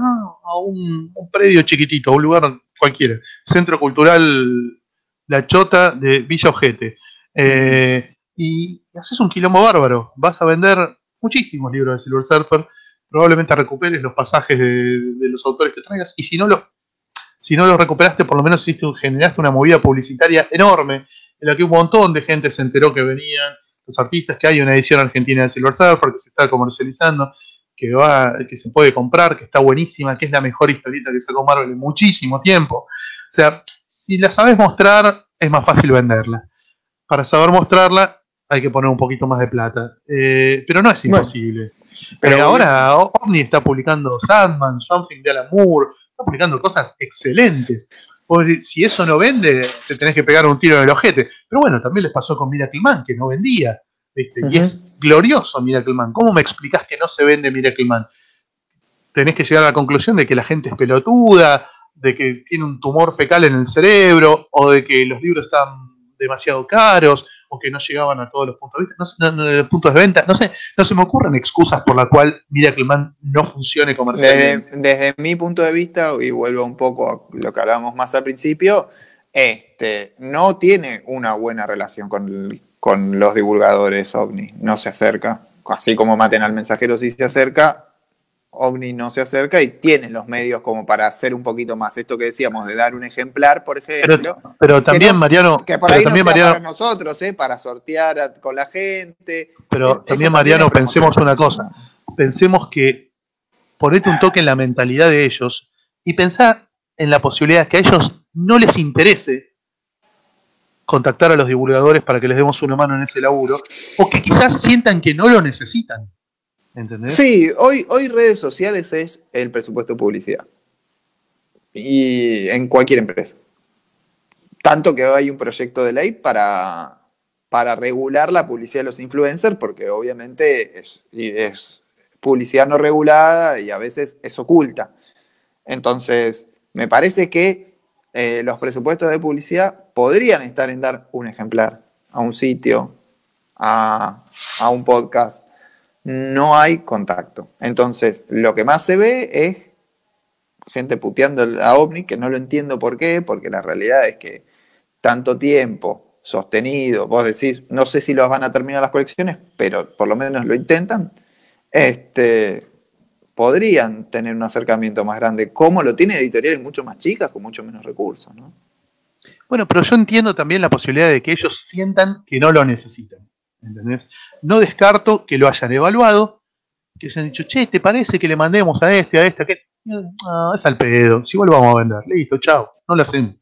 un, predio chiquitito, a un lugar cualquiera, Centro Cultural La Chota de Villa Ojete. Eh, y haces un quilombo bárbaro, vas a vender muchísimos libros de Silver Surfer, probablemente recuperes los pasajes de, los autores que traigas, y si no los si no los recuperaste, por lo menos generaste una movida publicitaria enorme, en la que un montón de gente se enteró que venían los artistas, que hay una edición argentina de Silver Surfer que se está comercializando, que, va, que se puede comprar, que está buenísima, que es la mejor historieta que sacó Marvel en muchísimo tiempo. O sea, si la sabes mostrar, es más fácil venderla. Para saber mostrarla, hay que poner un poquito más de plata. Eh, pero no es imposible. pero eh, ahora Omni está publicando Sandman, Something de Alan Moore, está publicando cosas excelentes. si eso no vende, te tenés que pegar un tiro en el ojete. Pero bueno, también les pasó con Miracle Man, que no vendía. Y es glorioso Miracle Man. ¿Cómo me explicás que no se vende Miracle Man? Tenés que llegar a la conclusión de que la gente es pelotuda, de que tiene un tumor fecal en el cerebro, o de que los libros están demasiado caros, o que no llegaban a todos los puntos de vista, no, puntos de venta, no sé, no se me ocurren excusas por la cual Miracle Man no funcione comercialmente. Desde, mi punto de vista, y vuelvo un poco a lo que hablábamos más al principio, este, no tiene una buena relación con con los divulgadores OVNI, no se acerca. Así como maten al mensajero si se acerca, OVNI no se acerca y tiene los medios como para hacer un poquito más. Esto que decíamos de dar un ejemplar, por ejemplo. Pero, también, Mariano. Que por ahí también, Mariano, para nosotros, ¿eh? para sortear con la gente. Pero también, Mariano, pensemos una cosa. Pensemos que ponete un toque en la mentalidad de ellos y pensá en la posibilidad de que a ellos no les interese contactar a los divulgadores para que les demos una mano en ese laburo, o que quizás sientan que no lo necesitan. Sí, hoy, hoy redes sociales es el presupuesto de publicidad. Y en cualquier empresa. Tanto que hay un proyecto de ley para, para regular la publicidad de los influencers, porque obviamente es, es publicidad no regulada y a veces es oculta. Entonces, me parece que eh, los presupuestos de publicidad podrían estar en dar un ejemplar a un sitio, a, un podcast. No hay contacto. Entonces, lo que más se ve es gente puteando a OVNI, que no lo entiendo por qué, porque la realidad es que tanto tiempo sostenido, vos decís, no sé si los van a terminar las colecciones, pero por lo menos lo intentan. Este, podrían tener un acercamiento más grande, como lo tienen editoriales mucho más chicas, con mucho menos recursos, ¿no? Bueno, pero yo entiendo también la posibilidad de que ellos sientan que no lo necesitan. ¿Entendés? No descarto que lo hayan evaluado, que hayan dicho, che, ¿te parece que le mandemos a este, a este, a aquel? No, es al pedo, si igual lo vamos a vender. Listo, chao, no lo hacen.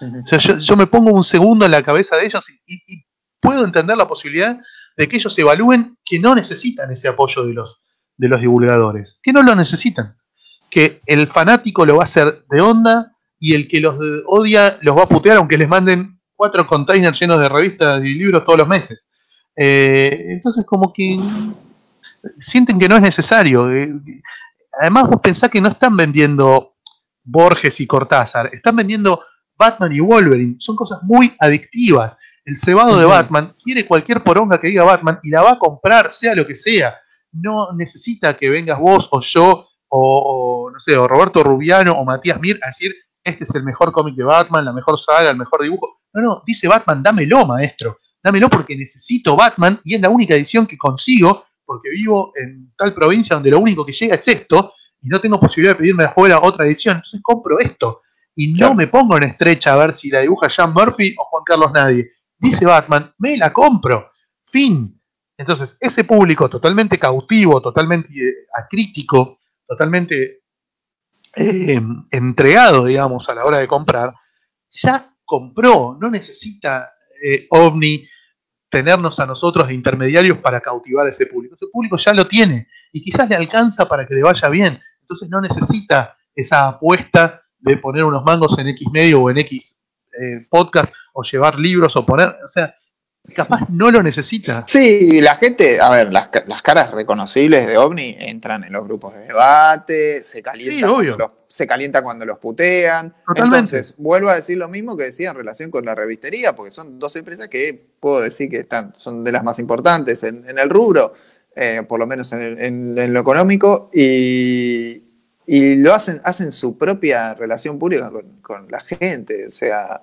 O sea, yo, me pongo un segundo en la cabeza de ellos y, puedo entender la posibilidad de que ellos evalúen que no necesitan ese apoyo de los, de los divulgadores, que no lo necesitan, que el fanático lo va a hacer de onda y el que los odia los va a putear aunque les manden cuatro containers llenos de revistas y libros todos los meses. Eh, entonces como que sienten que no es necesario. Eh, además vos pensás que no están vendiendo Borges y Cortázar, están vendiendo Batman y Wolverine. Son cosas muy adictivas. El cebado de Batman quiere cualquier poronga que diga Batman y la va a comprar, sea lo que sea. No necesita que vengas vos o yo o, no sé, o Roberto Rubiano o Matías Mir a decir este es el mejor cómic de Batman, la mejor saga, el mejor dibujo. No, no, dice Batman, dámelo, maestro. Dámelo porque necesito Batman y es la única edición que consigo porque vivo en tal provincia donde lo único que llega es esto y no tengo posibilidad de pedirme afuera otra edición. Entonces compro esto y no me pongo en estrecha a ver si la dibuja Sean Murphy o Juan Carlos Nadie. Dice Batman, me la compro. Fin. Entonces, ese público totalmente cautivo, totalmente eh, acrítico, totalmente eh, entregado, digamos, a la hora de comprar, ya compró, no necesita eh, OVNI tenernos a nosotros intermediarios para cautivar a ese público. Ese público ya lo tiene y quizás le alcanza para que le vaya bien. Entonces no necesita esa apuesta de poner unos mangos en X medio o en X eh, podcast o llevar libros o poner, o sea, capaz no lo necesita. Sí, la gente, a ver, las, caras reconocibles de OVNI entran en los grupos de debate, se calientan, cuando, los, se calienta cuando los putean. Entonces, vuelvo a decir lo mismo que decía en relación con la revistería, porque son dos empresas que puedo decir que están, son de las más importantes en, el rubro, eh, por lo menos en, lo económico, y, lo hacen, hacen su propia relación pública con la gente. O sea,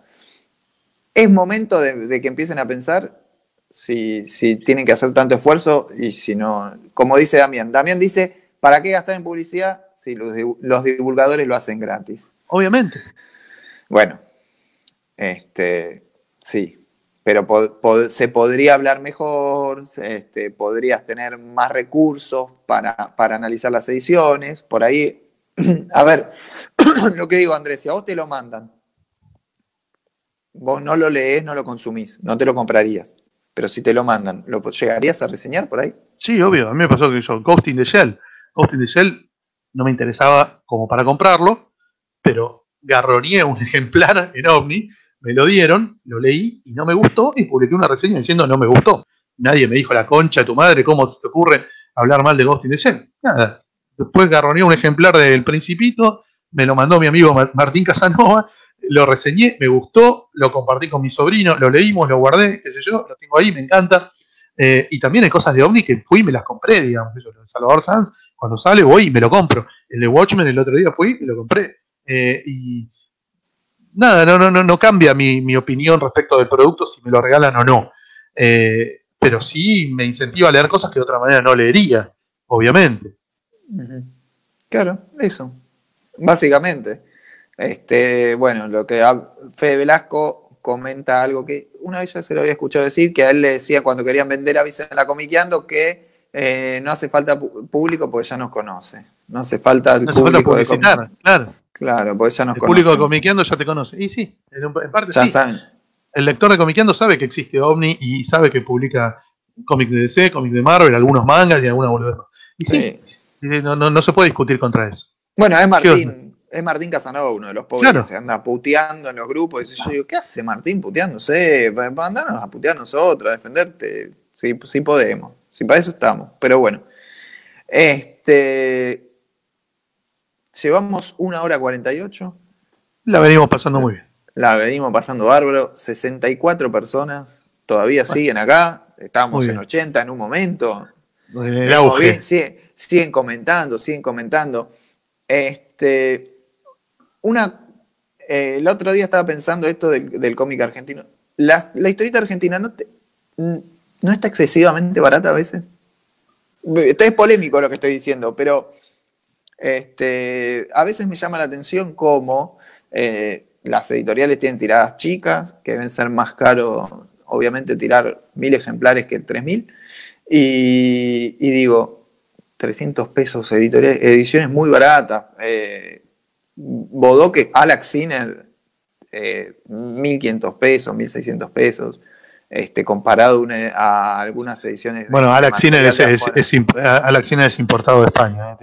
es momento de, que empiecen a pensar si, tienen que hacer tanto esfuerzo y si no, como dice Damián, Damián dice, ¿para qué gastar en publicidad si los, divulgadores lo hacen gratis? Obviamente. Bueno, este, sí, pero se podría hablar mejor, este, podrías tener más recursos para, para analizar las ediciones, por ahí, (clears throat) a ver, (clears throat) lo que digo Andrés, si a vos te lo mandan vos no lo lees, no lo consumís, no te lo comprarías. Pero si te lo mandan, ¿lo llegarías a reseñar por ahí? Sí, obvio. A mí me pasó que yo, Ghost in the Shell. Ghost in the Shell no me interesaba como para comprarlo, pero garroneé un (laughs) ejemplar en OVNI, me lo dieron, lo leí y no me gustó y publiqué una reseña diciendo no me gustó. Nadie me dijo la concha de tu madre, ¿cómo se te ocurre hablar mal de Ghost in the Shell? Nada. Después garroneé un ejemplar del Principito, me lo mandó mi amigo Martín Casanova lo reseñé, me gustó, lo compartí con mi sobrino, lo leímos, lo guardé, qué sé yo, lo tengo ahí, me encanta. Eh, y también hay cosas de Omni que fui y me las compré, digamos, eso, de Salvador Sanz, cuando sale voy y me lo compro. El de Watchmen el otro día fui y lo compré. Eh, y nada, no, no, no, no cambia mi, opinión respecto del producto si me lo regalan o no. Eh, pero sí me incentiva a leer cosas que de otra manera no leería, obviamente. Claro, eso. Básicamente. Este, bueno, lo que Fede Velasco comenta algo que una vez ya se lo había escuchado decir, que a él le decía cuando querían vender a la Comiqueando que eh, no hace falta público porque ya nos conoce. No hace falta el público de claro. Claro, porque ya nos el público de Comiqueando ya te conoce. Y sí, en, parte ya sí. Saben. El lector de Comiqueando sabe que existe OVNI y sabe que publica cómics de DC, cómics de Marvel, algunos mangas y alguna boludez Y sí, No, no, no, se puede discutir contra eso. Bueno, es Martín es Martín Casanova, uno de los pobres que se anda puteando en los grupos. Y yo digo, ¿qué hace Martín puteándose? Mandanos a putear nosotros, a defenderte. Sí, sí podemos. Sí, para eso estamos. Pero bueno. Este. Llevamos una hora 48. La venimos pasando muy bien. La venimos pasando bárbaro. 64 personas todavía siguen acá. Estábamos en 80 en un momento. El auge. siguen, siguen comentando, siguen comentando. Este una, eh, el otro día estaba pensando esto del, cómic argentino. La, historieta argentina no, no está excesivamente barata a veces. Esto es polémico lo que estoy diciendo, pero Este, a veces me llama la atención cómo eh, las editoriales tienen tiradas chicas, que deben ser más caros, obviamente, tirar mil ejemplares que tres mil. Y, digo, 300 pesos editoriales, ediciones muy baratas. Eh, Bodoque, Alex Sinner, eh, 1.500 pesos, 1.600 pesos este, comparado a algunas ediciones. Bueno, Alex Sinner es, es, importado de España.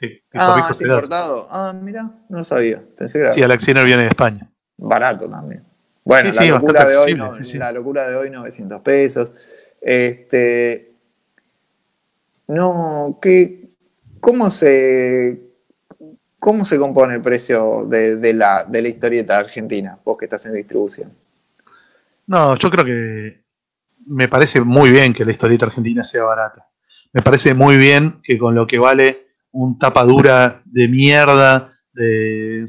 Eh, ah, es importado. Ah, mira, no sabía. Sí, Alex Sinner viene de España. Barato también. Bueno, la, locura de hoy, la locura de hoy, 900 pesos. Este, no, ¿qué, cómo, se, ¿cómo se compone el precio de, de, la, de la historieta argentina, vos que estás en distribución? No, yo creo que me parece muy bien que la historieta argentina sea barata. Me parece muy bien que con lo que vale un tapa dura de mierda de,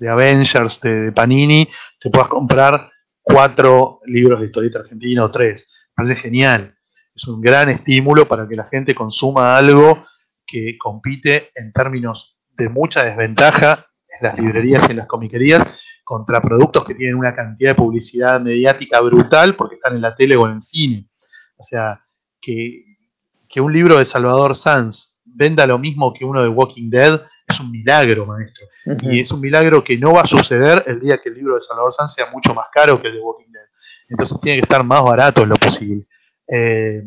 de, Avengers, de, Panini, te puedas comprar cuatro libros de historieta argentina o tres. Me parece genial. Es un gran estímulo para que la gente consuma algo que compite en términos de mucha desventaja en las librerías y en las comiquerías contra productos que tienen una cantidad de publicidad mediática brutal porque están en la tele o en el cine. O sea, que, un libro de Salvador Sanz venda lo mismo que uno de Walking Dead es un milagro, maestro. Y es un milagro que no va a suceder el día que el libro de Salvador Sanz sea mucho más caro que el de Walking Dead. Entonces tiene que estar más barato en lo posible. Eh,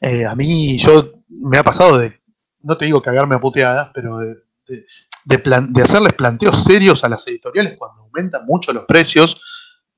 eh, a mí, yo me ha pasado de, no te digo cagarme a puteadas, pero de, de, hacerles planteos serios a las editoriales cuando aumentan mucho los precios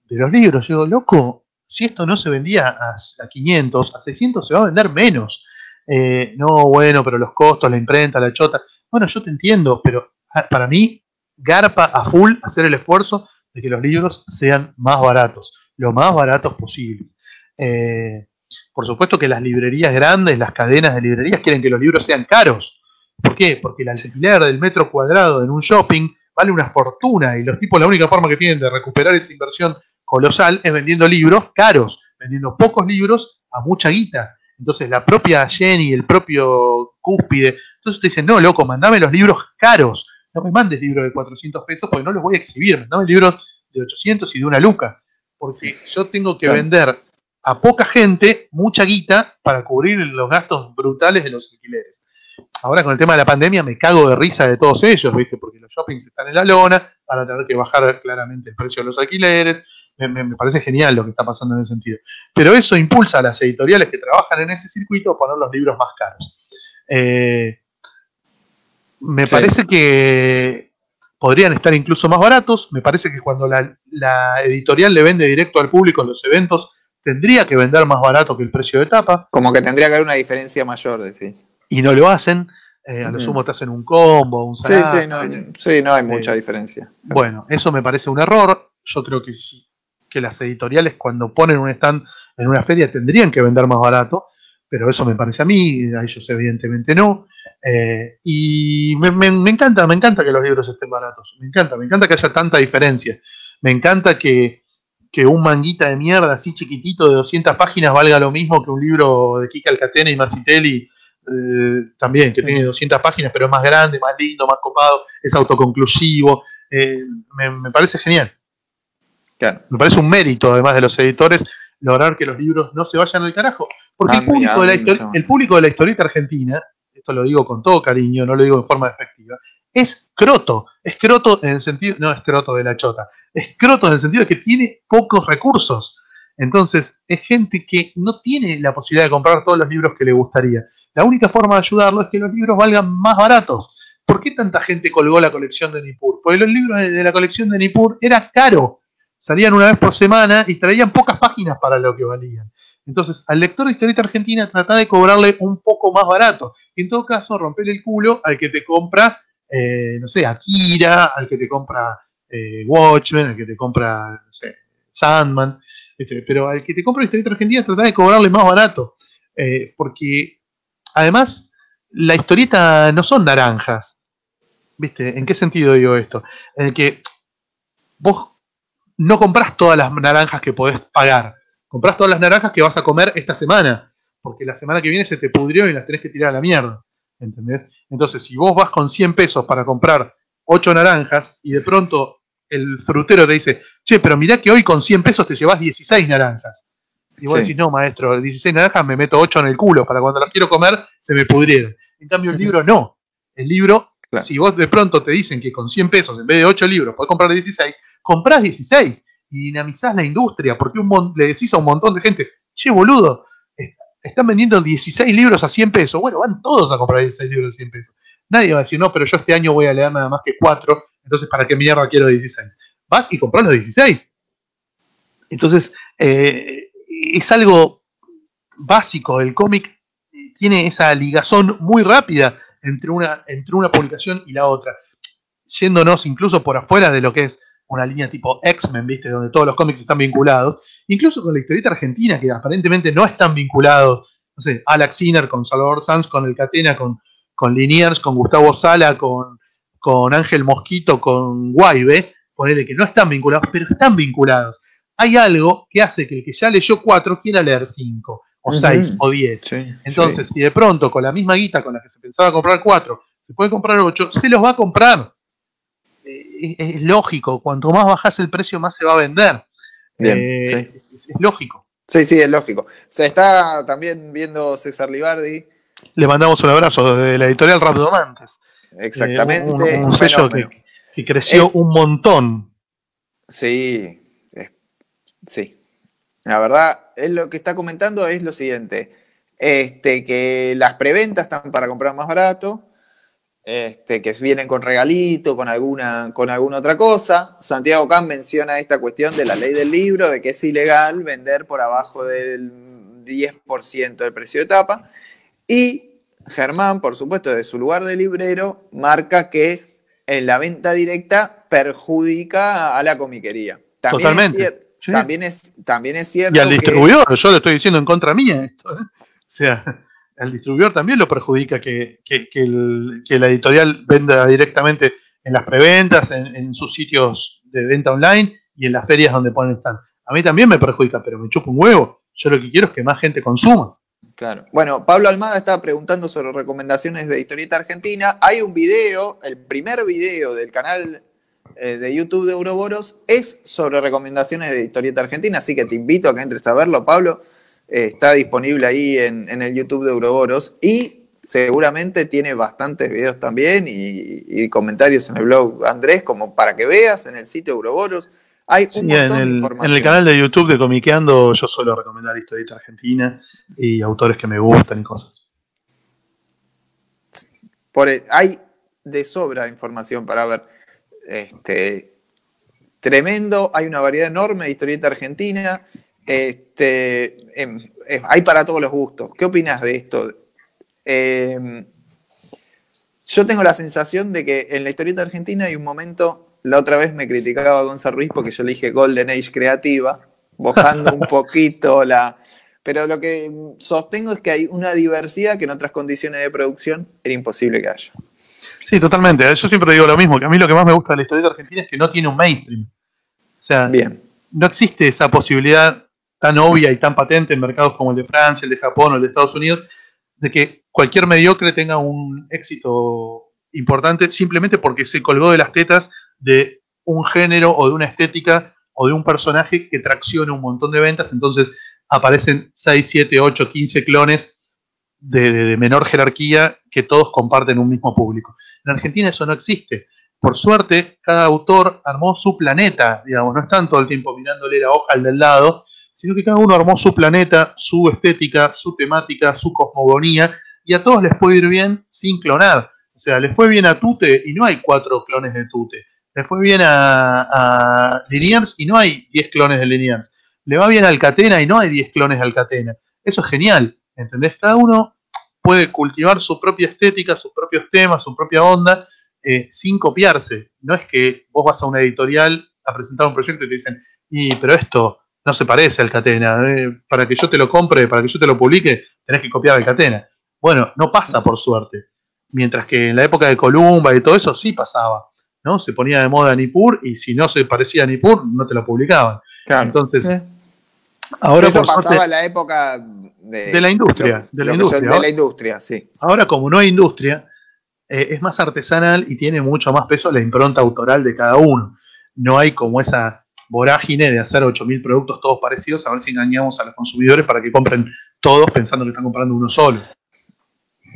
de los libros. Yo digo, loco, si esto no se vendía a, 500, a 600 se va a vender menos. Eh, no, bueno, pero los costos, la imprenta, la chota. Bueno, yo te entiendo, pero ah, para mí, garpa a full hacer el esfuerzo de que los libros sean más baratos, lo más baratos posibles. Eh, por supuesto que las librerías grandes, las cadenas de librerías quieren que los libros sean caros. ¿Por qué? Porque el alquiler del metro cuadrado en un shopping vale una fortuna y los tipos la única forma que tienen de recuperar esa inversión colosal es vendiendo libros caros, vendiendo pocos libros a mucha guita. Entonces la propia Jenny, el propio Cúspide, entonces te dicen, no, loco, mandame los libros caros, no me mandes libros de 400 pesos porque no los voy a exhibir, mandame libros de 800 y de una luca, porque yo tengo que vender a poca gente mucha guita para cubrir los gastos brutales de los alquileres. Ahora con el tema de la pandemia me cago de risa de todos ellos, ¿viste? Porque los shoppings están en la lona, van a tener que bajar claramente el precio de los alquileres. Me, parece genial lo que está pasando en ese sentido. Pero eso impulsa a las editoriales que trabajan en ese circuito a poner los libros más caros. Eh, me parece que podrían estar incluso más baratos. Me parece que cuando la, la, editorial le vende directo al público en los eventos, tendría que vender más barato que el precio de tapa. Como que tendría que haber una diferencia mayor, decís y no lo hacen, eh, a lo sumo te hacen un combo, un Sí, sí, no, sí, no hay mucha eh, diferencia. Bueno, eso me parece un error. Yo creo que sí, que las editoriales cuando ponen un stand en una feria tendrían que vender más barato, pero eso me parece a mí, a ellos evidentemente no. Eh, y me, me, encanta, me encanta que los libros estén baratos, me encanta, me encanta que haya tanta diferencia. Me encanta que, que un manguita de mierda así chiquitito de 200 páginas valga lo mismo que un libro de Kika Alcatena y Macitelli eh, también, que tiene 200 páginas, pero es más grande, más lindo, más copado, es autoconclusivo. Eh, me, parece genial. Me parece un mérito, además de los editores, lograr que los libros no se vayan al carajo. Porque el, público de la el público de la historieta argentina, esto lo digo con todo cariño, no lo digo en forma despectiva, es croto. Es croto en el sentido, no es croto de la chota, es croto en el sentido de que tiene pocos recursos. Entonces, es gente que no tiene la posibilidad de comprar todos los libros que le gustaría. La única forma de ayudarlo es que los libros valgan más baratos. ¿Por qué tanta gente colgó la colección de Nippur? Porque los libros de la colección de Nippur era caro. Salían una vez por semana y traían pocas páginas para lo que valían. Entonces, al lector de historieta argentina trata de cobrarle un poco más barato. Y en todo caso, romperle el culo al que te compra, eh, no sé, Akira, al que te compra eh, Watchmen, al que te compra, no sé, Sandman. Este, pero al que te compra historieta argentina trata de cobrarle más barato. Eh, porque además, la historieta no son naranjas. ¿Viste? ¿En qué sentido digo esto? En el que vos no comprás todas las naranjas que podés pagar. Comprás todas las naranjas que vas a comer esta semana. Porque la semana que viene se te pudrió y las tenés que tirar a la mierda. ¿entendés? Entonces, si vos vas con 100 pesos para comprar 8 naranjas y de pronto el frutero te dice, che, pero mirá que hoy con 100 pesos te llevas 16 naranjas. Y vos decís, no, maestro, 16 naranjas me meto 8 en el culo, para cuando las quiero comer se me pudrieron. En cambio, el libro no. El libro, si vos de pronto te dicen que con 100 pesos, en vez de 8 libros, podés comprar 16, comprás 16 y dinamizás la industria, porque le decís a un montón de gente, che, boludo, están vendiendo 16 libros a 100 pesos. Bueno, van todos a comprar 16 libros a 100 pesos. Nadie va a decir, no, pero yo este año voy a leer nada más que 4, entonces ¿para qué mierda quiero 16? Vas y compras los 16. Entonces, eh, es algo básico. El cómic tiene esa ligazón muy rápida entre una, entre una publicación y la otra, yéndonos incluso por afuera de lo que es una línea tipo X-Men, ¿viste? Donde todos los cómics están vinculados, incluso con la historieta argentina, que aparentemente no están vinculados, no sé, Alex Sinner con Salvador Sanz, con El Catena, con, con Liniers, con Gustavo Sala, con, con Ángel Mosquito, con Guaybe, ponele que no están vinculados, pero están vinculados hay algo que hace que el que ya leyó cuatro quiera leer cinco, o seis, o diez. Entonces, si de pronto con la misma guita con la que se pensaba comprar cuatro, se puede comprar ocho, se los va a comprar. Eh, es, lógico, cuanto más bajas el precio, más se va a vender. Bien, eh, es, lógico. Sí, sí, es lógico. Se está también viendo César Libardi. Le mandamos un abrazo desde la editorial Rabdomantes. Exactamente. un, sello que, creció un montón. Sí, Sí. La verdad, él lo que está comentando es lo siguiente. Este, que las preventas están para comprar más barato, este, que vienen con regalito, con alguna, con alguna otra cosa. Santiago Kahn menciona esta cuestión de la ley del libro, de que es ilegal vender por abajo del 10% del precio de tapa. Y Germán, por supuesto, de su lugar de librero, marca que en la venta directa perjudica a la comiquería. Totalmente. También, es, también es cierto. Y al distribuidor, yo lo estoy diciendo en contra mía esto. ¿eh? O sea, al distribuidor también lo perjudica que, la editorial venda directamente en las preventas, en, sus sitios de venta online y en las ferias donde ponen stand. A mí también me perjudica, pero me chupa un huevo. Yo lo que quiero es que más gente consuma. Claro. Bueno, Pablo Almada estaba preguntando sobre recomendaciones de historieta argentina. Hay un video, el primer video del canal eh, de YouTube de Euroboros es sobre recomendaciones de historieta argentina, así que te invito a que entres a verlo, Pablo. Eh, está disponible ahí en, el YouTube de Euroboros y seguramente tiene bastantes videos también y, comentarios en el blog Andrés, como para que veas en el sitio Euroboros. Hay un montón en el, de información. En el canal de YouTube de Comiqueando yo suelo recomendar historieta argentina y autores que me gustan y cosas. Por, e, hay de sobra información para ver. Este, tremendo, hay una variedad enorme de historieta argentina. Este, em, em, hay para todos los gustos. ¿Qué opinas de esto? Em, yo tengo la sensación de que en la historieta argentina hay un momento, la otra vez me criticaba Gonzalo Ruiz porque yo le dije Golden Age creativa, bojando un (laughs) poquito la... Pero lo que sostengo es que hay una diversidad que en otras condiciones de producción era imposible que haya. Sí, totalmente. Yo siempre digo lo mismo, que a mí lo que más me gusta de la historieta argentina es que no tiene un mainstream. O sea, no existe esa posibilidad tan obvia y tan patente en mercados como el de Francia, el de Japón o el de Estados Unidos, de que cualquier mediocre tenga un éxito importante simplemente porque se colgó de las tetas de un género o de una estética o de un personaje que tracciona un montón de ventas, entonces aparecen 6, 7, 8, 15 clones de, menor jerarquía que todos comparten un mismo público. En Argentina eso no existe. Por suerte, cada autor armó su planeta, digamos, no están todo el tiempo mirándole la hoja al del lado, sino que cada uno armó su planeta, su estética, su temática, su cosmogonía, y a todos les puede ir bien sin clonar. O sea, les fue bien a Tute y no hay cuatro clones de Tute. Le fue bien a, a Linears y no hay diez clones de Linears. Le va bien al Catena y no hay diez clones de Alcatena. Eso es genial. ¿Entendés? Cada uno puede cultivar su propia estética, sus propios temas, su propia onda, eh, sin copiarse. No es que vos vas a una editorial a presentar un proyecto y te dicen, y, pero esto no se parece al Catena. Eh, para que yo te lo compre, para que yo te lo publique, tenés que copiar al Catena. Bueno, no pasa por suerte. Mientras que en la época de Columba y todo eso sí pasaba. ¿no? Se ponía de moda Nippur y si no se parecía a Nippur, no te lo publicaban. Entonces, eh. ahora eso pasaba en la época de, la industria. de, la industria. de la industria, sí. Ahora, como no hay industria, eh, es más artesanal y tiene mucho más peso la impronta autoral de cada uno. No hay como esa vorágine de hacer 8.000 productos todos parecidos, a ver si engañamos a los consumidores para que compren todos pensando que están comprando uno solo.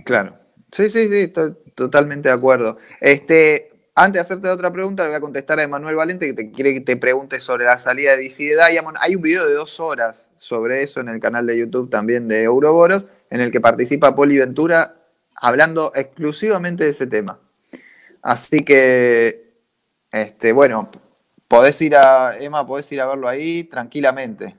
Claro. Sí, sí, sí, estoy totalmente de acuerdo. Este, antes de hacerte otra pregunta, le voy a contestar a Emanuel Valente que te quiere que te pregunte sobre la salida de DC de Diamond. Hay un video de dos horas sobre eso en el canal de YouTube también de Euroboros, en el que participa Poli Ventura hablando exclusivamente de ese tema. Así que, este, bueno, podés ir a, Emma, podés ir a verlo ahí tranquilamente.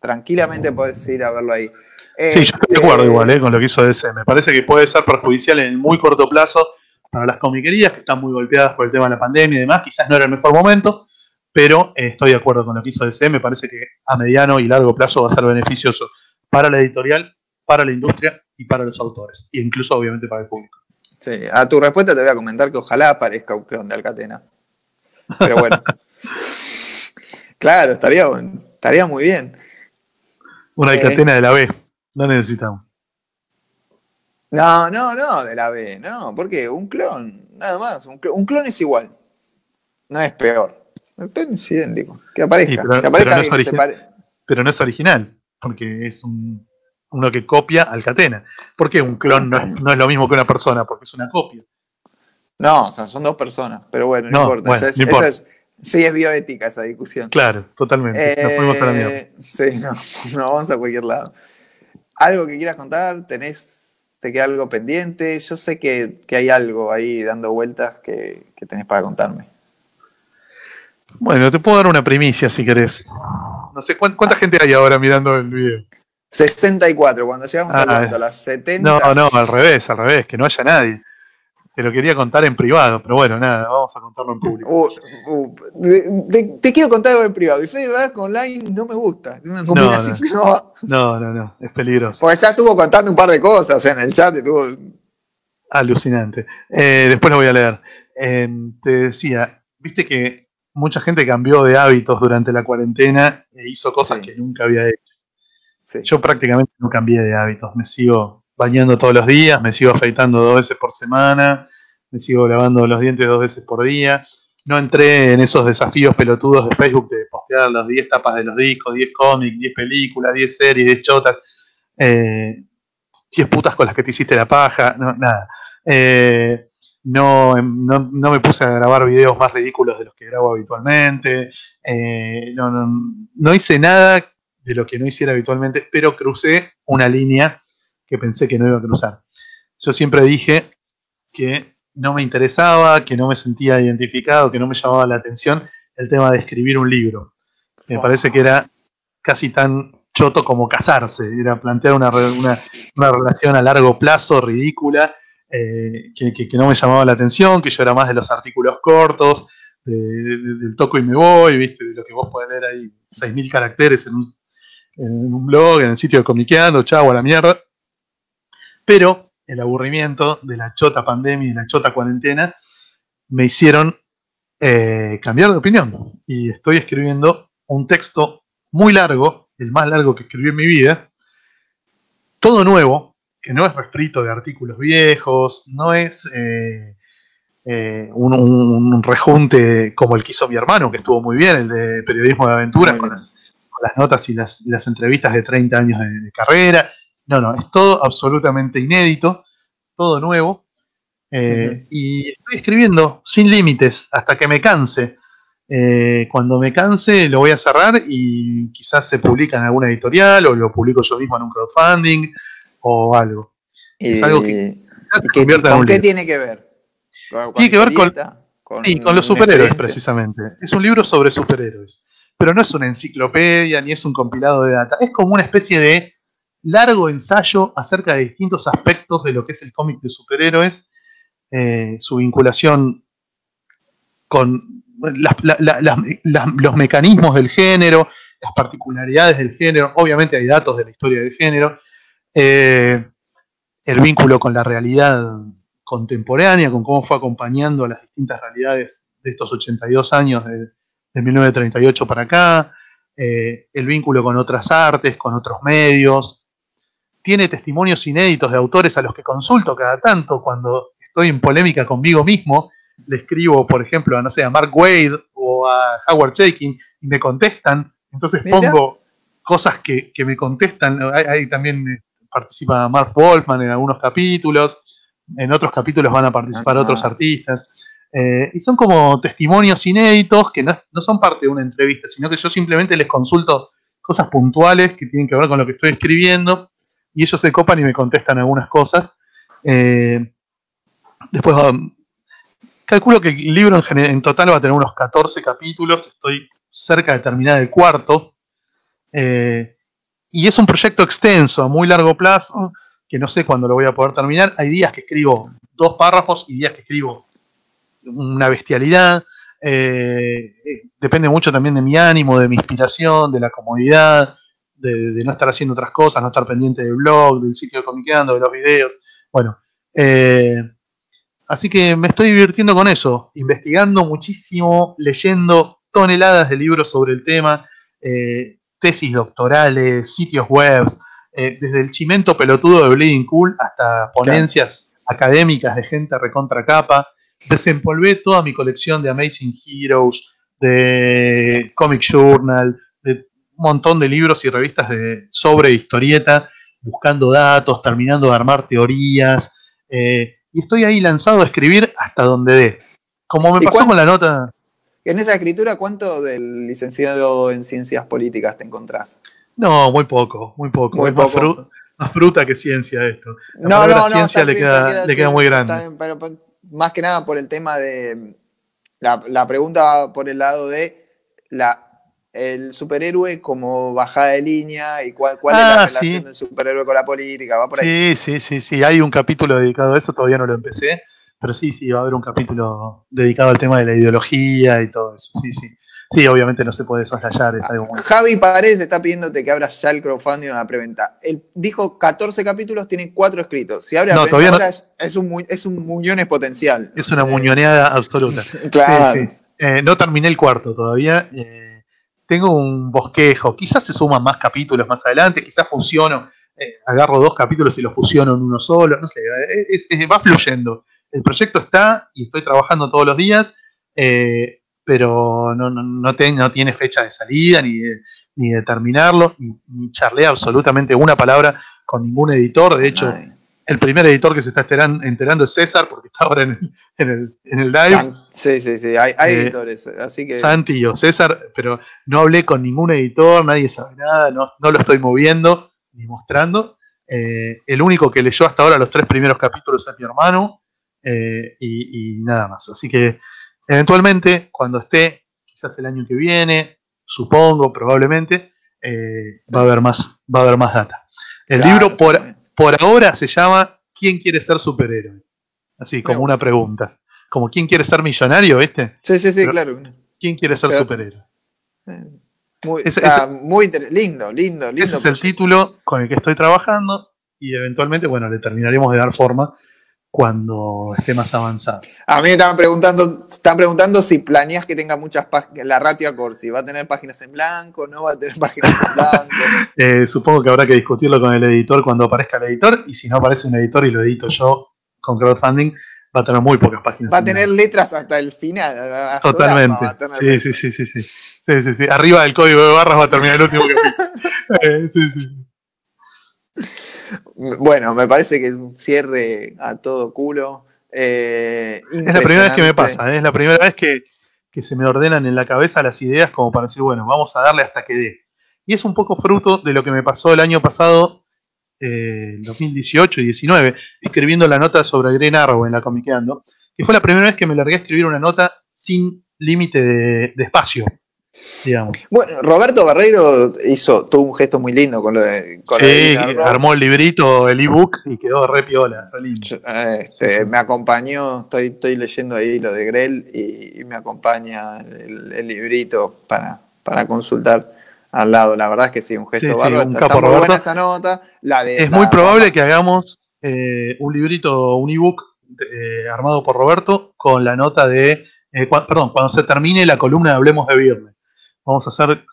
Tranquilamente podés ir a verlo ahí. Sí, yo estoy de acuerdo este, igual eh, con lo que hizo DC. Me parece que puede ser perjudicial en el muy corto plazo para las comiquerías que están muy golpeadas por el tema de la pandemia y demás. Quizás no era el mejor momento, pero eh, estoy de acuerdo con lo que hizo DC. Me parece que a mediano y largo plazo va a ser beneficioso para la editorial, para la industria y para los autores, e incluso obviamente para el público. Sí, a tu respuesta te voy a comentar que ojalá aparezca un clon de Alcatena. Pero bueno. claro, estaría, estaría muy bien. Una Alcatena de la B. No necesitamos. No, no, no, de la B, no, porque un clon, nada más, un clon, es igual, no es peor. El clon es idéntico, que aparezca, pero, que aparezca no pero no es original, porque es un, uno que copia al catena. ¿Por qué un clon no es, lo mismo que una persona? Porque es una copia. No, o sea, son dos personas, pero bueno, no, importa. sí, es bioética esa discusión. Claro, totalmente. Nos fuimos a la mierda. Eh, sí, (laughs) no, no, vamos a cualquier lado. ¿Algo que quieras contar? ¿Tenés, ¿Te queda algo pendiente? Yo sé que, hay algo ahí dando vueltas que, tenés para contarme. Bueno, te puedo dar una primicia si querés. No sé, ¿cuánta, gente hay ahora mirando el video? 64, cuando llegamos a ah, las 70. No, no, al revés, al revés, que no haya nadie. Te lo quería contar en privado, pero bueno, nada, vamos a contarlo en público. Uh, uh, te, quiero contar algo en privado. Y Fede Basco online no me gusta. Una combinación no, no. No, no, es peligroso. Porque ya estuvo contando un par de cosas, o sea, en el chat estuvo. Alucinante. Eh, después lo voy a leer. Em, te decía, viste que mucha gente cambió de hábitos durante la cuarentena e hizo cosas que nunca había hecho. Yo prácticamente no cambié de hábitos, me sigo bañando todos los días, me sigo afeitando dos veces por semana, me sigo lavando los dientes dos veces por día. No entré en esos desafíos pelotudos de Facebook de postear las 10 tapas de los discos, 10 cómics, 10 películas, 10 series, 10 chotas, eh, 10 putas con las que te hiciste la paja, no, nada. Eh, no, no, no, me puse a grabar videos más ridículos de los que grabo habitualmente. Eh, no, no, no hice nada de lo que no hiciera habitualmente, pero crucé una línea que pensé que no iba a cruzar. Yo siempre dije que no me interesaba, que no me sentía identificado, que no me llamaba la atención el tema de escribir un libro. Me parece que era casi tan choto como casarse, era plantear una, relación a largo plazo ridícula, eh, que, no me llamaba la atención, que yo era más de los artículos cortos, del toco y me voy, ¿viste? de lo que vos podés leer ahí, 6.000 caracteres en un, en un blog, en el sitio de Comiqueando, chavo a la mierda. Pero el aburrimiento de la chota pandemia y la chota cuarentena me hicieron eh, cambiar de opinión. Y estoy escribiendo un texto muy largo, el más largo que escribí en mi vida, todo nuevo, que no es refrito de artículos viejos, no es eh, eh, un, rejunte como el que hizo mi hermano, que estuvo muy bien, el de periodismo de aventuras, con las, notas y las, entrevistas de 30 años de carrera. No, no, es todo absolutamente inédito, todo nuevo. Eh, y estoy escribiendo sin límites hasta que me canse. Eh, cuando me canse lo voy a cerrar y quizás se publica en alguna editorial o lo publico yo mismo en un crowdfunding o algo. es algo que, ¿Con qué tiene que ver? tiene que ver con, con los superhéroes precisamente. Es un libro sobre superhéroes. Pero no es una enciclopedia ni es un compilado de data. Es como una especie de largo ensayo acerca de distintos aspectos de lo que es el cómic de superhéroes, eh, su vinculación con los mecanismos del género, las particularidades del género, obviamente hay datos de la historia del género, eh, el vínculo con la realidad contemporánea, con cómo fue acompañando a las distintas realidades de estos 82 años de, de 1938 para acá, eh, el vínculo con otras artes, con otros medios. Tiene testimonios inéditos de autores a los que consulto cada tanto cuando estoy en polémica conmigo mismo. Le escribo, por ejemplo, a, no sé, a Mark Wade o a Howard Chaykin y me contestan. Entonces pongo cosas que, me contestan. Ahí, también eh, participa Mark Wolfman en algunos capítulos. En otros capítulos van a participar ah. otros artistas. Eh, y son como testimonios inéditos que no, son parte de una entrevista, sino que yo simplemente les consulto cosas puntuales que tienen que ver con lo que estoy escribiendo y ellos se copan y me contestan algunas cosas. Eh, después, um, calculo que el libro en, total va a tener unos 14 capítulos, estoy cerca de terminar el cuarto. Eh, y es un proyecto extenso, a muy largo plazo, que no sé cuándo lo voy a poder terminar. Hay días que escribo dos párrafos y días que escribo una bestialidad. Eh, depende mucho también de mi ánimo, de mi inspiración, de la comodidad, de, no estar haciendo otras cosas, no estar pendiente del blog, del sitio de Comiqueando, de los videos. Bueno, eh, así que me estoy divirtiendo con eso, investigando muchísimo, leyendo toneladas de libros sobre el tema, tesis doctorales, sitios web, desde el chimento pelotudo de Bleeding Cool hasta ponencias académicas de gente recontra capa desempolvé toda mi colección de Amazing Heroes, de Comic Journal, de montón de libros y revistas de, sobre historieta, buscando datos, terminando de armar teorías. Eh, y estoy ahí lanzado a escribir hasta donde dé. Como me pasó con la nota. En esa escritura, ¿cuánto del licenciado en ciencias políticas te encontrás? No, muy poco, muy poco. Muy poco. Más, fruta que ciencia esto. La no, no, ciencia le, queda, le queda muy grande más que nada por el tema de. La, pregunta por el lado de la, el superhéroe como bajada de línea y cuál, cuál es la ah, relación del superhéroe con la política. ¿Va por ahí? Sí, sí, sí, sí. Hay un capítulo dedicado a eso, todavía no lo empecé. Pero sí, sí, va a haber un capítulo dedicado al tema de la ideología y todo eso. Sí, sí. Sí, obviamente no se puede soslayar, es algo muy... Javi Paredes está pidiéndote que abras ya el crowdfunding o la preventa. Él dijo 14 capítulos, tiene 4 escritos. Si abre la preventa es, un, es un muñón potencial. Es una muñoneada absoluta. (laughs) claro. Eh, no terminé el cuarto todavía. Eh, tengo un bosquejo. Quizás se suman más capítulos más adelante, quizás fusiono. Eh, agarro dos capítulos y los fusiono en uno solo. No sé, va fluyendo. El proyecto está y estoy trabajando todos los días pero no, no, no, no tiene fecha de salida ni de, ni de terminarlo, ni, ni, charlé absolutamente una palabra con ningún editor. De hecho, el primer editor que se está enterando, es César, porque está ahora en el, en el, en el live. Sí, sí, sí, hay, hay eh, editores. Así que... Santi y yo, César, pero no hablé con ningún editor, nadie sabe nada, no, no lo estoy moviendo ni mostrando. Eh, el único que leyó hasta ahora los tres primeros capítulos es mi hermano eh, y, y, nada más. Así que Eventualmente, cuando esté, quizás el año que viene, supongo, probablemente, va a haber más, va a haber más data. El libro por, por ahora se llama ¿Quién quiere ser superhéroe? Así, como una pregunta. Como ¿quién quiere ser millonario, este? Sí, sí, sí, claro. ¿Quién quiere ser superhéroe? Eh, muy, lindo, lindo, lindo. Ese es el título con el que estoy trabajando y eventualmente, bueno, le terminaremos de dar forma cuando esté más avanzado. A mí me estaban preguntando, están preguntando si planeas que tenga muchas páginas, la ratio Accord, si va a tener páginas en blanco, no va a tener (laughs) páginas en blanco. Eh, supongo que habrá que discutirlo con el editor cuando aparezca el editor, y si no aparece un editor y lo edito yo con crowdfunding, va a tener muy pocas páginas. Va a tener letras hasta el final. Totalmente. Sí, sí, sí, sí, sí, sí, sí, sí. Arriba del código de barras va a terminar el último capítulo. (laughs) eh, sí, sí. Bueno, me parece que es un cierre a todo culo. Eh, es la primera vez que me pasa, ¿eh? es la primera vez que, se me ordenan en la cabeza las ideas como para decir, bueno, vamos a darle hasta que dé. Y es un poco fruto de lo que me pasó el año pasado, eh, 2018 y 19, escribiendo la nota sobre Green Arrow en la Comiqueando, que fue la primera vez que me largué a escribir una nota sin límite de espacio. Bueno, Roberto Barreiro hizo todo un gesto muy lindo con lo de. sí, armó el librito, el ebook y quedó re piola, este, Me acompañó, estoy, estoy leyendo ahí lo de Grell y, me acompaña el, librito para, para consultar al lado. La verdad es que sí, un gesto bárbaro. está, muy buena esa nota. es muy probable que hagamos eh, un librito, un ebook eh, armado por Roberto con la nota de. Eh, perdón, cuando se termine la columna de Hablemos de Viernes vamos a hacer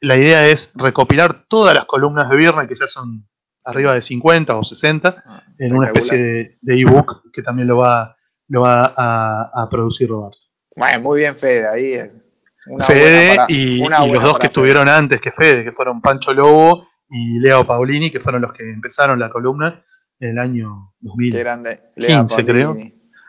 la idea es recopilar todas las columnas de Viernes, que ya son arriba de 50 o 60, Ah, en una especie de de ebook que también lo va, lo va a, a producir Roberto. Bueno, muy bien, Fede, ahí. una Fede para- y, una y buena los dos que Fede. estuvieron antes que Fede, que fueron Pancho Lobo y Leo Paulini, que fueron los que empezaron la columna en el año 2000. Qué grande. 15, creo.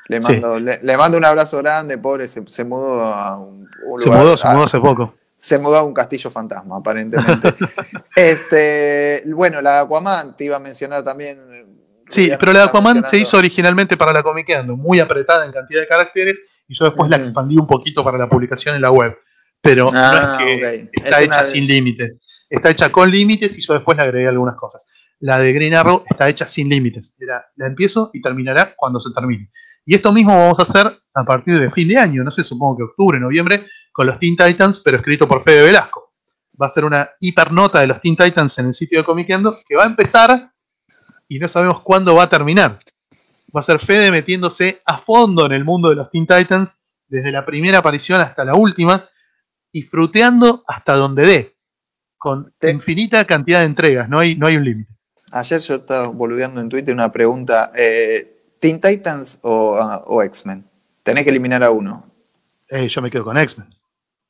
Le Sí. mando, le, le mando un abrazo grande, pobre, se, se mudó a un, un Se lugar- mudó, se mudó hace poco. Se mudó a un castillo fantasma, aparentemente. (laughs) este, bueno, la de Aquaman te iba a mencionar también. Sí, pero la de Aquaman se hizo originalmente para la Comiqueando, muy apretada en cantidad de caracteres, y yo después la Ujú. expandí un poquito para la publicación en la web. Pero Ah, no es que ok. está Es hecha una- sin límites. Está hecha con límites y yo después le agregué algunas cosas. La de Green Arrow está hecha sin límites. Era, la empiezo y terminará cuando se termine. Y esto mismo vamos a hacer a partir de fin de año, no sé, supongo que octubre, noviembre, con los Teen Titans, pero escrito por Fede Velasco. Va a ser una hipernota de los Teen Titans en el sitio de Comiqueando que va a empezar y no sabemos cuándo va a terminar. Va a ser Fede metiéndose a fondo en el mundo de los Teen Titans, desde la primera aparición hasta la última, y fruteando hasta donde dé, con infinita cantidad de entregas, no hay, no hay un límite. Ayer yo estaba boludeando en Twitter una pregunta: eh, ¿Teen Titans o, ah, o X-Men? Tenés que eliminar a uno. Eh, yo me quedo con X-Men.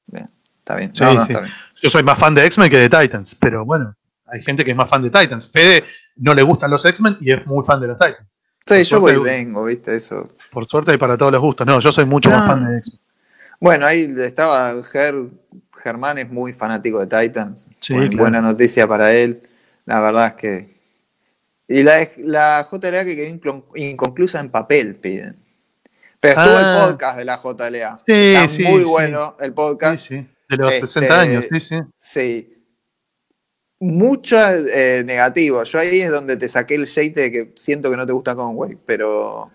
Bien, está bien. Sí, No, no, sí. está bien. Yo soy más fan de X-Men que de Titans, pero bueno, hay gente que es más fan de Titans. Fede no le gustan los X-Men y es muy fan de los Titans. Sí, yo voy y vengo, ¿viste? Eso. Por suerte hay para todos los gustos. No, yo soy mucho más fan de X-Men. Bueno, ahí estaba Ger, Germán es muy fanático de Titans. Sí, Buen- claro. Buena noticia para él. La verdad es que. Y la, la JLA que quedó inconclusa en papel, piden. Pero estuvo Ah. el podcast de la JLA. Sí, Está sí, muy sí. bueno el podcast. Sí, sí. De los Este, 60 años, sí, sí. Sí. Mucho eh, negativo. Yo ahí es donde te saqué el shade de que siento que no te gusta Conway, pero.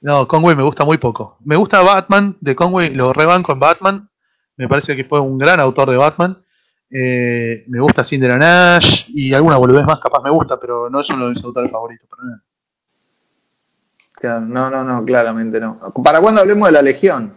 No, Conway me gusta muy poco. Me gusta Batman de Conway, lo rebanco en Batman. Me parece que fue un gran autor de Batman. Eh, me gusta Cinder Nash y alguna boludez más capaz me gusta, pero no es uno de mis autores favoritos. para nada. Claro, no, no, no, claramente no. ¿Para cuándo hablemos de la Legión?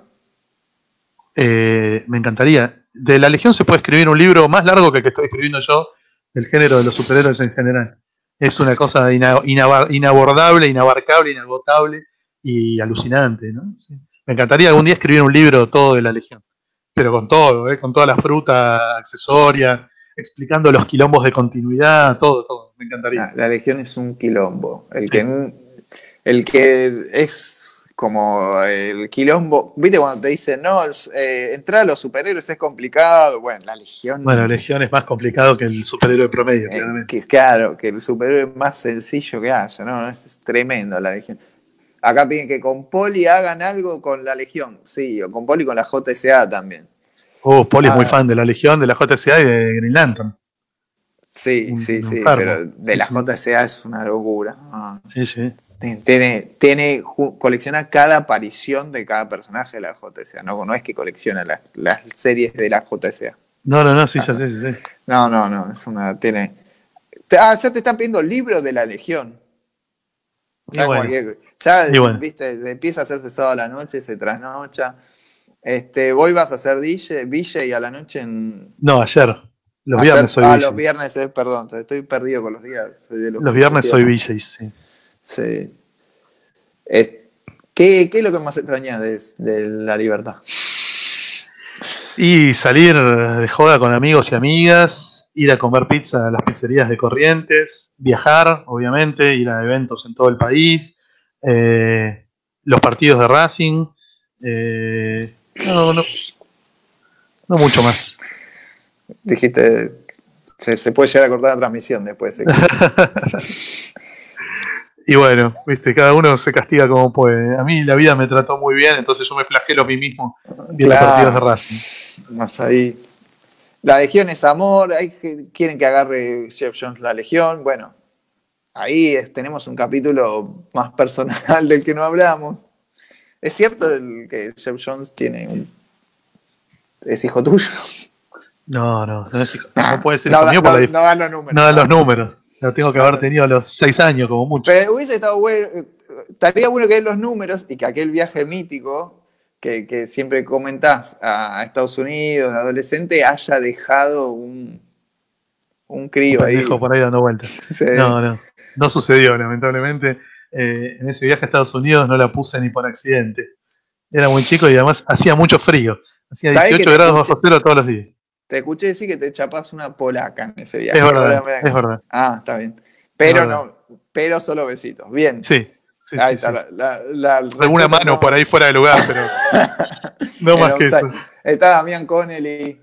Eh, me encantaría. De la Legión se puede escribir un libro más largo que el que estoy escribiendo yo, del género de los superhéroes en general. Es una cosa ina- inabordable, inabarcable, inagotable y alucinante. ¿no? Sí. Me encantaría algún día escribir un libro todo de la Legión, pero con todo, ¿eh? con toda la fruta accesoria, explicando los quilombos de continuidad, todo, todo. Me encantaría. La, la Legión es un quilombo. El que, el que es como el quilombo. ¿Viste cuando te dicen, no, eh, entrar a los superhéroes es complicado? Bueno, la Legión. Bueno, Legión es más complicado que el superhéroe promedio, eh, claramente. que, claro, que el superhéroe más sencillo que haya, ¿no? Es, es tremendo la Legión. Acá piden que con Poli hagan algo con la Legión, sí, o con Poli con la JSA también. Oh, Poli es muy Ah. fan de la Legión, de la JSA y de Green Lantern. Sí, Un- sí, un sí, pero de la. JSA es una locura. Ah. Sí, sí. Tiene, tiene, colecciona cada aparición de cada personaje de la JSA. No, no es que colecciona la- las series de la JSA. No, no, no, sí, ya sé, sí, sí. No, no, no. Es una. Tiene. Ah, ya te están pidiendo libros de la Legión. Ya, bueno. cualquier- ya, bueno. viste, empieza a hacerse sábado a la noche, se trasnocha. Este, voy vas a hacer DJ, DJ y a la noche en. No, ayer. Los ayer- viernes soy Ah, los viernes, eh, perdón, estoy perdido con los días. soy de Los viernes soy. VJ, sí. Sí. Eh, ¿qué, qué es lo que más extrañas de, de la libertad? Y salir de joda con amigos y amigas, ir a comer pizza a las pizzerías de Corrientes, viajar, obviamente, ir a eventos en todo el país, eh, los partidos de Racing, eh, no, no, no mucho más. Dijiste, se, se puede llegar a cortar la transmisión después. (laughs) Y bueno, viste, cada uno se castiga como puede. A mí la vida me trató muy bien, entonces yo me flagelo a mí mismo viendo Claro. partidos de Racing. Más ahí. La Legión es amor, hay quieren que agarre Jeff Jones la Legión. Bueno, ahí es- tenemos un capítulo más personal del que no hablamos. ¿Es cierto el que Jeff Jones tiene un... es hijo tuyo? No, no, no es hijo. No puede ser no, hijo da- mío por no- la dif- no dan los números. no dan los números. Lo tengo que haber tenido a los seis años, como mucho. Pero hubiese estado bueno, eh, estaría bueno que den los números y que aquel viaje mítico que, que siempre comentás a, Estados Unidos, de adolescente, haya dejado un, un crío Un ahí. por ahí dando vueltas. (laughs) Sí. No, no. No sucedió, lamentablemente. Eh, en ese viaje a Estados Unidos no la puse ni por accidente. Era muy chico y además hacía mucho frío. Hacía ¿Sabés que 18 te grados bajo cero todos los días. Te escuché decir que te chapas una polaca en ese viaje. Es verdad, es verdad. Ah, está bien. Pero no, pero solo besitos. Bien. Sí. sí, ahí sí, está. sí. La, la- la- Alguna mano no- por ahí fuera de lugar, pero (laughs) no más que eso. Está Damián Connelly,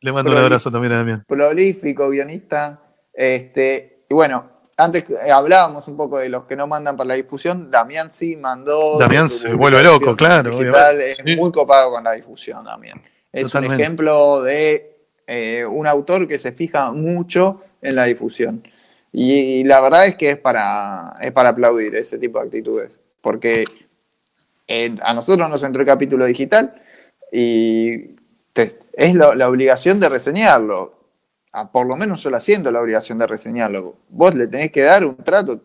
Le mando un abrazo también a Damián. prolífico, guionista. Este, y bueno, antes eh, hablábamos un poco de los que no mandan para la difusión. Damián sí mandó. Damián se vuelve loco, claro, Digital, es muy copado con la difusión, Damián. Es un ejemplo de eh, un autor que se fija mucho en la difusión. Y, la verdad es que es para, es para aplaudir ese tipo de actitudes. Porque eh, a nosotros nos entró el capítulo digital y es la obligación de reseñarlo. Por lo menos yo la siento la obligación de reseñarlo. Vos le tenés que dar un trato,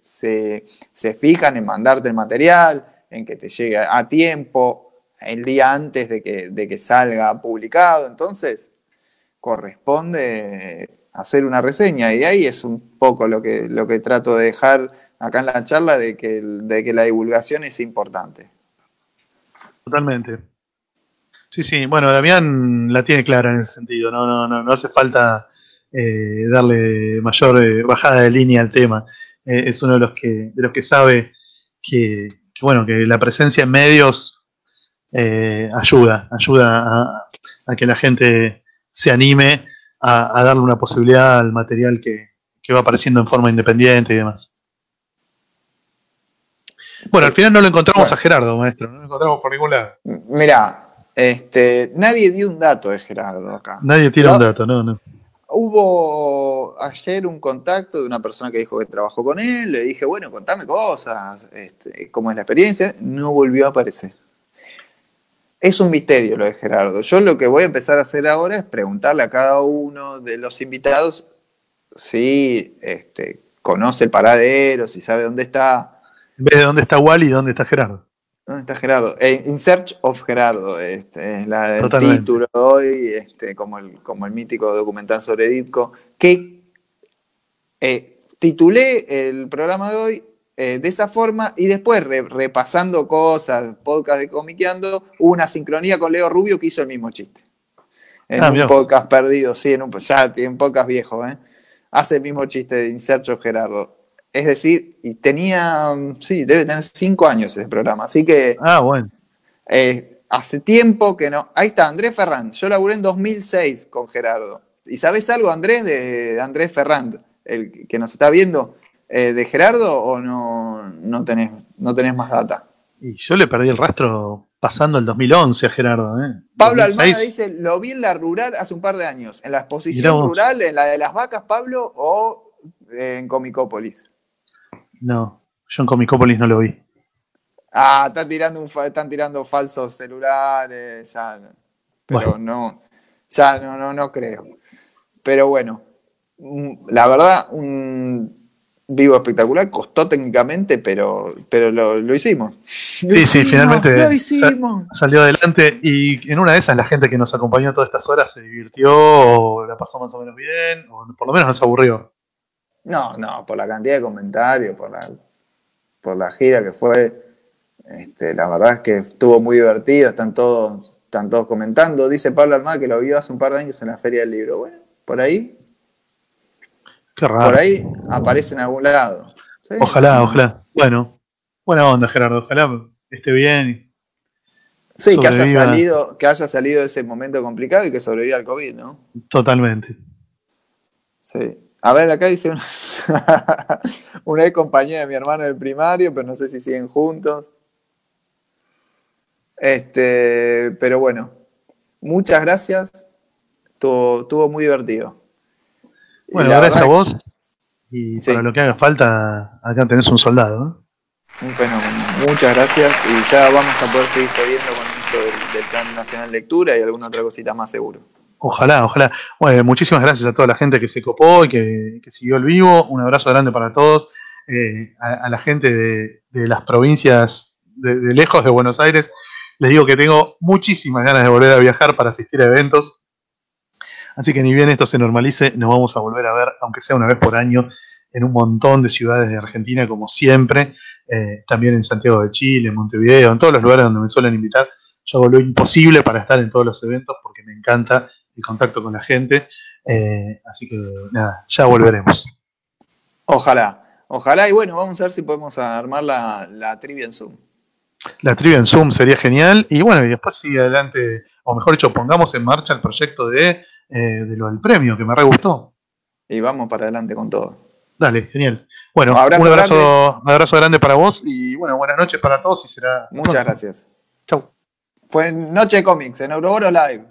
se, se fijan en mandarte el material, en que te llegue a tiempo, el día antes de que, de que salga publicado. Entonces, corresponde hacer una reseña y ahí es un poco lo que, lo que trato de dejar acá en la charla de que, de que la divulgación es importante. Totalmente. Sí, sí, bueno, Damián la tiene clara en ese sentido, no, no, no, no hace falta eh, darle mayor eh, bajada de línea al tema. Eh, es uno de los que, de los que sabe que, bueno, que la presencia en medios ayuda, ayuda a que la gente se anime a, a darle una posibilidad al material que, que va apareciendo en forma independiente y demás. Bueno, al final no lo encontramos Bueno. a Gerardo, maestro, no lo encontramos por ningún lado. Mira, este, nadie dio un dato de Gerardo acá. Nadie tira un dato, no, no. Hubo ayer un contacto de una persona que dijo que trabajó con él, le dije, bueno, contame cosas, este, cómo es la experiencia, no volvió a aparecer. Es un misterio lo de Gerardo. Yo lo que voy a empezar a hacer ahora es preguntarle a cada uno de los invitados si este, conoce el paradero, si sabe dónde está. En vez de dónde está Wally, ¿dónde está Gerardo? ¿Dónde está Gerardo? Eh, In Search of Gerardo, este, es la, el Totalmente. título de hoy, este, como, el, como el mítico documental sobre Ditko, que eh, titulé el programa de hoy eh, de esa forma y después re- repasando cosas, podcast de Comiqueando, hubo una sincronía con Leo Rubio que hizo el mismo chiste. En Ah, un podcast perdido, sí, en un, ya un podcast viejo, ¿eh? Hace el mismo chiste de In Search of Gerardo. Es decir, y tenía, mm, sí, debe tener cinco años ese programa, así que Ah, bueno. eh, hace tiempo que no. Ahí está, Andrés Ferrand. Yo laburé en 2006 con Gerardo. ¿Y sabes algo, Andrés, de, Andrés Ferrand? El que nos está viendo, eh, de Gerardo o no, no, tenés, no tenés más data? Y yo le perdí el rastro pasando el 2011 a Gerardo, ¿eh? Pablo 2006. Almada dice, lo vi en la rural hace un par de años. En la exposición rural, en la de las vacas, Pablo, o eh, en Comicópolis. No, yo en Comicópolis no lo vi. Ah, están tirando, un, están tirando falsos celulares, ya. Pero Bueno. no, ya no, no, no creo. Pero bueno, mm, la verdad, un vivo espectacular, costó técnicamente, pero, pero lo, lo hicimos. Lo Sí, sí, finalmente Lo sa- hicimos. Salió adelante y en una de esas la gente que nos acompañó todas estas horas se divirtió o la pasó más o menos bien o por lo menos no se aburrió. No, no, por la cantidad de comentarios, por la, por la gira que fue. Este, la verdad es que estuvo muy divertido, están todos, están todos comentando. Dice Pablo Almada que lo vio hace un par de años en la Feria del Libro. Bueno, por ahí, Qué raro. por ahí aparece en algún lado. Sí. Ojalá, ojalá. Bueno, buena onda Gerardo, ojalá esté bien. Sí, que haya, salido, que haya salido de ese momento complicado y que sobreviva al COVID, ¿no? Totalmente. Sí. A ver, acá dice una, (laughs) una ex compañera de mi hermano del primario, pero no sé si siguen juntos. Este, pero bueno, muchas gracias. Estuvo, estuvo muy divertido. Bueno, gracias a vos. Y Sí. para lo que haga falta, acá tenés un soldado. ¿eh? Un fenómeno. Muchas gracias. Y ya vamos a poder seguir jodiendo con esto del, del Plan Nacional Lectura y alguna otra cosita más seguro. Ojalá, ojalá. Bueno, muchísimas gracias a toda la gente que se copó y que, que siguió el vivo. Un abrazo grande para todos. Eh, a, a la gente de, de las provincias de, de lejos de Buenos Aires, les digo que tengo muchísimas ganas de volver a viajar para asistir a eventos. Así que ni bien esto se normalice, nos vamos a volver a ver, aunque sea una vez por año, en un montón de ciudades de Argentina, como siempre, eh, también en Santiago de Chile, en Montevideo, en todos los lugares donde me suelen invitar. Yo hago lo imposible para estar en todos los eventos porque me encanta el contacto con la gente. Eh, así que nada, ya volveremos. Ojalá, ojalá, y bueno, vamos a ver si podemos armar la, la trivia en Zoom. La trivia en Zoom sería genial. Y bueno, y después sigue adelante, o mejor dicho, pongamos en marcha el proyecto de, eh, de lo del premio, que me re gustó. Y vamos para adelante con todo. Dale, genial. Bueno, un abrazo, grande. un abrazo grande para vos y bueno, buenas noches para todos y será. Muchas gracias. Chau. Fue Noche Comics en Euroboro Live.